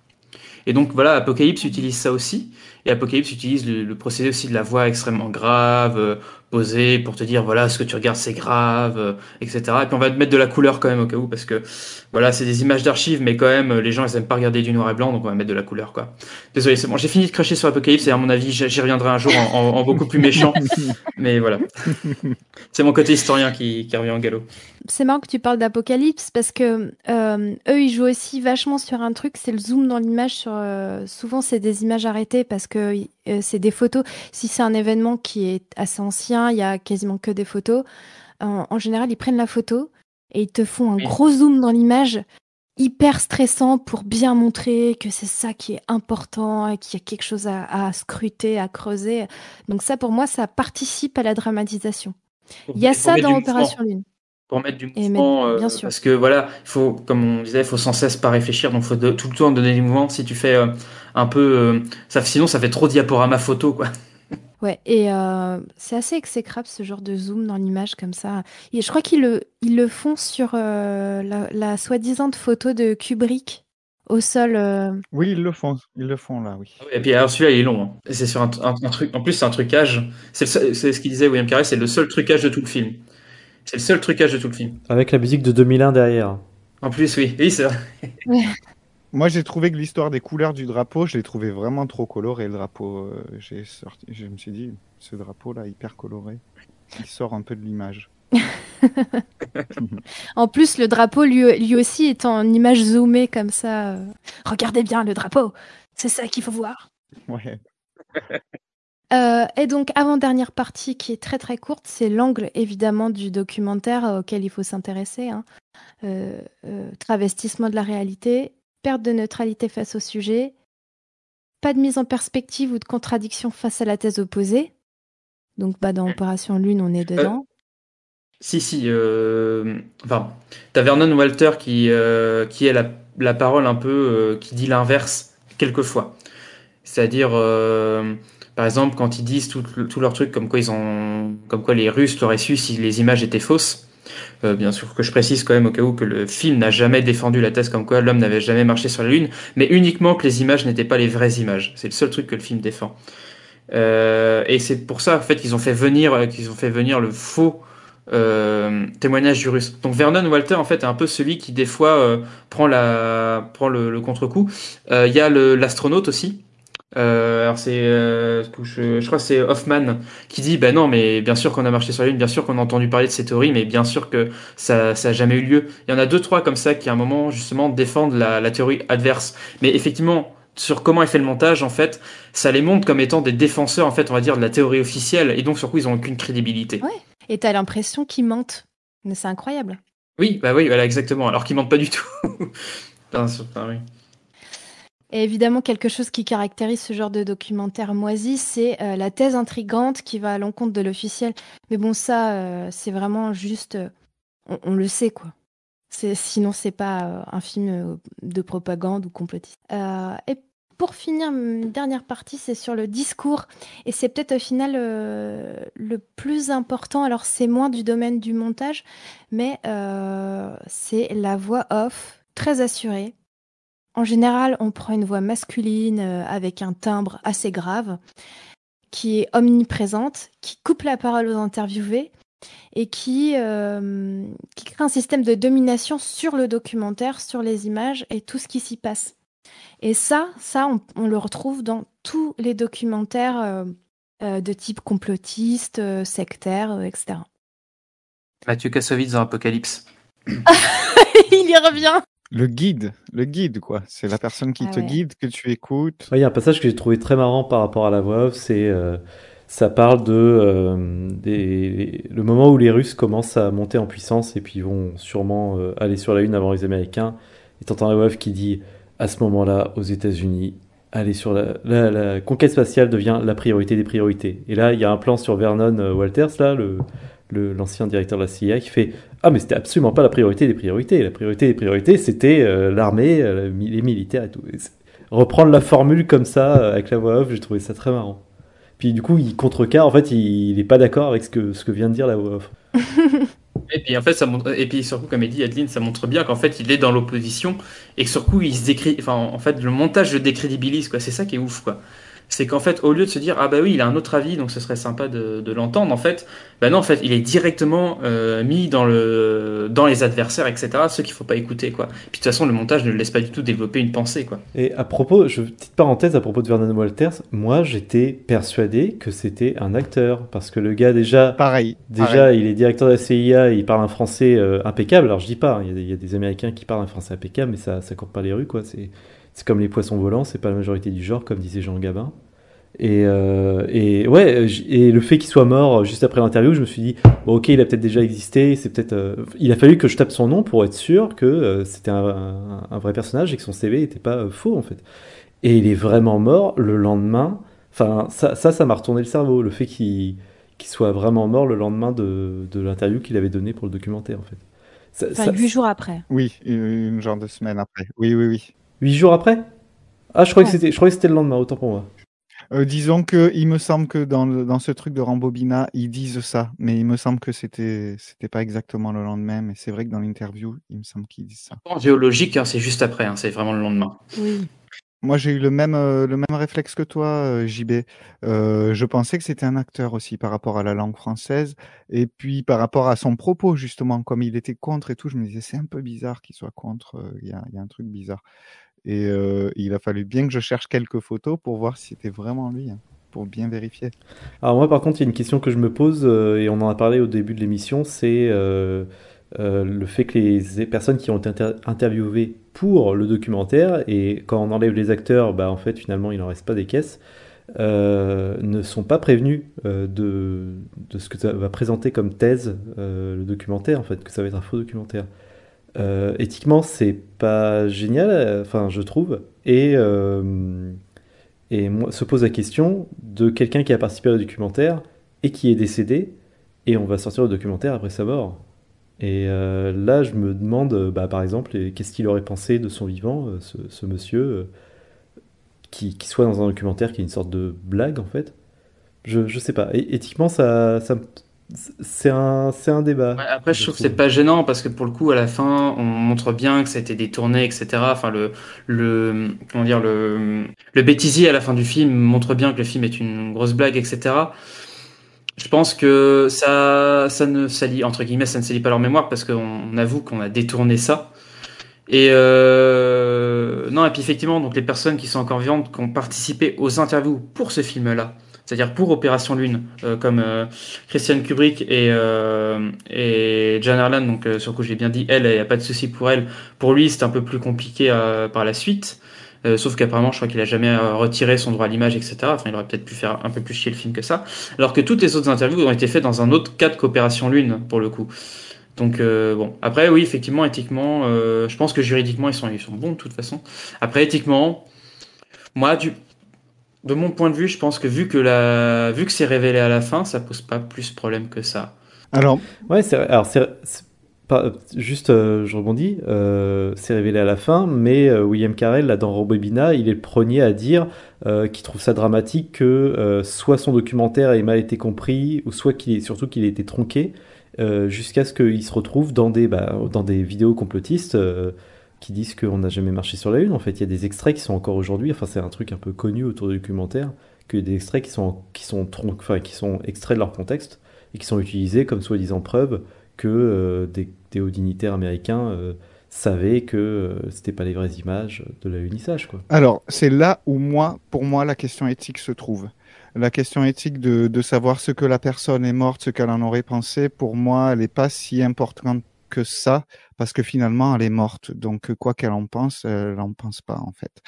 Et donc voilà, Apocalypse utilise ça aussi. Et Apocalypse utilise le, procédé aussi de la voix extrêmement grave, euh, poser pour te dire voilà ce que tu regardes c'est grave, euh, etc. Et puis on va te mettre de la couleur quand même au cas où parce que voilà c'est des images d'archives mais quand même les gens ils aiment pas regarder du noir et blanc donc on va mettre de la couleur quoi. Désolé c'est bon j'ai fini de cracher sur Apocalypse et à mon avis j'y reviendrai un jour en, en, en beaucoup plus méchant *laughs* mais voilà c'est mon côté historien qui, qui revient en galop. C'est marrant que tu parles d'Apocalypse parce que euh, eux ils jouent aussi vachement sur un truc c'est le zoom dans l'image sur euh, souvent c'est des images arrêtées parce que c'est des photos. Si c'est un événement qui est assez ancien il y a quasiment que des photos. En, en général ils prennent la photo et ils te font un Oui. gros zoom dans l'image hyper stressant pour bien montrer que c'est ça qui est important et qu'il y a quelque chose à, à scruter à creuser. Donc ça pour moi ça participe à la dramatisation. Il y a ça dans. Opération Lune pour mettre du mouvement, mettre- euh, bien sûr. parce que voilà, il faut, comme on disait, il faut sans cesse pas réfléchir, donc faut de- tout le temps donner du mouvement. Si tu fais euh, un peu, euh, ça, sinon ça fait trop diaporama photo, quoi. *laughs* Ouais, et euh, c'est assez exécrable ce genre de zoom dans l'image comme ça. Et je crois qu'ils le, ils le font sur euh, la, la soi-disant photo de Kubrick au sol. euh, Oui, ils le font, ils le font là, oui. Et puis alors celui-là il est long. hein. C'est sur un, un- un truc. En plus c'est un trucage. C'est ce qu'il disait William Carey, c'est le seul trucage de tout le film. C'est le seul trucage de tout le film. Avec la musique de 2001 derrière. En plus oui, oui c'est vrai. Moi, j'ai trouvé que l'histoire des couleurs du drapeau, je l'ai trouvé vraiment trop coloré. Le drapeau, euh, j'ai sorti, je me suis dit, ce drapeau-là, hyper coloré, il sort un peu de l'image. *laughs* En plus, le drapeau, lui, lui aussi, est en image zoomée comme ça. euh. Regardez bien le drapeau, c'est ça qu'il faut voir. Ouais. Euh, et donc, avant-dernière partie qui est très très courte, c'est l'angle évidemment du documentaire euh, auquel il faut s'intéresser. hein. Euh, euh, travestissement de la réalité, perte de neutralité face au sujet, pas de mise en perspective ou de contradiction face à la thèse opposée. Donc, bah, dans Opération Lune, on est dedans. Si si. Enfin, t'as Vernon Walter qui qui a la, la parole un peu qui dit l'inverse quelquefois. C'est-à-dire, par exemple, quand ils disent tout, tout leur truc comme quoi ils ont, comme quoi les Russes l'auraient su si les images étaient fausses. Euh, bien sûr que je précise quand même au cas où que le film n'a jamais défendu la thèse comme quoi l'homme n'avait jamais marché sur la Lune, mais uniquement que les images n'étaient pas les vraies images. C'est le seul truc que le film défend. Euh, et c'est pour ça en fait qu'ils ont fait venir, euh, qu'ils ont fait venir le faux témoignage du russe. Donc Vernon Walter en fait est un peu celui qui des fois prend le, contre-coup. Il y a l'astronaute aussi. Euh, alors c'est euh, je, je crois que c'est Hoffman qui dit ben non mais bien sûr qu'on a marché sur la lune, bien sûr qu'on a entendu parler de ces théories, mais bien sûr que ça ça a jamais eu lieu. Il y en a deux trois comme ça qui à un moment justement défendent la, la théorie adverse. Mais effectivement sur comment est fait le montage en fait, ça les montre comme étant des défenseurs en fait on va dire de la théorie officielle et donc sur quoi ils ont aucune crédibilité. Ouais. Et t'as l'impression qu'ils mentent. Mais c'est incroyable. Oui, bah oui, voilà, exactement. Alors qu'ils mentent pas du tout. *laughs* Enfin, oui. Et évidemment, quelque chose qui caractérise ce genre de documentaire moisi, c'est euh, la thèse intrigante qui va à l'encontre de l'officiel. Mais bon, ça, euh, c'est vraiment juste. euh, on, on le sait, quoi. Sinon, c'est pas euh, un film euh, de propagande ou complotiste. Euh, et pour finir, dernière partie, c'est sur le discours. Et c'est peut-être au final le plus important. Alors, c'est moins du domaine du montage, mais c'est la voix off, très assurée. En général, on prend une voix masculine euh, avec un timbre assez grave, qui est omniprésente, qui coupe la parole aux interviewés et qui, euh, qui crée un système de domination sur le documentaire, sur les images et tout ce qui s'y passe. Et ça, ça, on, on le retrouve dans tous les documentaires euh, euh, de type complotiste, euh, sectaire, etc. Mathieu Kassovitz dans Apocalypse. *laughs* Il y revient Le guide, le guide, quoi. C'est la personne qui Ah te ouais. guide, que tu écoutes. Ouais, Il y a un passage que j'ai trouvé très marrant par rapport à la voix off, c'est euh, ça parle de euh, des, le moment où les Russes commencent à monter en puissance et puis ils vont sûrement euh, aller sur la Lune avant les Américains. Et t'entends la voix off qui dit à ce moment-là aux États-Unis, aller sur la, la, la conquête spatiale devient la priorité des priorités. Et là, il y a un plan sur Vernon Walters, là, le le- l'ancien directeur de la CIA, qui fait Ah, mais c'était absolument pas la priorité des priorités. La priorité des priorités, c'était euh, l'armée, euh, les militaires et tout. Reprendre la formule comme ça, euh, avec la voix off, j'ai trouvé ça très marrant. Puis du coup, il contrecarre, en fait, il, il est pas d'accord avec ce que, ce que vient de dire la voix off. *laughs* Et puis en fait, ça montre, et puis surtout, comme il dit Adeline, ça montre bien qu'en fait, il est dans l'opposition et que sur coup, il se décrit, enfin, en fait, le montage le décrédibilise. C'est ça qui est ouf, quoi. C'est qu'en fait, au lieu de se dire ah bah oui, il a un autre avis, donc ce serait sympa de, de l'entendre, en fait, bah non, en fait, il est directement euh, mis dans le dans les adversaires, etc. Ceux qu'il faut pas écouter, quoi. Puis de toute façon, le montage ne le laisse pas du tout développer une pensée, quoi. Et à propos, je, petite parenthèse à propos de Vernon Walters, moi j'étais persuadé que c'était un acteur parce que le gars déjà, pareil, déjà pareil. il est directeur de la CIA, il parle un français euh, impeccable. Alors je dis pas, hein, il y, a des- il y a des Américains qui parlent un français impeccable, mais ça ça court pas les rues quoi. C'est c'est comme les poissons volants, c'est pas la majorité du genre, comme disait Jean Gabin. Et, euh, et ouais, j- et le fait qu'il soit mort juste après l'interview, je me suis dit, bon, ok, il a peut-être déjà existé, c'est peut-être. euh, il a fallu que je tape son nom pour être sûr que euh, c'était un, un- un vrai personnage et que son CV n'était pas euh, faux en fait. Et il est vraiment mort le lendemain. Enfin, ça, ça, ça m'a retourné le cerveau, le fait qu'il soit vraiment mort le lendemain de, de l'interview qu'il avait donnée pour le documentaire en fait. Ça- Enfin, ça- huit jours après. Oui, une genre de semaine après. Oui, oui, oui. Huit jours après? Ah, je croyais que Ouais. c'était, je croyais que c'était le lendemain, autant pour moi. Euh, disons que il me semble que dans, le- dans ce truc de Rambobina, ils disent ça, mais il me semble que c'était c'était pas exactement le lendemain, mais c'est vrai que dans l'interview, il me semble qu'ils disent ça. En géologique, hein, c'est juste après, hein, c'est vraiment le lendemain. Oui. Moi, j'ai eu le même euh, le même réflexe que toi, euh, JB. Euh, je pensais que c'était un acteur aussi par rapport à la langue française et puis par rapport à son propos justement, comme il était contre et tout, je me disais c'est un peu bizarre qu'il soit contre. euh, Il y a, il y a un truc bizarre. Et euh, il a fallu bien que je cherche quelques photos pour voir si c'était vraiment lui, hein, pour bien vérifier. Alors moi par contre il y a une question que je me pose euh, et on en a parlé au début de l'émission, c'est euh, le fait que les personnes qui ont été inter- interviewées pour le documentaire et quand on enlève les acteurs, bah en fait finalement il n'en reste pas des caisses, ne sont pas prévenus de, de ce que ça va présenter comme thèse le documentaire en fait, que ça va être un faux documentaire. Euh, éthiquement c'est pas génial, euh, enfin je trouve, et euh, et se pose la question de quelqu'un qui a participé au documentaire et qui est décédé, et on va sortir le documentaire après sa mort. Et là, je me demande, bah, par exemple, qu'est-ce qu'il aurait pensé de son vivant, ce, monsieur, qui, qui soit dans un documentaire qui est une sorte de blague, en fait? Je, je sais pas. Éthiquement, ça, ça, me- c'est un, c'est un débat. Ouais, après, je trouve que c'est pas gênant parce que pour le coup, à la fin, on montre bien que ça a été détourné, etc. Enfin, le, le, comment dire, le, le bêtisier à la fin du film montre bien que le film est une grosse blague, etc. Je pense que ça, ça ne salit, entre guillemets, ça ne salit pas leur mémoire parce qu'on avoue qu'on a détourné ça. Et euh, non, et puis effectivement, donc les personnes qui sont encore vivantes, qui ont participé aux interviews pour ce film-là, c'est-à-dire pour Opération Lune, euh, comme euh, Christian Kubrick et, euh, et Jan Erland, donc sur coup j'ai bien dit elle, il n'y a pas de souci pour elle. Pour lui, c'est un peu plus compliqué par la suite. Euh, sauf qu'apparemment, je crois qu'il a jamais retiré son droit à l'image, etc. Enfin, il aurait peut-être pu faire un peu plus chier le film que ça. Alors que toutes les autres interviews ont été faites dans un autre cadre qu'Opération Lune, pour le coup. Donc euh, bon, après oui, effectivement, éthiquement, je pense que juridiquement ils sont ils sont bons de toute façon. Après éthiquement, moi du de mon point de vue, je pense que vu que la vu que c'est révélé à la fin, ça pose pas plus problème que ça. Alors, Ouais, c'est alors c'est c'est pas juste, euh, je rebondis, euh, c'est révélé à la fin, mais euh, William Carell, là dans Robobina, il est le premier à dire euh, qu'il trouve ça dramatique que euh, soit son documentaire ait mal été compris, ou soit qu'il surtout qu'il ait été tronqué, euh, jusqu'à ce qu'il se retrouve dans des bah, dans des vidéos complotistes euh, qui disent qu'on n'a jamais marché sur la lune. En fait, il y a des extraits qui sont encore aujourd'hui, enfin c'est un truc un peu connu autour du documentaire, a des extraits qui sont qui sont enfin qui sont extraits de leur contexte et qui sont utilisés comme soi-disant preuve que euh, des, des hauts dignitaires américains euh, savaient que euh, c'était pas les vraies images de l'alunissage quoi. Alors, c'est là où moi, pour moi, la question éthique se trouve. La question éthique de savoir ce que la personne est morte, ce qu'elle en aurait pensé, pour moi, elle n'est pas si importante que ça, parce que finalement, elle est morte. Donc, quoi qu'elle en pense, elle n'en pense pas, en fait.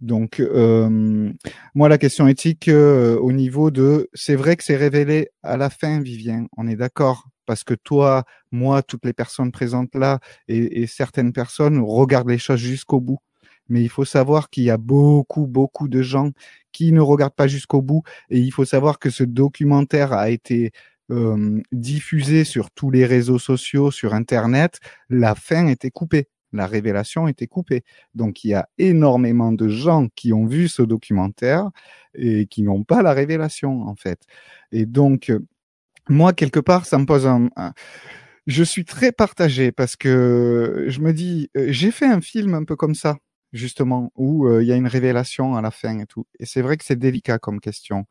Donc, euh, moi, la question éthique euh, au niveau de... C'est vrai que c'est révélé à la fin, Vivien, on est d'accord parce que toi, moi, toutes les personnes présentes là et, et certaines personnes regardent les choses jusqu'au bout mais il faut savoir qu'il y a beaucoup, beaucoup de gens qui ne regardent pas jusqu'au bout. Et il faut savoir que ce documentaire a été euh, diffusé sur tous les réseaux sociaux, sur Internet. La fin était coupée. La révélation était coupée. Donc il y a énormément de gens qui ont vu ce documentaire et qui n'ont pas la révélation, en fait. Et donc, moi, quelque part, ça me pose un, un je suis très partagé parce que je me dis, euh, j'ai fait un film un peu comme ça justement, où euh, il y a une révélation à la fin et tout. Et c'est vrai que c'est délicat comme question,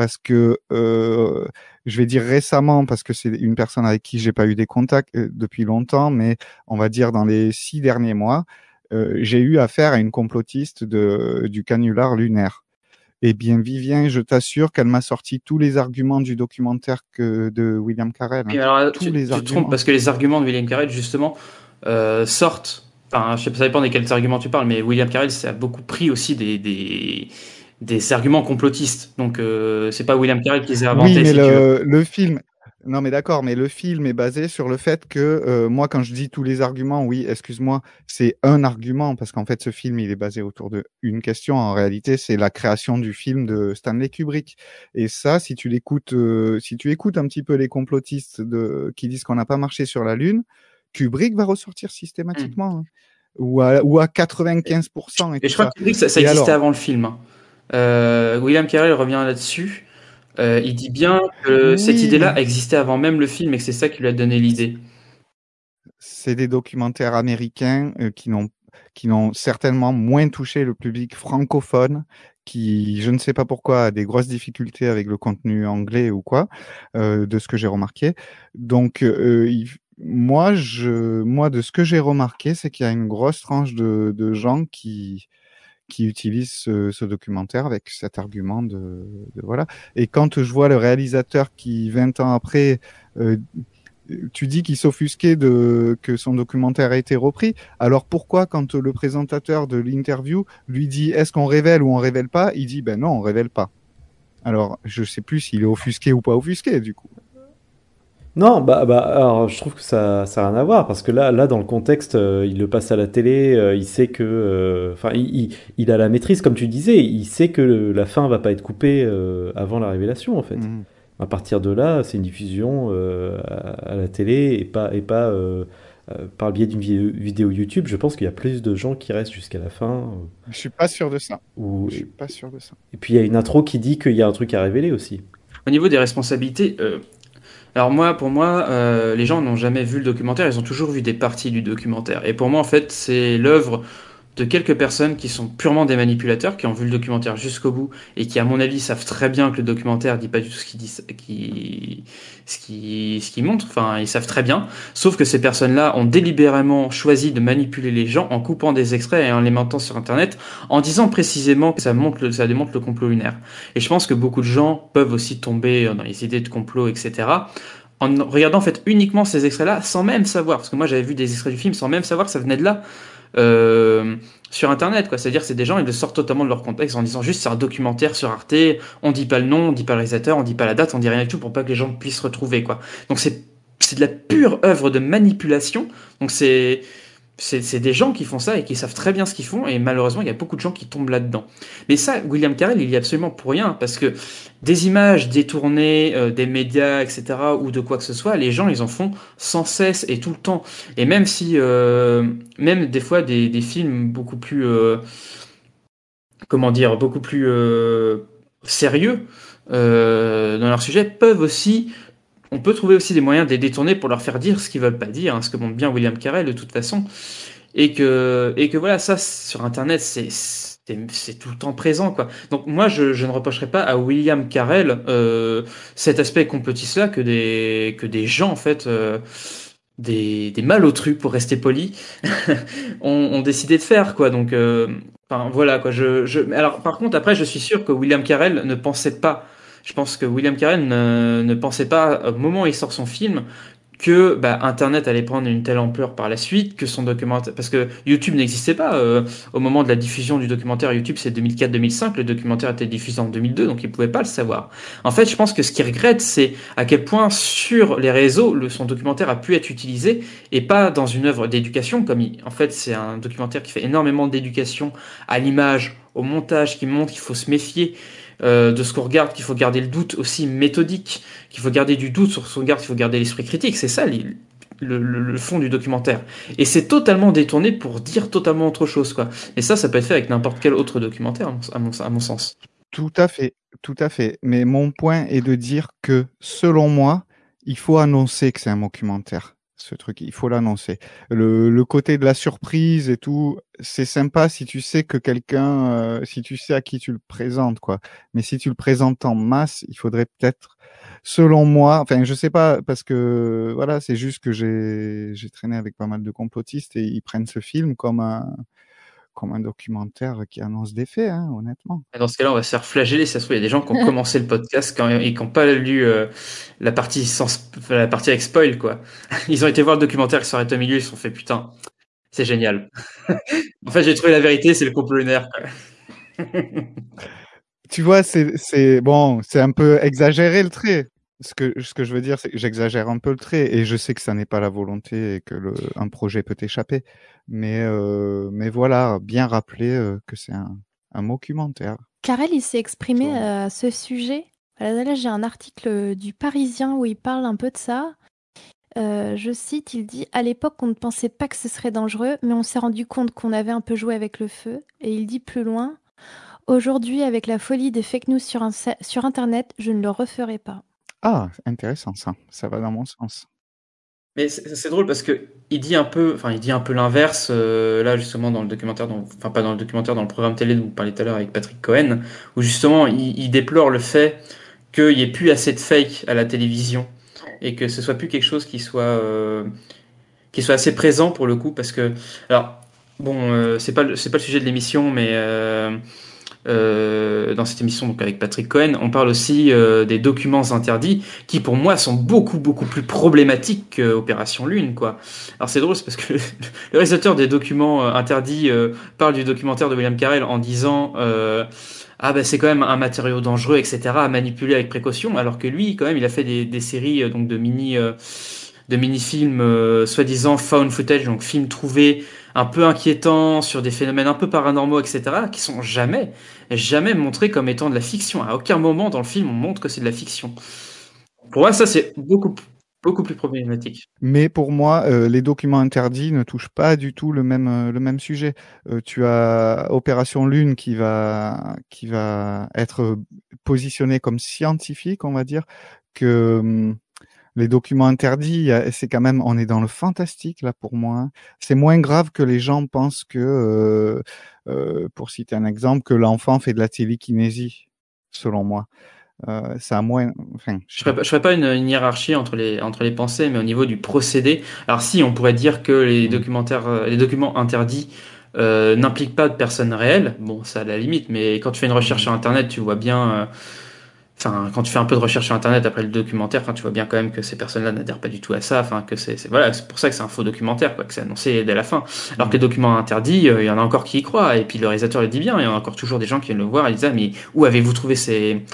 parce que euh, je vais dire récemment, parce que c'est une personne avec qui j'ai pas eu des contacts euh, depuis longtemps, mais on va dire dans les six derniers mois, euh, j'ai eu affaire à une complotiste de, du canular lunaire. Eh bien, Vivien, je t'assure qu'elle m'a sorti tous les arguments du documentaire que de William Carell. hein. Alors, tous tu, les tu te arguments. trompes parce que les arguments de William Carell, justement, euh, sortent. Enfin, je sais pas, ça dépend de quels arguments tu parles, mais William Carell, ça a beaucoup pris aussi des, des, des arguments complotistes. Donc, euh, c'est pas William Carell qui les a inventés. Oui, mais si le, le film. Non, mais d'accord, mais le film est basé sur le fait que euh, moi, quand je dis tous les arguments, oui, excuse-moi, c'est un argument parce qu'en fait, ce film, il est basé autour de une question. En réalité, c'est la création du film de Stanley Kubrick. Et ça, si tu l'écoutes, euh, si tu écoutes un petit peu les complotistes de, qui disent qu'on n'a pas marché sur la Lune, Kubrick va ressortir systématiquement. hein. Ou à, ou à 95%. Et, je crois que Kubrick, ça, existait alors avant le film. Euh, William Carell revient là-dessus. Euh, il dit bien que cette idée-là existait avant même le film et que c'est ça qui lui a donné l'idée. c'est des documentaires américains euh, qui n'ont qui n'ont certainement moins touché le public francophone qui je ne sais pas pourquoi a des grosses difficultés avec le contenu anglais ou quoi euh, de ce que j'ai remarqué donc euh, il- moi je moi de ce que j'ai remarqué c'est qu'il y a une grosse tranche de, de gens qui qui utilisent ce, documentaire avec cet argument de, de voilà et quand je vois le réalisateur qui 20 ans après euh, tu dis qu'il s'offusquait de que son documentaire a été repris. Alors pourquoi, quand le présentateur de l'interview lui dit est-ce qu'on révèle ou on révèle pas, il dit ben non, on révèle pas. Alors je sais plus s'il est offusqué ou pas offusqué du coup. Non, bah, bah, alors je trouve que ça, ça a rien à voir parce que là, là dans le contexte, euh, il le passe à la télé, euh, il sait que, euh, enfin, il, il, il a la maîtrise, comme tu disais, il sait que le- la fin va pas être coupée euh, avant la révélation en fait. Mhm. À partir de là, c'est une diffusion euh, à, à la télé et pas, et pas euh, euh, par le biais d'une vidéo, vidéo YouTube. Je pense qu'il y a plus de gens qui restent jusqu'à la fin. euh, Je suis pas sûr de ça. ou- Je suis pas sûr de ça. Et puis il y a une intro qui dit qu'il y a un truc à révéler aussi. Au niveau des responsabilités, euh, alors moi, pour moi, euh, les gens n'ont jamais vu le documentaire, ils ont toujours vu des parties du documentaire. Et pour moi, en fait, c'est l'œuvre de quelques personnes qui sont purement des manipulateurs, qui ont vu le documentaire jusqu'au bout et qui, à mon avis, savent très bien que le documentaire dit pas du tout ce qu'il dit, ce qui, montre. Enfin, ils savent très bien. Sauf que ces personnes-là ont délibérément choisi de manipuler les gens en coupant des extraits et en les mettant sur Internet, en disant précisément que ça montre, ça démontre le complot lunaire. Et je pense que beaucoup de gens peuvent aussi tomber dans les idées de complot, etc. En regardant en fait uniquement ces extraits-là, sans même savoir, parce que moi j'avais vu des extraits du film sans même savoir que ça venait de là, euh, sur Internet, quoi. C'est-à-dire c'est des gens, ils le sortent totalement de leur contexte en disant juste c'est un documentaire sur Arte, on dit pas le nom, on dit pas le réalisateur, on dit pas la date, on dit rien du tout pour pas que les gens puissent retrouver, quoi. Donc c'est c'est de la pure œuvre de manipulation. Donc c'est c'est des gens qui font ça et qui savent très bien ce qu'ils font et malheureusement il y a beaucoup de gens qui tombent là-dedans. Mais ça, William Carell, il y est absolument pour rien parce que des images détournées euh, des médias, etc. ou de quoi que ce soit, les gens ils en font sans cesse et tout le temps. Et même si, euh, même des fois des, films beaucoup plus, euh, comment dire, beaucoup plus euh, sérieux dans leur sujet peuvent aussi on peut trouver aussi des moyens de les détourner pour leur faire dire ce qu'ils veulent pas dire, hein, ce que montre bien William Carell de toute façon, et que et que voilà ça sur Internet c'est c'est tout le temps présent quoi. Donc moi je, je ne reprocherai pas à William Carell euh, cet aspect complotiste là que des que des gens en fait euh, des, des malotrus pour rester poli *laughs* ont, ont décidé de faire quoi. Donc euh, enfin voilà quoi. Je, je alors par contre après je suis sûr que William Carell ne pensait pas je pense que William Carell ne, ne pensait pas au moment où il sort son film que bah, Internet allait prendre une telle ampleur par la suite, que son documentaire, parce que YouTube n'existait pas euh, au moment de la diffusion du documentaire. YouTube c'est 2004-2005, le documentaire était diffusé en 2002, donc il pouvait pas le savoir. En fait, je pense que ce qu'il regrette, c'est à quel point sur les réseaux, son documentaire a pu être utilisé et pas dans une œuvre d'éducation, comme il, en fait c'est un documentaire qui fait énormément d'éducation à l'image, au montage, qui montre qu'il faut se méfier euh, de ce qu'on regarde, qu'il faut garder le doute aussi méthodique, qu'il faut garder du doute sur ce qu'on regarde, qu'il faut garder l'esprit critique. C'est ça le, fond du documentaire. Et c'est totalement détourné pour dire totalement autre chose, quoi. Et ça, ça peut être fait avec n'importe quel autre documentaire, à mon sens. Tout à fait, tout à fait. Mais mon point est de dire que, selon moi, il faut annoncer que c'est un documentaire. Ce truc. Il faut l'annoncer. Le, le côté de la surprise et tout, c'est sympa si tu sais que quelqu'un, euh, si tu sais à qui tu le présentes, quoi. Mais si tu le présentes en masse, il faudrait peut-être, selon moi, enfin, je sais pas, parce que voilà, c'est juste que j'ai j'ai traîné avec pas mal de complotistes et ils prennent ce film comme un comme un documentaire qui annonce des faits, hein, honnêtement. Dans ce cas-là, on va se faire flageller. Ça se trouve, il y a des gens qui ont commencé le podcast quand, et qui n'ont pas lu euh, la partie sans, la partie avec spoil, quoi. *laughs* Ils ont été voir le documentaire qui s'arrête au milieu, ils se sont fait putain, c'est génial. *laughs* en fait, j'ai trouvé la vérité, c'est le complot lunaire. Tu vois, c'est bon, c'est un peu exagéré le trait ce que, ce que je veux dire, c'est que j'exagère un peu le trait et je sais que ça n'est pas la volonté et que le, un projet peut échapper. Mais, euh, mais voilà, bien rappeler euh, que c'est un, un documentaire. Karel, il s'est exprimé à ce sujet. Là, j'ai un article du Parisien où il parle un peu de ça. Euh, je cite, il dit À l'époque, on ne pensait pas que ce serait dangereux, mais on s'est rendu compte qu'on avait un peu joué avec le feu. Et il dit plus loin Aujourd'hui, avec la folie des fake news sur, un, sur Internet, je ne le referai pas. Ah, intéressant ça. Ça va dans mon sens. Mais c'est drôle parce que il dit un peu, enfin il dit un peu l'inverse euh, là justement dans le documentaire, enfin pas dans le documentaire, dans le programme télé dont vous parliez tout à l'heure avec Patrick Cohen, où justement il, déplore le fait qu'il n'y ait plus assez de fake à la télévision et que ce soit plus quelque chose qui soit euh, qui soit assez présent pour le coup parce que alors bon euh, c'est pas c'est pas le sujet de l'émission mais euh, dans cette émission donc avec Patrick Cohen, on parle aussi euh, des documents interdits qui pour moi sont beaucoup beaucoup plus problématiques qu'Opération Lune quoi. Alors c'est drôle c'est parce que *laughs* le réalisateur des documents euh, interdits parle du documentaire de William Carell en disant ah ben c'est quand même un matériau dangereux etc à manipuler avec précaution alors que lui quand même il a fait des, des séries donc de mini de mini-films soi-disant found footage donc films trouvés un peu inquiétants sur des phénomènes un peu paranormaux, etc., qui sont jamais, jamais montrés comme étant de la fiction. À aucun moment dans le film on montre que c'est de la fiction. Pour moi, ça c'est beaucoup beaucoup plus problématique. Mais pour moi, euh, les documents interdits ne touchent pas du tout le même euh, sujet. Euh, tu as Opération Lune qui va qui va être positionné comme scientifique, on va dire, que hum, les documents interdits, c'est quand même, on est dans le fantastique là pour moi. C'est moins grave que les gens pensent que, euh, euh, pour citer un exemple, que l'enfant fait de la télékinésie, selon moi. Euh, ça a moins. Enfin, je ferais pas, ferais pas une, hiérarchie entre les entre les pensées, mais au niveau du procédé. Alors si, on pourrait dire que les mmh. documentaires, les documents interdits n'impliquent pas de personnes réelles. Bon, ça à la limite, mais quand tu fais une recherche mmh. sur Internet, tu vois bien enfin, quand tu fais un peu de recherche sur Internet après le documentaire, tu vois bien quand même que ces personnes-là n'adhèrent pas du tout à ça. Enfin, que c'est, voilà, c'est pour ça que c'est un faux documentaire, quoi, que c'est annoncé dès la fin. Alors que les documents interdits, euh, il y en a encore qui y croient. Et puis le réalisateur le dit bien. Il y en a encore toujours des gens qui viennent le voir et disent ah, mais où avez-vous trouvé ces,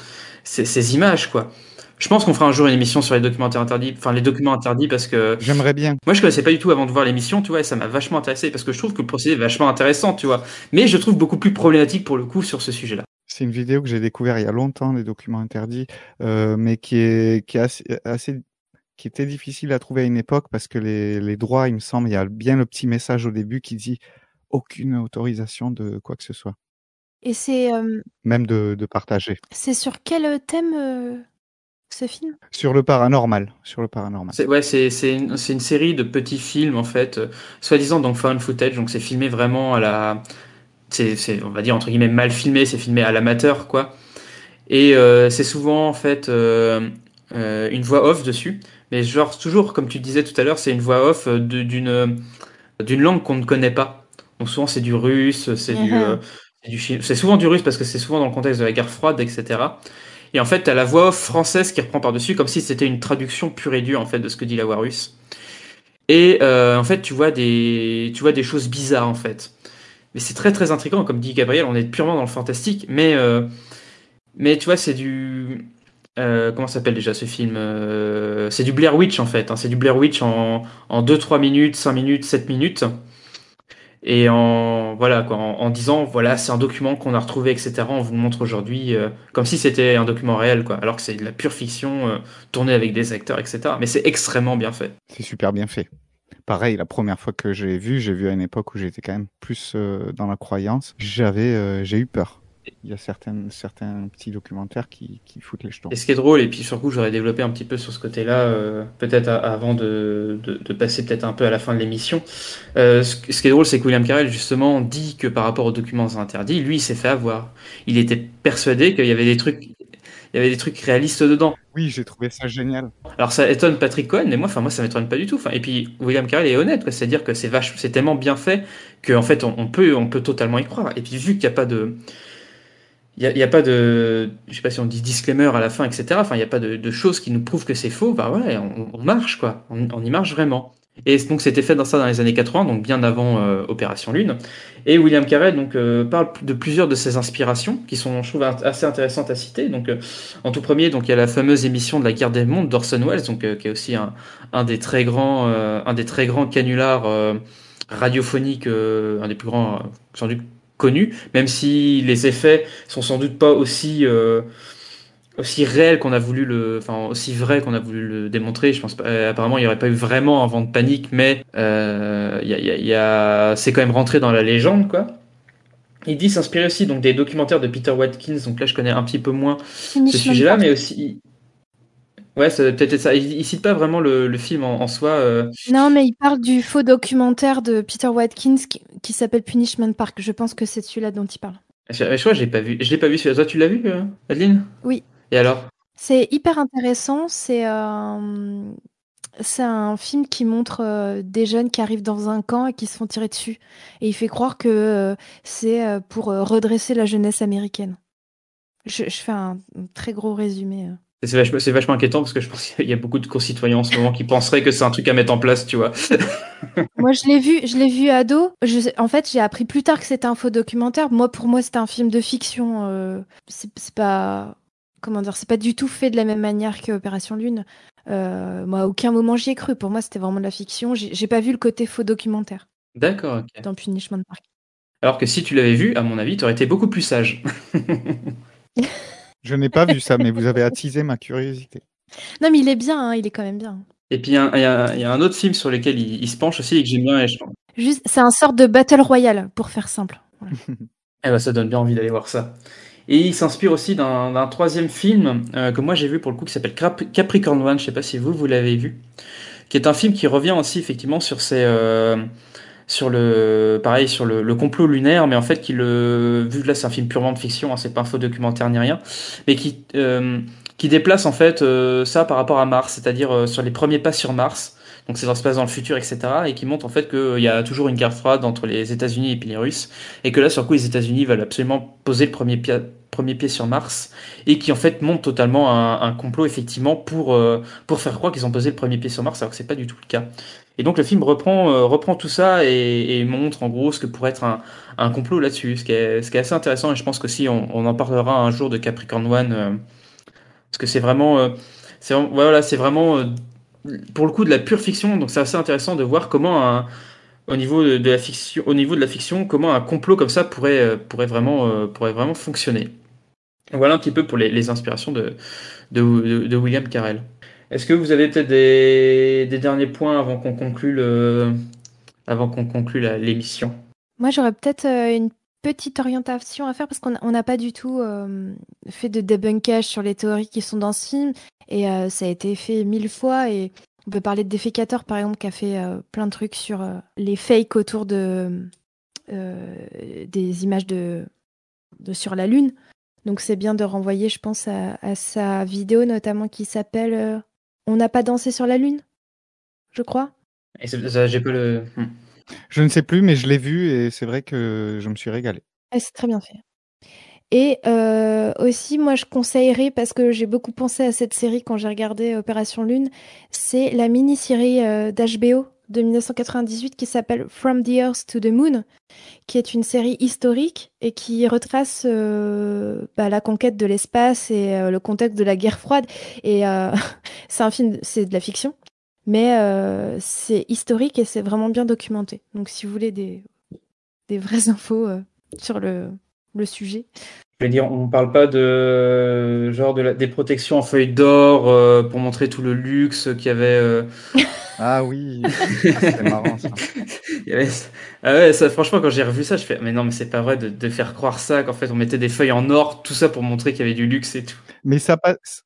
ces, ces images, quoi? Je pense qu'on fera un jour une émission sur les documentaires interdits, enfin les documents interdits parce que. J'aimerais bien. Moi je connaissais pas du tout avant de voir l'émission, tu vois, et ça m'a vachement intéressé parce que je trouve que le procédé est vachement intéressant, tu vois. Mais je trouve beaucoup plus problématique pour le coup sur ce sujet-là. C'est une vidéo que j'ai découvert il y a longtemps, les documents interdits, euh, mais qui est, qui est assez, qui était difficile à trouver à une époque parce que les, les droits, il me semble, il y a bien le petit message au début qui dit aucune autorisation de quoi que ce soit. Et c'est. Euh, Même de, de partager. C'est sur quel thème euh, ce film? Sur le paranormal. Sur le paranormal. C'est, ouais, c'est, c'est, une, c'est une série de petits films en fait, soi-disant donc found footage, donc c'est filmé vraiment à la c'est, on va dire entre guillemets mal filmé, c'est filmé à l'amateur quoi. Et euh, c'est souvent en fait euh, euh, une voix off dessus, mais genre toujours comme tu disais tout à l'heure, c'est une voix off d'une d'une langue qu'on ne connaît pas. Donc souvent c'est du russe, c'est du mhm. c'est souvent du russe parce que c'est souvent dans le contexte de la guerre froide, etc. Et en fait, t'as la voix off française qui reprend par-dessus, comme si c'était une traduction pure et dure en fait de ce que dit la voix russe. Et en fait, tu vois des, tu vois des choses bizarres en fait. Mais c'est très très intriguant, comme dit Gabriel, on est purement dans le fantastique, mais, euh, mais tu vois, c'est du... Euh, comment s'appelle déjà ce film euh, C'est du Blair Witch en fait, hein. c'est du Blair Witch en, en 2-3 minutes, 5 minutes, 7 minutes. Et en voilà quoi, en, disant voilà c'est un document qu'on a retrouvé etc. On vous le montre aujourd'hui comme si c'était un document réel quoi, alors que c'est de la pure fiction tournée avec des acteurs etc. Mais c'est extrêmement bien fait. C'est super bien fait pareil, la première fois que j'ai vu, j'ai vu à une époque où j'étais quand même plus euh, dans la croyance, j'avais, euh, j'ai eu peur. il y a certains, certains petits documentaires qui, qui foutent les jetons. Et ce qui est drôle, et puis surtout, j'aurais développé un petit peu sur ce côté-là, euh, peut-être avant de, passer peut-être un peu à la fin de l'émission. Ce, ce qui est drôle, c'est que William Carell, justement, dit que par rapport aux documents interdits, lui, il s'est fait avoir. Il était persuadé qu'il y avait des trucs, il y avait des trucs réalistes dedans. Oui, j'ai trouvé ça génial. Alors ça étonne Patrick Cohen, mais moi, enfin moi, ça m'étonne pas du tout. Enfin, et puis William Carell est honnête, c'est-à-dire que c'est vache, c'est tellement bien fait que en fait, on, on peut, on peut totalement y croire. Et puis vu qu'il n'y a pas de, il y a, pas de, je sais pas si on dit disclaimer à la fin, etc. Enfin, il n'y a pas de, de choses qui nous prouvent que c'est faux. Bah ouais, on, on marche quoi, on, on y marche vraiment. Et donc c'était fait dans ça dans les années 80, donc bien avant euh, Opération Lune. Et William Carell donc euh, parle de plusieurs de ses inspirations qui sont, je trouve, assez intéressantes à citer. Donc euh, en tout premier, donc il y a la fameuse émission de la Guerre des Mondes d'Orson Welles, donc euh, qui est aussi un, un des très grands, euh, un des très grands canulars euh, radiophoniques, un des plus grands, sans doute connus, même si les effets sont sans doute pas aussi aussi réel qu'on a voulu le, enfin aussi vrai qu'on a voulu le démontrer. Je pense pas. euh, apparemment, il n'y aurait pas eu vraiment un vent de panique, mais euh, il y a, il y a- il y a- c'est quand même rentré dans la légende, quoi. Il dit s'inspirer aussi donc des documentaires de Peter Watkins. Donc là, je connais un petit peu moins ce sujet-là, mais aussi. Ouais, ça doit peut-être être ça. Il, il cite pas vraiment le, le film en, en soi. euh, Non, mais il parle du faux documentaire de Peter Watkins qui, qui s'appelle Punishment Park. Je pense que c'est celui-là dont il parle. Je, je crois que je l'ai pas vu. Je l'ai pas vu. Toi, tu l'as vu, euh, Adeline? Oui. Et alors? C'est hyper intéressant. C'est euh, c'est un film qui montre euh, des jeunes qui arrivent dans un camp et qui se font tirer dessus. Et il fait croire que euh, c'est pour redresser la jeunesse américaine. Je, je fais un, un très gros résumé. C'est vachement, c'est vachement inquiétant parce que je pense qu'il y a beaucoup de concitoyens en ce moment qui penseraient que c'est un truc à mettre en place, tu vois. *laughs* Moi, je l'ai vu, je l'ai vu ado. Je sais- en fait, j'ai appris plus tard que c'était un faux documentaire. Moi, pour moi, c'était un film de fiction. c'est c'est pas, comment dire, c'est pas du tout fait de la même manière que Opération Lune. Euh, moi, à aucun moment j'y ai cru. Pour moi, c'était vraiment de la fiction. J'ai pas vu le côté faux documentaire D'accord, ok. dans Punishment Park. Alors que si tu l'avais vu, à mon avis, tu aurais été beaucoup plus sage. *laughs* Je n'ai pas vu ça, mais vous avez attisé ma curiosité. Non, mais il est bien. hein, il est quand même bien. Et puis il y, a un- il y a il y a un autre film sur lequel il, il se penche aussi et que j'aime bien. Et je... Juste, c'est un sort de battle royale, pour faire simple. Voilà. *laughs* Eh ben, ça donne bien envie d'aller voir ça. Et il s'inspire aussi d'un troisième film euh, que moi j'ai vu pour le coup qui s'appelle Cap- Capricorn One. Je sais pas si vous vous l'avez vu, qui est un film qui revient aussi effectivement sur ces euh, sur le pareil sur le, le complot lunaire, mais en fait qui le vu que là c'est un film purement de fiction, hein, c'est pas un faux documentaire ni rien, mais qui euh, qui déplace en fait euh, ça par rapport à Mars, c'est-à-dire euh, sur les premiers pas sur Mars. Donc c'est dans se passe dans le futur, etc. Et qui montre en fait qu'il y a toujours une guerre froide entre les États-Unis et les Russes, et que là sur coup les États-Unis veulent absolument poser le premier pied, premier pied sur Mars, et qui en fait montre totalement un, un complot effectivement pour euh, pour faire croire qu'ils ont posé le premier pied sur Mars, alors que c'est pas du tout le cas. Et donc le film reprend euh, reprend tout ça et, et montre en gros ce que pourrait être un, un complot là-dessus, ce qui est ce qui est assez intéressant. Et je pense qu'aussi on, on en parlera un jour de Capricorn One, euh, parce que c'est vraiment euh, c'est voilà c'est vraiment euh, pour le coup de la pure fiction. Donc c'est assez intéressant de voir comment au niveau de, la fiction, au niveau de la fiction, comment un complot comme ça pourrait, euh, pourrait, vraiment, euh, pourrait vraiment fonctionner. Voilà un petit peu pour les, inspirations de, William Carell. Est-ce que vous avez peut-être des, des derniers points avant qu'on conclue le, avant qu'on conclue l'émission? Moi, j'aurais peut-être euh, une petite orientation à faire parce qu'on n'a- pas du tout euh, fait de débunkage sur les théories qui sont dans ce film et euh, ça a été fait mille fois et on peut parler de Défécateur par exemple qui a fait euh, plein de trucs sur les fakes autour de des images de, sur la lune. Donc c'est bien de renvoyer, je pense, à, sa vidéo notamment qui s'appelle On n'a pas dansé sur la lune, je crois. Et j'ai hmm. Je ne sais plus, mais je l'ai vu et c'est vrai que je me suis régalé. Ah, c'est très bien fait. Et euh, aussi, moi, je conseillerais, parce que j'ai beaucoup pensé à cette série quand j'ai regardé Opération Lune, c'est la mini-série euh, d'HBO de 1998 qui s'appelle From the Earth to the Moon, qui est une série historique et qui retrace euh, bah, la conquête de l'espace et euh, le contexte de la guerre froide. Et euh, *laughs* c'est un film, c'est de la fiction, mais euh, c'est historique et c'est vraiment bien documenté. Donc, si vous voulez des, des vraies *laughs* infos euh, sur le, le sujet. Je veux dire, on parle pas de genre de la- des protections en feuilles d'or euh, pour montrer tout le luxe qu'il y avait. euh, *laughs* Ah oui, *laughs* Ah, c'est marrant ça. Ah ouais, ça, franchement, quand j'ai revu ça, je fais, mais non, mais c'est pas vrai de, de faire croire ça, qu'en fait, on mettait des feuilles en or, tout ça pour montrer qu'il y avait du luxe et tout. Mais ça passe.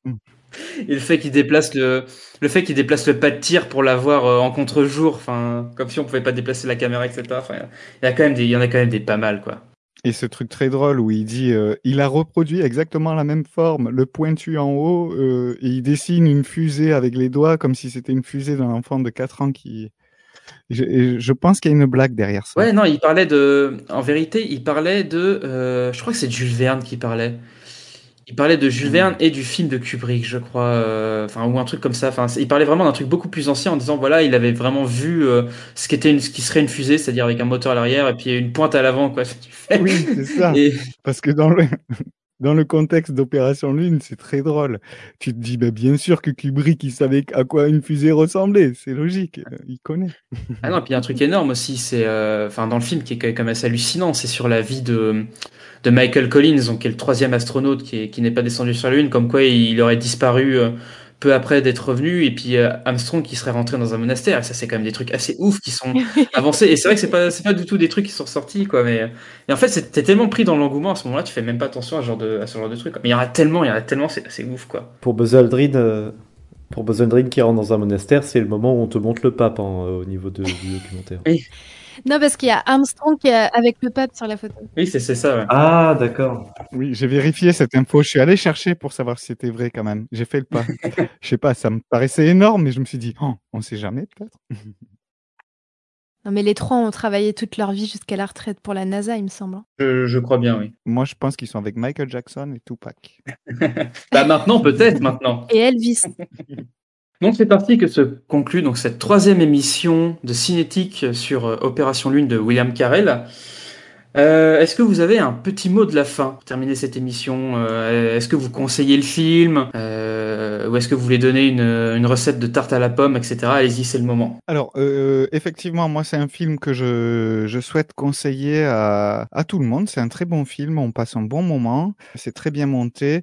*laughs* Et le fait qu'il déplace le, le fait qu'il déplace le pas de tir pour l'avoir euh, en contre-jour, enfin, comme si on pouvait pas déplacer la caméra, etc. Enfin, il y a quand même des, il y en a quand même des pas mal, quoi. Et ce truc très drôle où il dit euh, il a reproduit exactement la même forme, le pointu en haut, euh, et il dessine une fusée avec les doigts comme si c'était une fusée d'un enfant de 4 ans qui. Je, pense qu'il y a une blague derrière ça. Ouais, non, il parlait de, en vérité, il parlait de, euh, je crois que c'est Jules Verne qui parlait. Il parlait de Jules Verne et du film de Kubrick, je crois, euh, enfin ou un truc comme ça. Enfin, il parlait vraiment d'un truc beaucoup plus ancien en disant voilà, il avait vraiment vu euh, ce qu'était une, ce qui serait une fusée, c'est-à-dire avec un moteur à l'arrière et puis une pointe à l'avant, quoi. *laughs* Oui, c'est ça. Et- Parce que dans le, dans le contexte d'Opération Lune, c'est très drôle. Tu te dis, bah, bien sûr que Kubrick, il savait à quoi une fusée ressemblait. C'est logique. Il connaît. Ah non, puis il y a un truc énorme aussi, c'est, euh, enfin, dans le film qui est quand même assez hallucinant, c'est sur la vie de, de Michael Collins, donc qui est le troisième astronaute qui est, qui n'est pas descendu sur la Lune, comme quoi il aurait disparu euh, peu après d'être revenu, et puis euh, Armstrong qui serait rentré dans un monastère. Et ça, c'est quand même des trucs assez ouf qui sont *laughs* avancés. Et c'est vrai que c'est pas, c'est pas du tout des trucs qui sont sortis, quoi. Mais et en fait, c'est- t'es tellement pris dans l'engouement à ce moment-là, tu fais même pas attention à ce genre de, à ce genre de truc. quoi. Mais il y en a tellement, il y en a tellement, c'est assez ouf, quoi. Pour Buzz Aldrin, euh, pour Buzz Aldrin qui rentre dans un monastère, c'est le moment où on te montre le pape hein, au niveau de- du documentaire. Non, parce qu'il y a Armstrong qui est avec le pape sur la photo. Oui, c'est c'est ça. ouais. Ah, d'accord. Oui, j'ai vérifié cette info. Je suis allé chercher pour savoir si c'était vrai quand même. J'ai fait le pas. *laughs* Je sais pas, ça me paraissait énorme, mais je me suis dit, oh, on sait jamais peut-être. *laughs* Non, mais les trois ont travaillé toute leur vie jusqu'à la retraite pour la NASA, il me semble. hein. Je, je crois bien, oui. Moi, je pense qu'ils sont avec Michael Jackson et Tupac. *laughs* Bah maintenant, peut-être maintenant. Et Elvis. Donc c'est parti que se conclut donc cette troisième émission de Cinétique sur euh, Opération Lune de William Carell. Euh, Est-ce que vous avez un petit mot de la fin pour terminer cette émission Euh, Est-ce que vous conseillez le film Euh, Ou est-ce que vous voulez donner une, une recette de tarte à la pomme, etc. Allez-y, c'est le moment. Alors, euh, effectivement, moi, c'est un film que je, je souhaite conseiller à, à tout le monde. C'est un très bon film, on passe un bon moment, c'est très bien monté.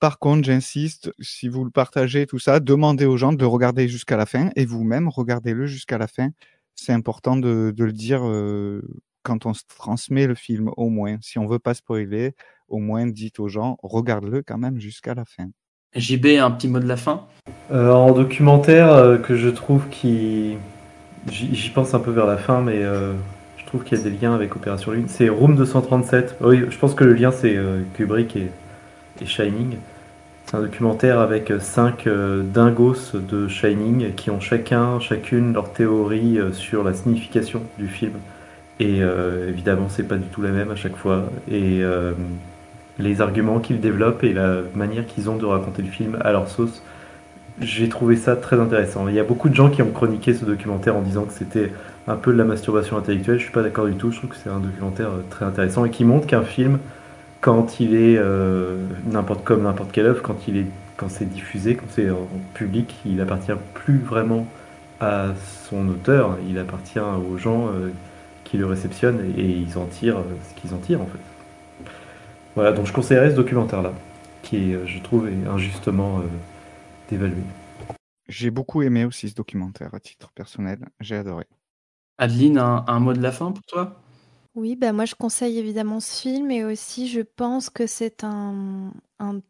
Par contre, j'insiste, si vous le partagez, tout ça, demandez aux gens de le regarder jusqu'à la fin et vous-même, regardez-le jusqu'à la fin. C'est important de, de le dire euh, quand on se transmet le film, au moins. Si on veut pas spoiler, au moins dites aux gens, regarde-le quand même jusqu'à la fin. JB, un petit mot de la fin? Euh, en documentaire euh, que je trouve qui. J'y j'y pense un peu vers la fin, mais euh, je trouve qu'il y a des liens avec Opération Lune. C'est Room 237. Oui, je pense que le lien c'est euh, Kubrick et, et Shining. C'est un documentaire avec euh, cinq euh, dingos de Shining qui ont chacun, chacune leur théorie euh, sur la signification du film. Et évidemment, c'est pas du tout la même à chaque fois. Et les arguments qu'ils développent et la manière qu'ils ont de raconter le film à leur sauce, j'ai trouvé ça très intéressant. Il y a beaucoup de gens qui ont chroniqué ce documentaire en disant que c'était un peu de la masturbation intellectuelle. Je suis pas d'accord du tout. Je trouve que c'est un documentaire très intéressant et qui montre qu'un film, quand il est euh, n'importe comme n'importe quelle œuvre, quand il est quand c'est diffusé, quand c'est en public, il appartient plus vraiment à son auteur. Il appartient aux gens euh, qui le réceptionnent et, ils en tirent euh, ce qu'ils en tirent en fait. Voilà, donc je conseillerais ce documentaire-là, qui est, euh, je trouve, est injustement euh, dévalué. J'ai beaucoup aimé aussi ce documentaire à titre personnel. J'ai adoré. Adeline, un, un mot de la fin pour toi? Oui, bah moi je conseille évidemment ce film et aussi je pense que c'est un,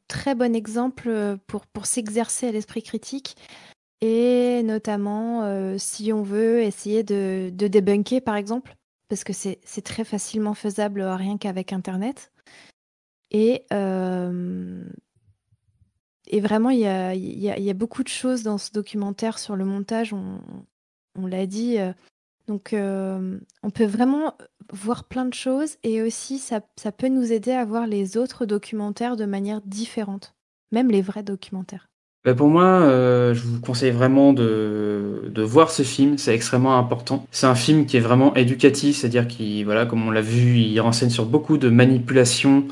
très bon exemple euh, pour, s'exercer à l'esprit critique et notamment euh, si on veut essayer de, de débunker par exemple, parce que c'est très facilement faisable euh, rien qu'avec Internet. Et, vraiment, il y a, beaucoup de choses dans ce documentaire sur le montage, on, on l'a dit. Donc, euh, on peut vraiment voir plein de choses et aussi, ça, peut nous aider à voir les autres documentaires de manière différente, même les vrais documentaires. Bah, pour moi, euh, je vous conseille vraiment de, voir ce film, c'est extrêmement important. C'est un film qui est vraiment éducatif, c'est-à-dire qu'il, voilà, comme on l'a vu, il renseigne sur beaucoup de manipulations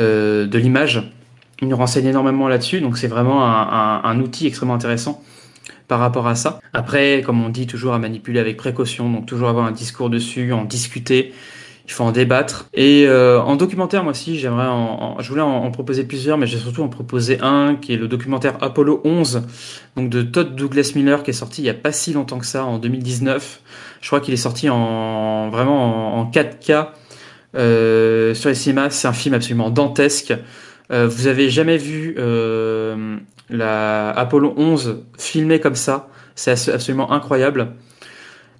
euh, de l'image. Il nous renseigne énormément là-dessus, donc c'est vraiment un outil extrêmement intéressant par rapport à ça. Après, comme on dit toujours, à manipuler avec précaution, donc toujours avoir un discours dessus, en discuter. Il faut en débattre. Et euh, en documentaire, moi aussi, j'aimerais en, je voulais en, proposer plusieurs, mais j'ai surtout en proposer un qui est le documentaire Apollo 11, donc de Todd Douglas Miller, qui est sorti il y a pas si longtemps que ça, en 2019. Je crois qu'il est sorti en vraiment en, en 4K euh, sur les cinémas. C'est un film absolument dantesque. Euh, vous avez jamais vu la Apollo 11 filmé comme ça C'est abs- absolument incroyable.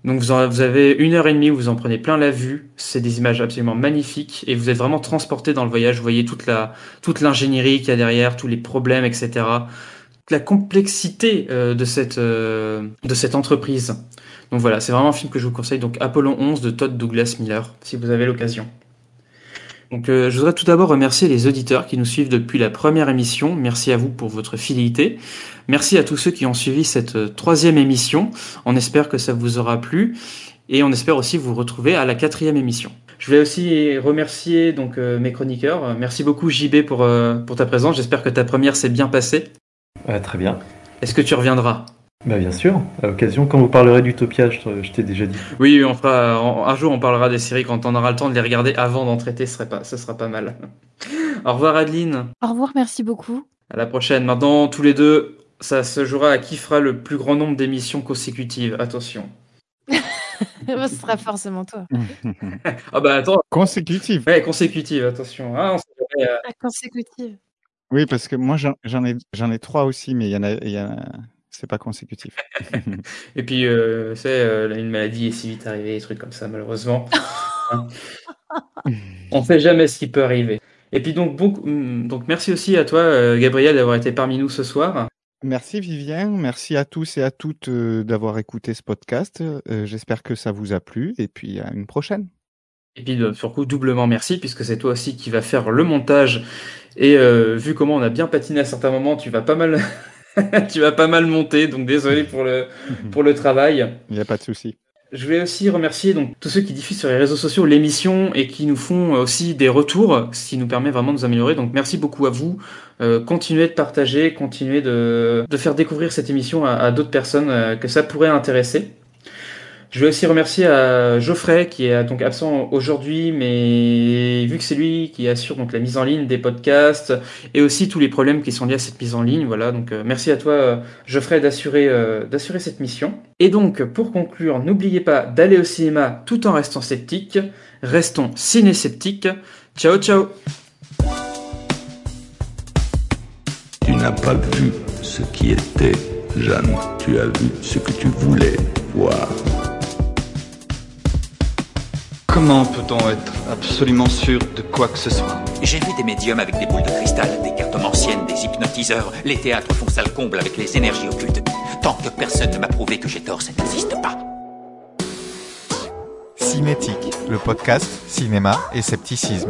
Donc vous, en- avez une heure et demie vous en prenez plein la vue. C'est des images absolument magnifiques et vous êtes vraiment transporté dans le voyage. Vous voyez toute la toute l'ingénierie qu'il y a derrière, tous les problèmes, etc. La complexité euh, de cette euh, de cette entreprise. Donc voilà, c'est vraiment un film que je vous conseille. Donc Apollon 11 de Todd Douglas Miller, si vous avez l'occasion. Donc euh, je voudrais tout d'abord remercier les auditeurs qui nous suivent depuis la première émission. Merci à vous pour votre fidélité. Merci à tous ceux qui ont suivi cette euh, troisième émission. On espère que ça vous aura plu et on espère aussi vous retrouver à la quatrième émission. Je voulais aussi remercier donc euh, mes chroniqueurs. Merci beaucoup JB pour euh, pour ta présence. J'espère que ta première s'est bien passée. Euh, très bien. Est-ce que tu reviendras? Bah, bien sûr. À l'occasion, quand vous parlerez d'Utopia, je, je t'ai déjà dit. Oui, on fera on- un jour on parlera des séries quand on aura le temps de les regarder avant d'en traiter, ce serait pas ce sera pas mal. *laughs* Au revoir Adeline. Au revoir, merci beaucoup. À la prochaine. Maintenant, tous les deux, ça se jouera à qui fera le plus grand nombre d'émissions consécutives. Attention. *laughs* Ce sera forcément toi. Ah bah attends. Consécutive. Ouais, consécutive, attention. Ah, on sait jamais, euh, À consécutive. Oui, parce que moi j'en ai j'en ai trois aussi, mais il y en a, il y en a- c'est pas consécutif. *laughs* Et puis, euh, c'est euh, une maladie est si vite arrivée, des trucs comme ça, malheureusement. *laughs* On sait jamais ce qui peut arriver. Et puis donc, bon, hum, donc merci aussi à toi, euh, Gabriel, d'avoir été parmi nous ce soir. Merci Vivien, merci à tous et à toutes euh, d'avoir écouté ce podcast. Euh, J'espère que ça vous a plu et puis à une prochaine. Et puis euh, surtout doublement merci puisque c'est toi aussi qui va faire le montage. Et vu comment on a bien patiné à certains moments, tu vas pas mal, *laughs* tu vas pas mal monter. Donc désolé pour le pour le travail. Il n'y a pas de souci. Je voulais aussi remercier donc tous ceux qui diffusent sur les réseaux sociaux l'émission et qui nous font aussi des retours, ce qui nous permet vraiment de nous améliorer. Donc merci beaucoup à vous. Euh, continuez de partager, continuez de, de faire découvrir cette émission à, à d'autres personnes euh, que ça pourrait intéresser. Je veux aussi remercier à Geoffrey qui est donc absent aujourd'hui, mais vu que c'est lui qui assure la mise en ligne des podcasts et aussi tous les problèmes qui sont liés à cette mise en ligne, voilà. Donc euh, merci à toi euh, Geoffrey d'assurer euh, d'assurer cette mission. Et donc pour conclure, n'oubliez pas d'aller au cinéma tout en restant sceptique. Restons ciné-sceptiques. Ciao ciao. Tu n'as pas vu ce qui était, Jeanne. Tu as vu ce que tu voulais voir. Comment peut-on être absolument sûr de quoi que ce soit J'ai vu des médiums avec des boules de cristal, des cartes anciennes, des hypnotiseurs. Les théâtres font salle comble avec les énergies occultes. Tant que personne ne m'a prouvé que j'ai tort, ça n'existe pas. Cinétique, le podcast cinéma et scepticisme.